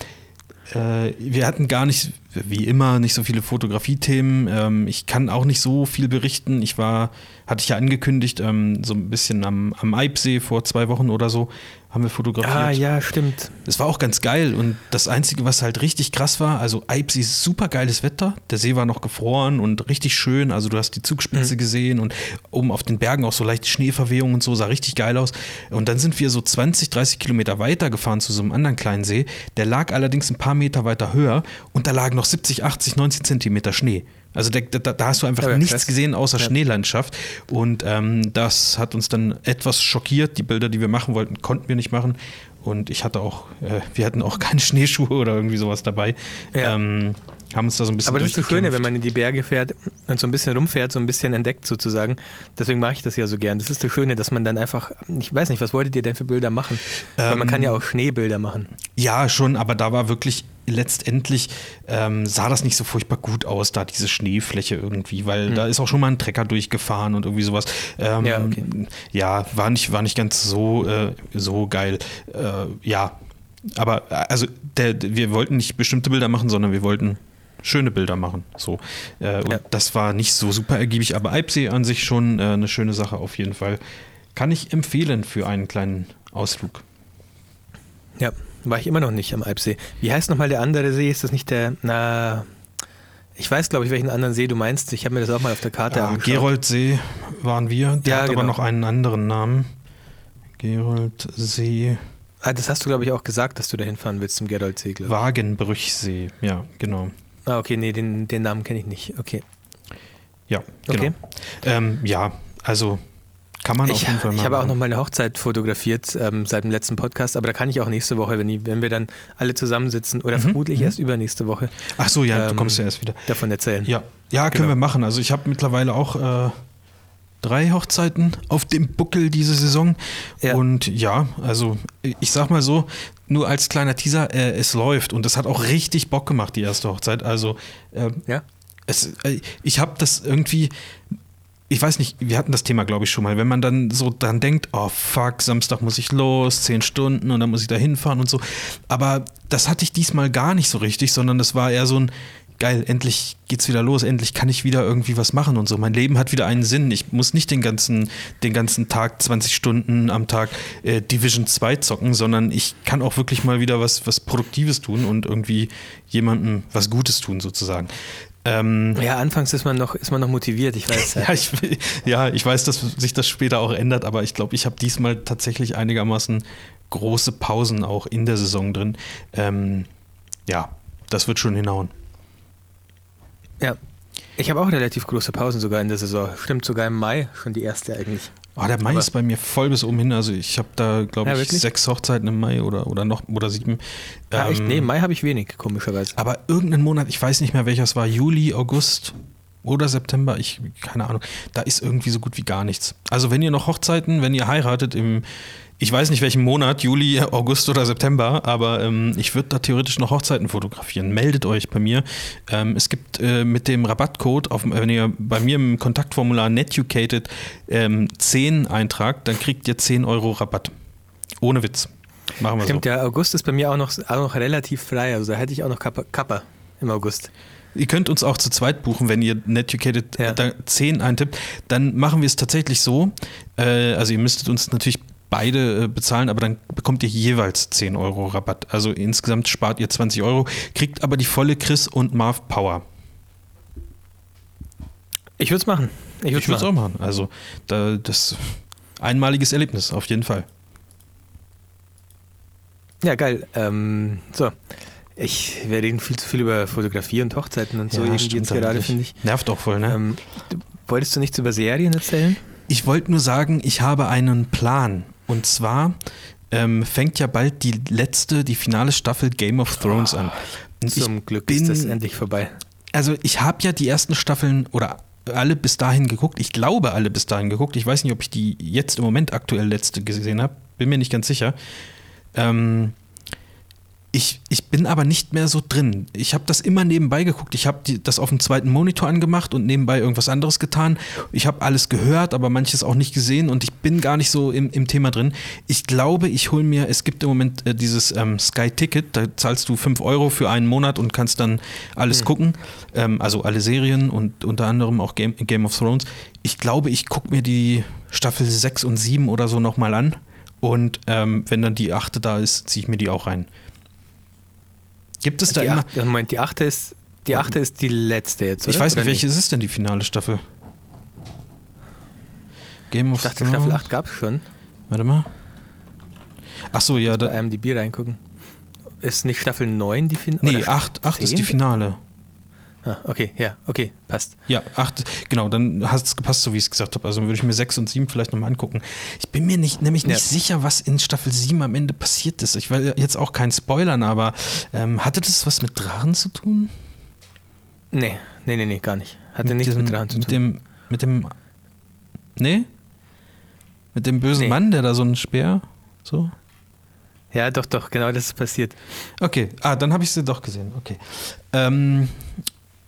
äh, wir hatten gar nicht, wie immer, nicht so viele Fotografiethemen. Ähm, ich kann auch nicht so viel berichten. Ich war, hatte ich ja angekündigt, ähm, so ein bisschen am, am Eibsee vor zwei Wochen oder so haben wir fotografiert. Ah, ja, stimmt. Das war auch ganz geil und das Einzige, was halt richtig krass war, also Eibsee ist super geiles Wetter, der See war noch gefroren und richtig schön, also du hast die Zugspitze Mhm. gesehen und oben auf den Bergen auch so leichte Schneeverwehungen und so, sah richtig geil aus und dann sind wir so 20, 30 Kilometer weiter gefahren zu so einem anderen kleinen See, der lag allerdings ein paar Meter weiter höher und da lagen noch 70, 80, 90 Zentimeter Schnee. Also der, da, da hast du einfach ja, nichts krass. gesehen außer Ja. Schneelandschaft. Und ähm, das hat uns dann etwas schockiert. Die Bilder, die wir machen wollten, konnten wir nicht machen. Und ich hatte auch, äh, wir hatten auch keine Schneeschuhe oder irgendwie sowas dabei. Ja. Ähm, haben uns da so ein bisschen. Aber das ist das Schöne, wenn man in die Berge fährt und so ein bisschen rumfährt, so ein bisschen entdeckt sozusagen. Deswegen mache ich das ja so gern. Das ist das Schöne, dass man dann einfach, ich weiß nicht, was wolltet ihr denn für Bilder machen? Weil man Ähm, kann ja auch Schneebilder machen. Ja, schon, aber da war wirklich letztendlich ähm, sah das nicht so furchtbar gut aus, da diese Schneefläche irgendwie, weil da ist auch schon mal ein Trecker durchgefahren und irgendwie sowas. Ähm, Hm. Ja, okay. ja, war nicht, war nicht ganz so, äh, so geil. Äh, ja, aber also der, wir wollten nicht bestimmte Bilder machen, sondern wir wollten schöne Bilder machen. So. Äh, und Ja. das war nicht so super ergiebig, aber Eibsee an sich schon äh, eine schöne Sache auf jeden Fall. Kann ich empfehlen für einen kleinen Ausflug. Ja, war ich immer noch nicht am Alpsee. Wie heißt nochmal der andere See? Ist das nicht der, na, ich weiß, glaube ich, welchen anderen See du meinst. Ich habe mir das auch mal auf der Karte Ah, angeschaut. Geroldsee waren wir. Der Ja, hat aber genau. noch einen anderen Namen. Geroldsee, Ah, das hast du, glaube ich, auch gesagt, dass du da hinfahren willst zum Geroldsee, glaube ich. Wagenbrüchsee. Ja, genau. Ah, okay, nee, den, den Namen kenne ich nicht. Okay. Ja, genau. Okay. Ähm, ja, also kann man auf Ich, jeden Fall ich mal habe auch machen. noch mal eine Hochzeit fotografiert ähm, seit dem letzten Podcast, aber da kann ich auch nächste Woche, wenn, die, wenn wir dann alle zusammensitzen oder Mhm, vermutlich mhm. erst übernächste Woche Ach so, ja, du ähm, kommst ja erst wieder. davon erzählen. Ja, ja können Genau. wir machen. Also ich habe mittlerweile auch äh, drei Hochzeiten auf dem Buckel diese Saison. Ja. Und ja, also ich sag mal so, nur als kleiner Teaser, äh, es läuft. Und das hat auch richtig Bock gemacht, die erste Hochzeit. Also äh, Ja? es, äh, ich habe das irgendwie, ich weiß nicht, wir hatten das Thema, glaube ich, schon mal, wenn man dann so dann denkt, oh fuck, Samstag muss ich los, zehn Stunden und dann muss ich da hinfahren und so. Aber das hatte ich diesmal gar nicht so richtig, sondern das war eher so ein, geil, endlich geht's wieder los, endlich kann ich wieder irgendwie was machen und so. Mein Leben hat wieder einen Sinn. Ich muss nicht den ganzen, den ganzen Tag, 20 Stunden am Tag äh, Division 2 zocken, sondern ich kann auch wirklich mal wieder was, was Produktives tun und irgendwie jemandem was Gutes tun, sozusagen. Ähm, Ja, anfangs ist man noch, ist man noch motiviert, ich weiß. ja, ich, ja, ich weiß, dass sich das später auch ändert, aber ich glaube, ich habe diesmal tatsächlich einigermaßen große Pausen auch in der Saison drin. Ähm, ja, das wird schon hinhauen. Ja. Ich habe auch relativ große Pausen sogar in der Saison. Stimmt sogar im Mai schon die erste eigentlich. Oh, der Mai Aber- ist bei mir voll bis oben hin. Also ich habe da, glaube Ja, ich, wirklich? sechs Hochzeiten im Mai oder, oder noch oder sieben. Echt? Ähm, Nee, im Mai habe ich wenig, komischerweise. Aber irgendeinen Monat, ich weiß nicht mehr welcher es war, Juli, August oder September, ich, keine Ahnung, da ist irgendwie so gut wie gar nichts. Also wenn ihr noch Hochzeiten, wenn ihr heiratet im, ich weiß nicht welchen Monat, Juli, August oder September, aber ähm, ich würde da theoretisch noch Hochzeiten fotografieren. Meldet euch bei mir. Ähm, es gibt äh, mit dem Rabattcode, auf, wenn ihr bei mir im Kontaktformular Netucated ähm, 10 eintragt, dann kriegt ihr 10 Euro Rabatt. Ohne Witz. Machen wir Stimmt, so. der August ist bei mir auch noch, auch noch relativ frei. Also da hätte ich auch noch Kappa, Kappa im August. Ihr könnt uns auch zu zweit buchen, wenn ihr Netucated Ja. da 10 eintippt. Dann machen wir es tatsächlich so. Äh, also ihr müsstet uns natürlich beide äh, bezahlen, aber dann bekommt ihr jeweils 10 Euro Rabatt. Also insgesamt spart ihr 20 Euro, kriegt aber die volle Chris und Marv Power. Ich würde es machen. Ich würde es auch machen. Also da, das einmaliges Erlebnis, auf jeden Fall. Ja, geil. Ähm, so. Ich, wir reden viel zu viel über Fotografie und Hochzeiten und so irgendwie stimmt jetzt gerade, finde ich. Nervt auch voll, ne? Ähm, wolltest du nichts über Serien erzählen? Ich wollte nur sagen, ich habe einen Plan. Und zwar ähm, fängt ja bald die letzte, die finale Staffel Game of Thrones an. Und Zum Glück bin- ist das endlich vorbei. also ich habe ja die ersten Staffeln oder alle bis dahin geguckt. Ich glaube, alle bis dahin geguckt. Ich weiß nicht, ob ich die jetzt im Moment aktuell letzte gesehen habe. Bin mir nicht ganz sicher. Ähm, ich, ich bin aber nicht mehr so drin. Ich habe das immer nebenbei geguckt. Ich habe das auf dem zweiten Monitor angemacht und nebenbei irgendwas anderes getan. Ich habe alles gehört, aber manches auch nicht gesehen und ich bin gar nicht so im, im Thema drin. Ich glaube, ich hole mir, es gibt im Moment äh, dieses ähm, Sky Ticket, da zahlst du 5 Euro für einen Monat und kannst dann alles gucken. Ähm, also alle Serien und unter anderem auch Game, Game of Thrones. Ich glaube, ich gucke mir die Staffel 6 und 7 oder so nochmal an. Und ähm, wenn dann die achte da ist, ziehe ich mir die auch rein. Gibt es da Die, immer. achte, Moment, die achte ist, die achte ist die letzte jetzt, oder? Ich weiß nicht, welche ist es denn die finale Staffel? Game of Ich dachte, Staffel Thrones? 8 gab es schon. Warte mal. Ach so, ja, Bei da, IMDb reingucken. Ist nicht Staffel 9 die Finale? nee, 8, 8 ist die Finale. Ah, okay, ja, okay, passt. Ja, 8, genau, dann hat es gepasst, so wie ich es gesagt habe. Also würde ich mir 6 und 7 vielleicht nochmal angucken. Ich bin mir nicht, nämlich nicht Ja. sicher, was in Staffel 7 am Ende passiert ist. Ich will jetzt auch keinen Spoilern, aber ähm, hatte das was mit Drachen zu tun? Nee, nee, nee, nee, gar nicht. Hatte nichts diesem- mit dran zu mit tun. Dem, mit dem. Nee? Mit dem bösen Nee. Mann, der da so einen Speer. So? ja, doch, doch, genau das ist passiert. Okay, ah, dann habe ich sie doch gesehen. Okay. Ähm,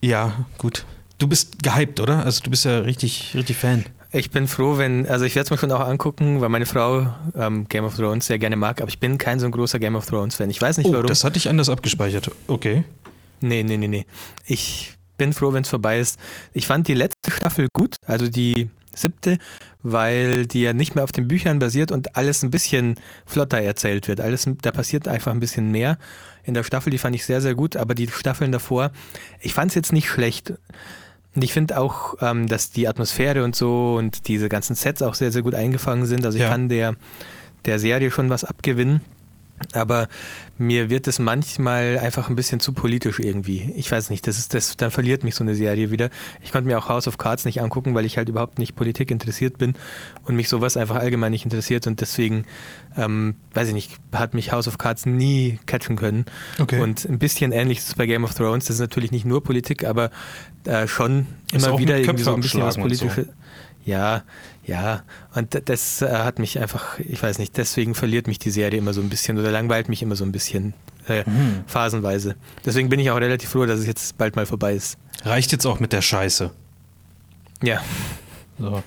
ja, gut. Du bist gehypt, oder? Also du bist ja richtig, richtig Fan. Ich bin froh, wenn, also ich werde es mir schon auch angucken, weil meine Frau ähm, Game of Thrones sehr gerne mag, aber ich bin kein so ein großer Game of Thrones Fan. Ich weiß nicht Oh, warum. das hatte ich anders abgespeichert. Okay. Nee, nee, nee, nee. Ich bin froh, wenn es vorbei ist. Ich fand die letzte Staffel gut, also die siebte, weil die ja nicht mehr auf den Büchern basiert und alles ein bisschen flotter erzählt wird. Alles, da passiert einfach ein bisschen mehr. In der Staffel, die fand ich sehr, sehr gut, aber die Staffeln davor, ich fand es jetzt nicht schlecht. Und ich finde auch, ähm, dass die Atmosphäre und so und diese ganzen Sets auch sehr, sehr gut eingefangen sind. Also ich Ja. kann der, der Serie schon was abgewinnen. Aber mir wird es manchmal einfach ein bisschen zu politisch irgendwie. Ich weiß nicht, das ist das, dann verliert mich so eine Serie wieder. Ich konnte mir auch House of Cards nicht angucken, weil ich halt überhaupt nicht Politik interessiert bin und mich sowas einfach allgemein nicht interessiert und deswegen, ähm, weiß ich nicht, hat mich House of Cards nie catchen können. Okay. Und ein bisschen ähnlich ist es bei Game of Thrones. Das ist natürlich nicht nur Politik, aber äh, schon immer wieder irgendwie so ein bisschen was und so. Politisches. Ja, ja. Und das äh, hat mich einfach, ich weiß nicht, deswegen verliert mich die Serie immer so ein bisschen oder langweilt mich immer so ein bisschen äh, Mhm. phasenweise. Deswegen bin ich auch relativ froh, dass es jetzt bald mal vorbei ist. Reicht jetzt auch mit der Scheiße. Ja, So.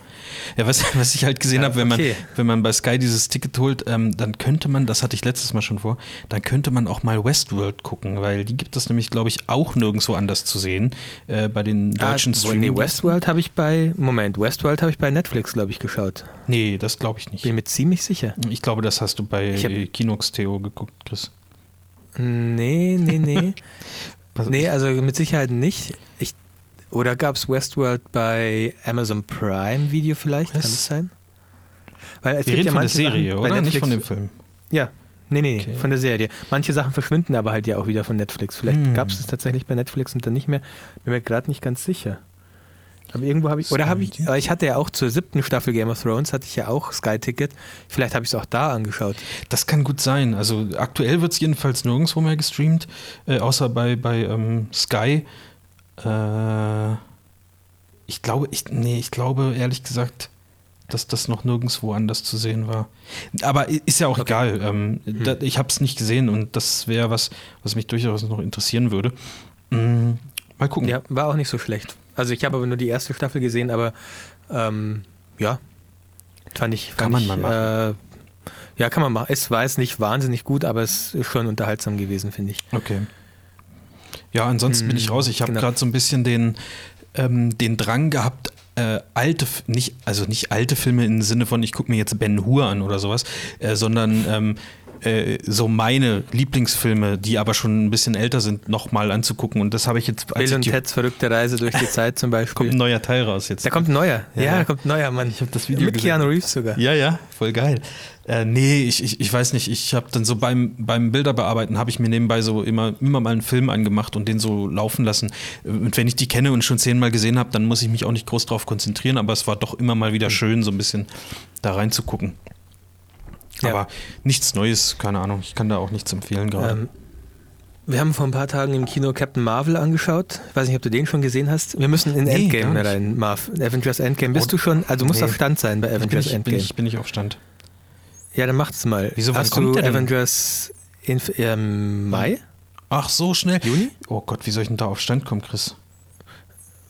Ja, was, was ich halt gesehen Ja, habe, wenn man, okay. wenn man bei Sky dieses Ticket holt, ähm, dann könnte man, das hatte ich letztes Mal schon vor, dann könnte man auch mal Westworld gucken, weil die gibt es nämlich, glaube ich, auch nirgendwo anders zu sehen, äh, bei den deutschen ah, Streaming. Nee, Westworld habe ich bei, Moment, Westworld habe ich bei Netflix, glaube ich, geschaut. Nee, das glaube ich nicht. Bin mir ziemlich sicher. Ich glaube, das hast du bei hab- Kinox Theo geguckt, Chris. Nee, nee, nee. Nee, also mit Sicherheit nicht. Ich, oder gab es Westworld bei Amazon Prime Video vielleicht? Was? Kann das sein? Weil es Wir reden von der Serie, Sachen oder? Nicht Netflix- von dem Film. Ja, nee, nee, Okay. von der Serie. Manche Sachen verschwinden aber halt ja auch wieder von Netflix. Vielleicht Hm. gab es es tatsächlich bei Netflix und dann nicht mehr. Bin mir gerade nicht ganz sicher. Aber irgendwo habe ich, oder habe ich, ich hatte ja auch zur siebten Staffel Game of Thrones, hatte ich ja auch Sky-Ticket. Vielleicht habe ich es auch da angeschaut. Das kann gut sein. Also aktuell wird es jedenfalls nirgendwo mehr gestreamt, äh, außer bei, bei ähm, Sky. Äh, ich glaube, ich, nee, ich glaube ehrlich gesagt, dass das noch nirgendwo anders zu sehen war. Aber ist ja auch egal. Ähm, da, ich habe es nicht gesehen und das wäre was, was mich durchaus noch interessieren würde. Mm, mal gucken. Ja, war auch nicht so schlecht. Also ich habe aber nur die erste Staffel gesehen, aber ähm, ja, fand ich. Fand Kann man ich, mal machen. Äh, ja, kann man machen. Es war jetzt nicht wahnsinnig gut, aber es ist schon unterhaltsam gewesen, finde ich. Okay. Ja, ansonsten bin ich Hm, raus. Ich habe genau. gerade so ein bisschen den, ähm, den Drang gehabt, äh, alte, nicht, also nicht alte Filme im Sinne von, ich gucke mir jetzt Ben Hur an oder sowas, äh, sondern ähm, äh, so meine Lieblingsfilme, die aber schon ein bisschen älter sind, nochmal anzugucken. Und das habe ich jetzt. als Bill und Teds verrückte Reise durch die Zeit zum Beispiel. kommt ein neuer Teil raus jetzt. da kommt ein neuer. Ja, Ja. da kommt ein neuer, Mann. Ich habe das Video Mit gesehen. Keanu Reeves sogar. Ja, ja, voll geil. Äh, nee, ich, ich, ich weiß nicht, ich habe dann so beim, beim Bilderbearbeiten habe ich mir nebenbei so immer, immer mal einen Film angemacht und den so laufen lassen. Äh, Und wenn ich die kenne und schon zehnmal gesehen habe, dann muss ich mich auch nicht groß drauf konzentrieren, aber es war doch immer mal wieder schön, so ein bisschen da reinzugucken. Ja. Aber nichts Neues, keine Ahnung, ich kann da auch nichts empfehlen gerade. Ähm, wir haben vor ein paar Tagen im Kino Captain Marvel angeschaut. Ich weiß nicht, ob du den schon gesehen hast. Wir müssen in Nee, Endgame nicht. rein, Marv. Avengers Endgame. Bist Oh, du schon? Also musst nee. auf Stand sein bei bin, Avengers ich, bin, Endgame. ich, bin ich auf Stand. Ja, dann macht's mal. Wieso, Hast kommt du der denn? Avengers in, ähm, Mai? Ach, so schnell. Juni? Oh Gott, wie soll ich denn da auf Stand kommen, Chris?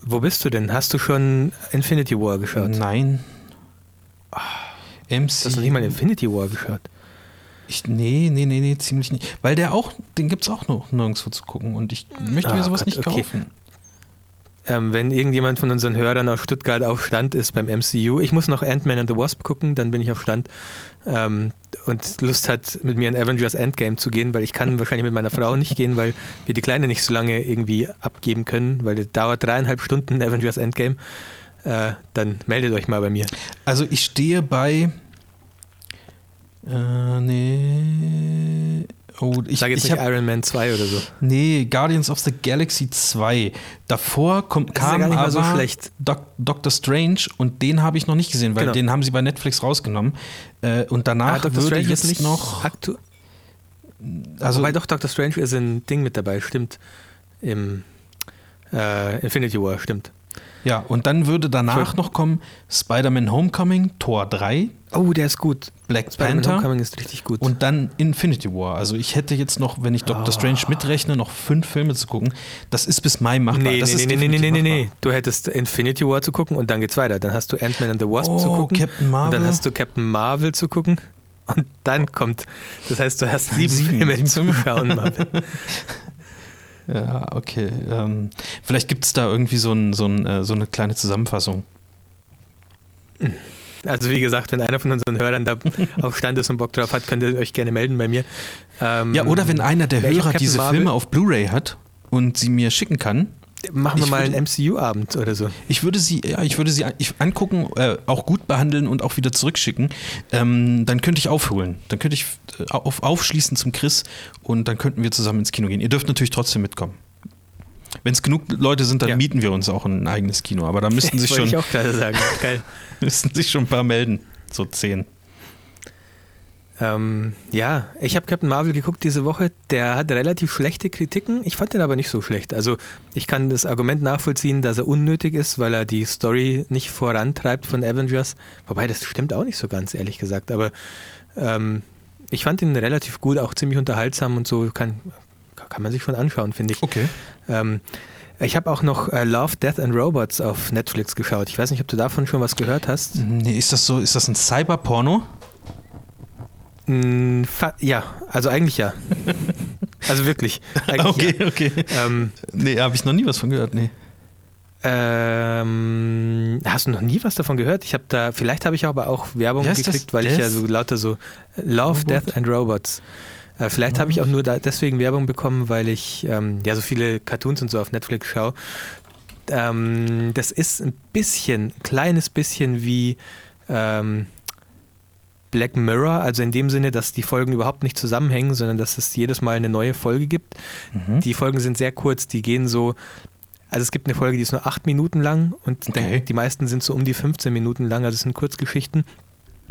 Wo bist du denn? Hast du schon Infinity War geschaut? Nein. Ah, MC. Hast du nicht mal Infinity War geschaut? Ich, nee, nee, nee, nee, ziemlich nicht. Weil der auch, den gibt es auch noch nirgendwo zu gucken und ich möchte mir Ah, sowas Gott, nicht okay. Ähm, wenn irgendjemand von unseren Hörern aus Stuttgart auf Stand ist beim MCU, ich muss noch Ant-Man and the Wasp gucken, dann bin ich auf Stand ähm, und Lust hat, mit mir in Avengers Endgame zu gehen, weil ich kann wahrscheinlich mit meiner Frau nicht gehen, weil wir die Kleine nicht so lange irgendwie abgeben können, weil das dauert dreieinhalb Stunden Avengers Endgame. Äh, dann meldet euch mal bei mir. Also ich stehe bei. Äh, nee. Oh, Ich ich, sage jetzt ich nicht hab, Iron Man 2 oder so. Nee, Guardians of the Galaxy 2. Davor kommt, ja kam mal aber so schlecht. Doc, Doctor Strange und den habe ich noch nicht gesehen, weil Genau. den haben sie bei Netflix rausgenommen. Äh, und danach Dr. würde Strange jetzt nicht noch. Also, Wobei doch, Doctor Strange ist ein Ding mit dabei, stimmt. Im äh, Infinity War, stimmt. Ja, und dann würde danach Schön. noch kommen Spider-Man Homecoming, Tor 3, Oh, der ist gut. Black Spider-Man Panther. Homecoming ist richtig gut. Und dann Infinity War. Also ich hätte jetzt noch, wenn ich Doctor Ah. Strange mitrechne, noch fünf Filme zu gucken. Das ist bis Mai machbar. Nee, das nee, ist nee, nee, nee, nee, nee. Du hättest Infinity War zu gucken und dann geht's weiter. Dann hast du Ant-Man and the Wasp Oh, zu gucken. Captain Und Marvel. dann hast du Captain Marvel zu gucken. Und dann kommt, das heißt, du hast sieben, Sieben, Filme sieben zu Filme. schauen, Marvel. Ja, okay. Ähm, vielleicht gibt es da irgendwie so, ein, so, ein, äh, so eine kleine Zusammenfassung. Also wie gesagt, wenn einer von unseren Hörern da auf Stand ist und Bock drauf hat, könnt ihr euch gerne melden bei mir. Ähm, ja, oder wenn einer der Hörer diese Marvel Filme auf Blu-ray hat und sie mir schicken kann. Machen wir mal würde, einen MCU-Abend oder so. Ich würde sie, ja, ich würde sie angucken, äh, auch gut behandeln und auch wieder zurückschicken. Ähm, dann könnte ich aufholen. Dann könnte ich äh, auf, aufschließen zum Chris und dann könnten wir zusammen ins Kino gehen. Ihr dürft natürlich trotzdem mitkommen. Wenn es genug Leute sind, dann ja. mieten wir uns auch ein eigenes Kino. Aber da müssten sich schon. ich auch gerade sagen. Geil. müssten sich schon ein paar melden. So zehn. Ähm, ja, ich habe Captain Marvel geguckt diese Woche. Der hat relativ schlechte Kritiken. Ich fand den aber nicht so schlecht. Also ich kann das Argument nachvollziehen, dass er unnötig ist, weil er die Story nicht vorantreibt von Avengers. Wobei das stimmt auch nicht so ganz, ehrlich gesagt. Aber ähm, ich fand ihn relativ gut, auch ziemlich unterhaltsam und so kann, kann man sich schon anschauen, finde ich. Okay. Ähm, ich habe auch noch äh, Love, Death and Robots auf Netflix geschaut. Ich weiß nicht, ob du davon schon was gehört hast. Nee, ist das so, ist das ein Cyberporno? Mm, ja, also eigentlich ja. also wirklich. okay, ja. okay. Ähm, nee, habe ich noch nie was von gehört, nee. Ähm, hast du noch nie was davon gehört? Ich habe da, vielleicht habe ich aber auch Werbung gekriegt, weil Death? ich ja so lauter so Love, Robot? Death and Robots. Äh, vielleicht habe ich auch nur da deswegen Werbung bekommen, weil ich ähm, ja so viele Cartoons und so auf Netflix schaue. Ähm, das ist ein bisschen, ein kleines bisschen wie ähm, Black Mirror, also in dem Sinne, dass die Folgen überhaupt nicht zusammenhängen, sondern dass es jedes Mal eine neue Folge gibt. Mhm. Die Folgen sind sehr kurz, die gehen so, also es gibt eine Folge, die ist nur acht Minuten lang und okay. die meisten sind so um die 15 Minuten lang, also es sind Kurzgeschichten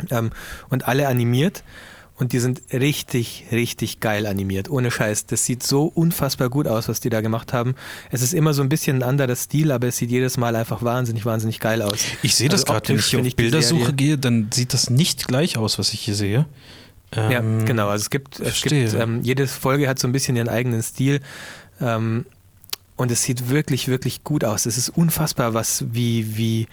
ähm, und alle animiert. Und die sind richtig, richtig geil animiert. Ohne Scheiß. Das sieht so unfassbar gut aus, was die da gemacht haben. Es ist immer so ein bisschen ein anderer Stil, aber es sieht jedes Mal einfach wahnsinnig, wahnsinnig geil aus. Ich sehe das also gerade, wenn ich auf Bildersuche gehe, dann sieht das nicht gleich aus, was ich hier sehe. Ähm, ja, genau. Also es gibt, es gibt ähm, jede Folge hat so ein bisschen ihren eigenen Stil. Ähm, und es sieht wirklich, wirklich gut aus. Es ist unfassbar, was, wie, wie,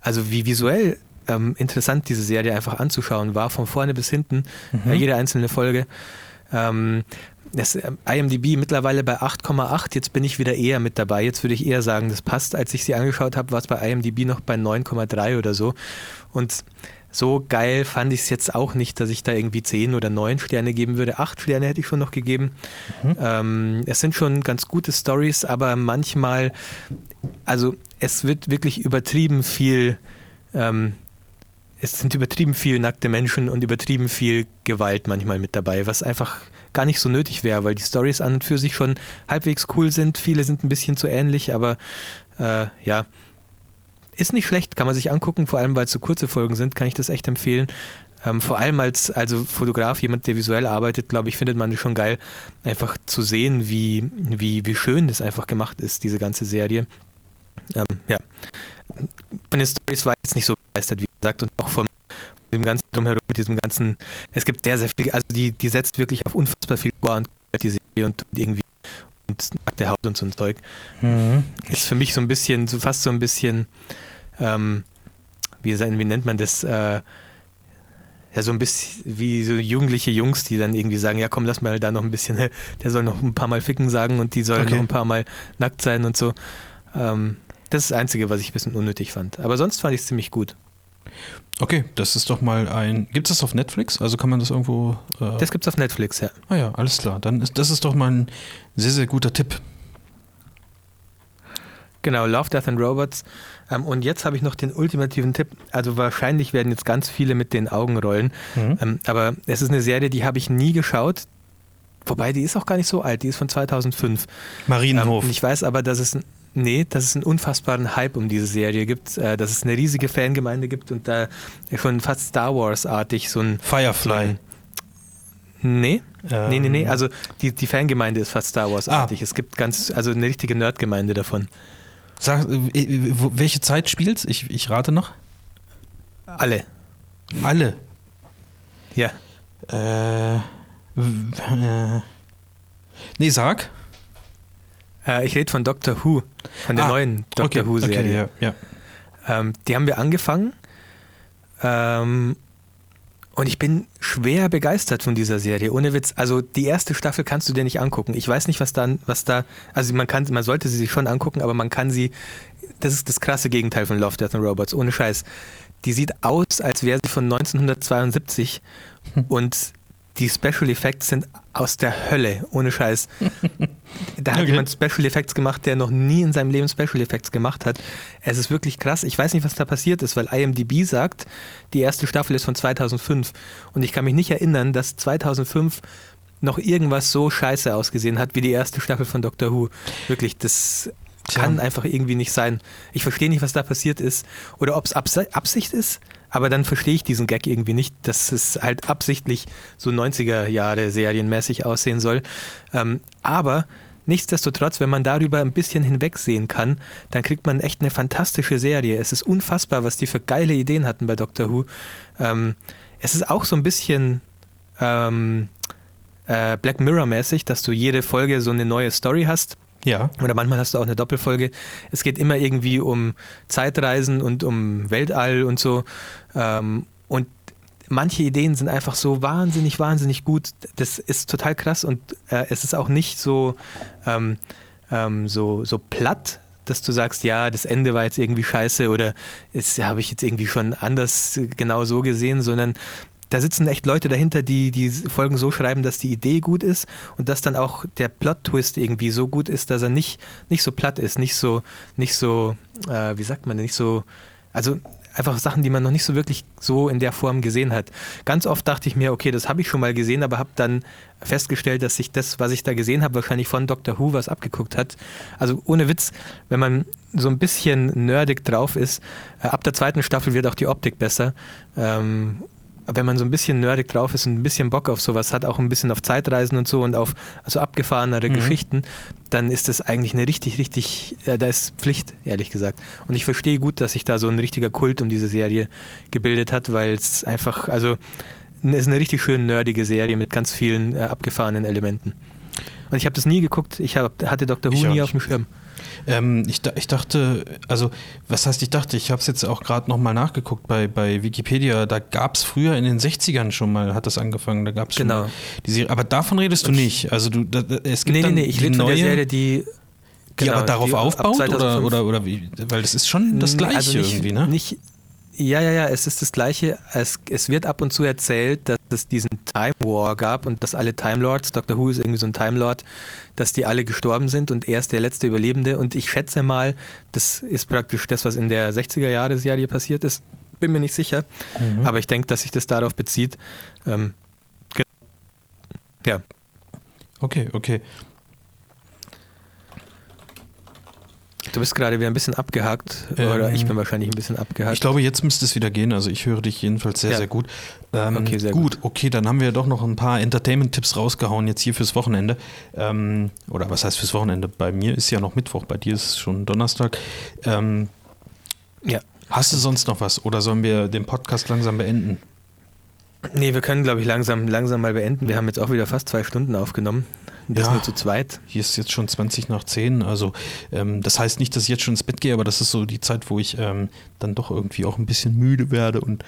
also wie visuell ähm, interessant, diese Serie einfach anzuschauen war, von vorne bis hinten, mhm. äh, jede einzelne Folge. Ähm, das äh, IMDb mittlerweile bei 8,8, jetzt bin ich wieder eher mit dabei. Jetzt würde ich eher sagen, das passt. Als ich sie angeschaut habe, war es bei IMDb noch bei 9,3 oder so. Und so geil fand ich es jetzt auch nicht, dass ich da irgendwie 10 oder 9 Sterne geben würde. 8 Sterne hätte ich schon noch gegeben. Mhm. Ähm, es sind schon ganz gute Stories, aber manchmal, also es wird wirklich übertrieben viel ähm, es sind übertrieben viel nackte Menschen und übertrieben viel Gewalt manchmal mit dabei, was einfach gar nicht so nötig wäre, weil die Stories an und für sich schon halbwegs cool sind. Viele sind ein bisschen zu ähnlich, aber äh, ja, ist nicht schlecht, kann man sich angucken, vor allem weil es so kurze Folgen sind, kann ich das echt empfehlen. Ähm, vor allem als also Fotograf, jemand, der visuell arbeitet, glaube ich, findet man das schon geil, einfach zu sehen, wie, wie, wie schön das einfach gemacht ist, diese ganze Serie. Ähm, ja. Von den Stories war jetzt nicht so begeistert, wie gesagt, und auch vom dem ganzen drumherum, mit diesem ganzen, es gibt sehr, sehr viel, also die, die setzt wirklich auf unfassbar viel Gore und die Serie und irgendwie und der Haut und so ein Zeug. Mhm. Ist für mich so ein bisschen, so fast so ein bisschen, ähm, wie, wie nennt man das, äh, ja, so ein bisschen wie so jugendliche Jungs, die dann irgendwie sagen, ja komm, lass mal da noch ein bisschen, der soll noch ein paar Mal ficken sagen und die sollen okay. noch ein paar Mal nackt sein und so. Ähm, das ist das Einzige, was ich ein bisschen unnötig fand. Aber sonst fand ich es ziemlich gut. Okay, das ist doch mal ein. Gibt es das auf Netflix? Also kann man das irgendwo. Äh das gibt es auf Netflix, ja. Ah ja, alles klar. Dann ist das ist doch mal ein sehr, sehr guter Tipp. Genau, Love, Death and Robots. Ähm, und jetzt habe ich noch den ultimativen Tipp. Also wahrscheinlich werden jetzt ganz viele mit den Augen rollen. Mhm. Ähm, aber es ist eine Serie, die habe ich nie geschaut. Wobei, die ist auch gar nicht so alt. Die ist von 2005. Marienhof. Ähm, ich weiß aber, dass es Nee, dass es einen unfassbaren Hype um diese Serie gibt, äh, dass es eine riesige Fangemeinde gibt und da schon fast Star Wars-artig so ein. Firefly. Nee, ähm. nee, nee, nee. Also die, die Fangemeinde ist fast Star Wars-artig. Ah. Es gibt ganz, also eine richtige Nerdgemeinde davon. Sag, äh, welche Zeit spielt's? Ich, ich rate noch. Alle. Alle? Ja. Äh, äh, nee, sag. Äh, ich rede von Doctor Who, von der ah, neuen Doctor okay, Who-Serie. Okay, ja, ja. ähm, die haben wir angefangen. Ähm, Und ich bin schwer begeistert von dieser Serie, ohne Witz. Also die erste Staffel kannst du dir nicht angucken. Ich weiß nicht, was dann, was da, also man kann, man sollte sie sich schon angucken, aber man kann sie, das ist das krasse Gegenteil von Love, Death and Robots, ohne Scheiß. Die sieht aus, als wäre sie von 1972 und die Special Effects sind aus der Hölle, ohne Scheiß. Da hat Okay. jemand Special Effects gemacht, der noch nie in seinem Leben Special Effects gemacht hat. Es ist wirklich krass. Ich weiß nicht, was da passiert ist, weil IMDb sagt, die erste Staffel ist von 2005. Und ich kann mich nicht erinnern, dass 2005 noch irgendwas so scheiße ausgesehen hat wie die erste Staffel von Doctor Who. Wirklich, das Tja. kann einfach irgendwie nicht sein. Ich verstehe nicht, was da passiert ist. Oder ob es Abs- Absicht ist, aber dann verstehe ich diesen Gag irgendwie nicht, dass es halt absichtlich so 90er Jahre serienmäßig aussehen soll. Ähm, aber nichtsdestotrotz, wenn man darüber ein bisschen hinwegsehen kann, dann kriegt man echt eine fantastische Serie. Es ist unfassbar, was die für geile Ideen hatten bei Doctor Who. Ähm, es ist auch so ein bisschen ähm, äh, Black Mirror-mäßig, dass du jede Folge so eine neue Story hast. Ja. Oder manchmal hast du auch eine Doppelfolge. Es geht immer irgendwie um Zeitreisen und um Weltall und so. Ähm, manche Ideen sind einfach so wahnsinnig, wahnsinnig gut. Das ist total krass und äh, es ist auch nicht so, ähm, ähm, so, so platt, dass du sagst, ja, das Ende war jetzt irgendwie scheiße oder es habe ich jetzt irgendwie schon anders genau so gesehen, sondern da sitzen echt Leute dahinter, die die Folgen so schreiben, dass die Idee gut ist und dass dann auch der Plot-Twist irgendwie so gut ist, dass er nicht, nicht so platt ist, nicht so, nicht so, äh, wie sagt man, nicht so, also einfach Sachen, die man noch nicht so wirklich so in der Form gesehen hat. Ganz oft dachte ich mir, okay, das habe ich schon mal gesehen, aber habe dann festgestellt, dass sich das, was ich da gesehen habe, wahrscheinlich von Dr. Who was abgeguckt hat. Also ohne Witz, wenn man so ein bisschen nerdig drauf ist, äh, ab der zweiten Staffel wird auch die Optik besser. Ähm, wenn man so ein bisschen nerdig drauf ist und ein bisschen Bock auf sowas hat, auch ein bisschen auf Zeitreisen und so und auf also abgefahrenere Mhm. Geschichten, dann ist das eigentlich eine richtig, richtig, äh, da ist Pflicht, ehrlich gesagt. Und ich verstehe gut, dass sich da so ein richtiger Kult um diese Serie gebildet hat, weil es einfach, also es ist eine richtig schön nerdige Serie mit ganz vielen äh, abgefahrenen Elementen. Und ich habe das nie geguckt, ich hab, hatte Dr. Who nie auf dem Schirm. Ähm, ich, ich dachte, also, was heißt, ich dachte, ich habe es jetzt auch gerade nochmal nachgeguckt bei, bei Wikipedia. Da gab es früher in den 60ern schon mal, hat das angefangen, da gab es schon Genau. mal die Serie. Aber davon redest du nicht. Also, du, da, da, es gibt Nee, nee, dann nee, ich die rede von neue, der Serie, die. die genau, aber darauf die aufbaut oder, 2005 oder, oder wie? Weil das ist schon das Gleiche Also nicht, irgendwie, ne? Nicht, ja, ja, ja, es ist das Gleiche. Es, es wird ab und zu erzählt, dass es diesen Time War gab und dass alle Time Lords, Dr. Who ist irgendwie so ein Time Lord, dass die alle gestorben sind und er ist der letzte Überlebende. Und ich schätze mal, das ist praktisch das, was in der 60er Jahre Serie passiert ist. Bin mir nicht sicher, Mhm. aber ich denke, dass sich das darauf bezieht. Ähm, ja, Okay, okay. Du bist gerade wieder ein bisschen abgehakt, Ähm, oder ich bin wahrscheinlich ein bisschen abgehakt. Ich glaube, jetzt müsste es wieder gehen. Also ich höre dich jedenfalls sehr, Ja. sehr gut. Ähm, Okay, sehr gut. Okay, dann haben wir doch noch ein paar Entertainment-Tipps rausgehauen jetzt hier fürs Wochenende. Ähm, oder was heißt fürs Wochenende? Bei mir ist ja noch Mittwoch, bei dir ist es schon Donnerstag. Ähm, ja. hast du sonst noch was? Oder sollen wir den Podcast langsam beenden? Nee, wir können, glaube ich, langsam, langsam mal beenden. Wir haben jetzt auch wieder fast zwei Stunden aufgenommen. Das Ja. nur zu zweit. Hier ist jetzt schon 20 nach 10. Also ähm, das heißt nicht, dass ich jetzt schon ins Bett gehe, aber das ist so die Zeit, wo ich ähm, dann doch irgendwie auch ein bisschen müde werde und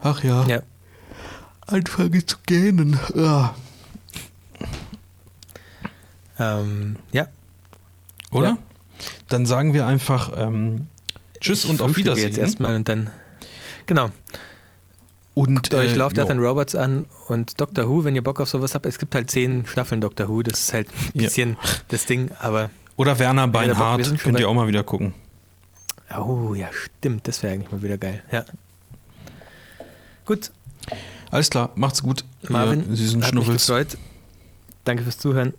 ach ja, Ja. anfange zu gähnen. Ah. Ähm, ja. Oder? Ja. Dann sagen wir einfach ähm, Tschüss Ich und auf Wiedersehen. jetzt erstmal und dann. Genau. Und Guckt euch Love, Death ja. and Robots an und Doctor Who, wenn ihr Bock auf sowas habt. Es gibt halt zehn Staffeln Doctor Who. Das ist halt ein Ja. bisschen das Ding, aber. Oder Werner Bock, Beinhardt, schon könnt ihr auch mal wieder gucken. Oh, ja, stimmt. Das wäre eigentlich mal wieder geil. Ja. Gut, Alles klar, macht's gut. Marvin, ihr süßen hat mich Schnuffels. gefreut. Danke fürs Zuhören.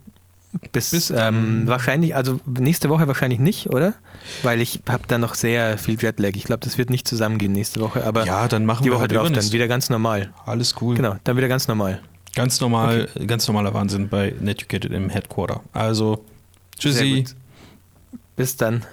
Bis, Bis ähm, dann. wahrscheinlich, also nächste Woche wahrscheinlich nicht, oder? Weil ich habe da noch sehr viel Jetlag. Ich glaube, das wird nicht zusammengehen nächste Woche, aber Ja, dann machen die Woche halt drauf dann wieder ganz normal. Alles cool. Genau, dann wieder ganz normal. Ganz normal, ganz normaler Wahnsinn bei Netucated im Headquarter. Also, tschüssi. Bis dann.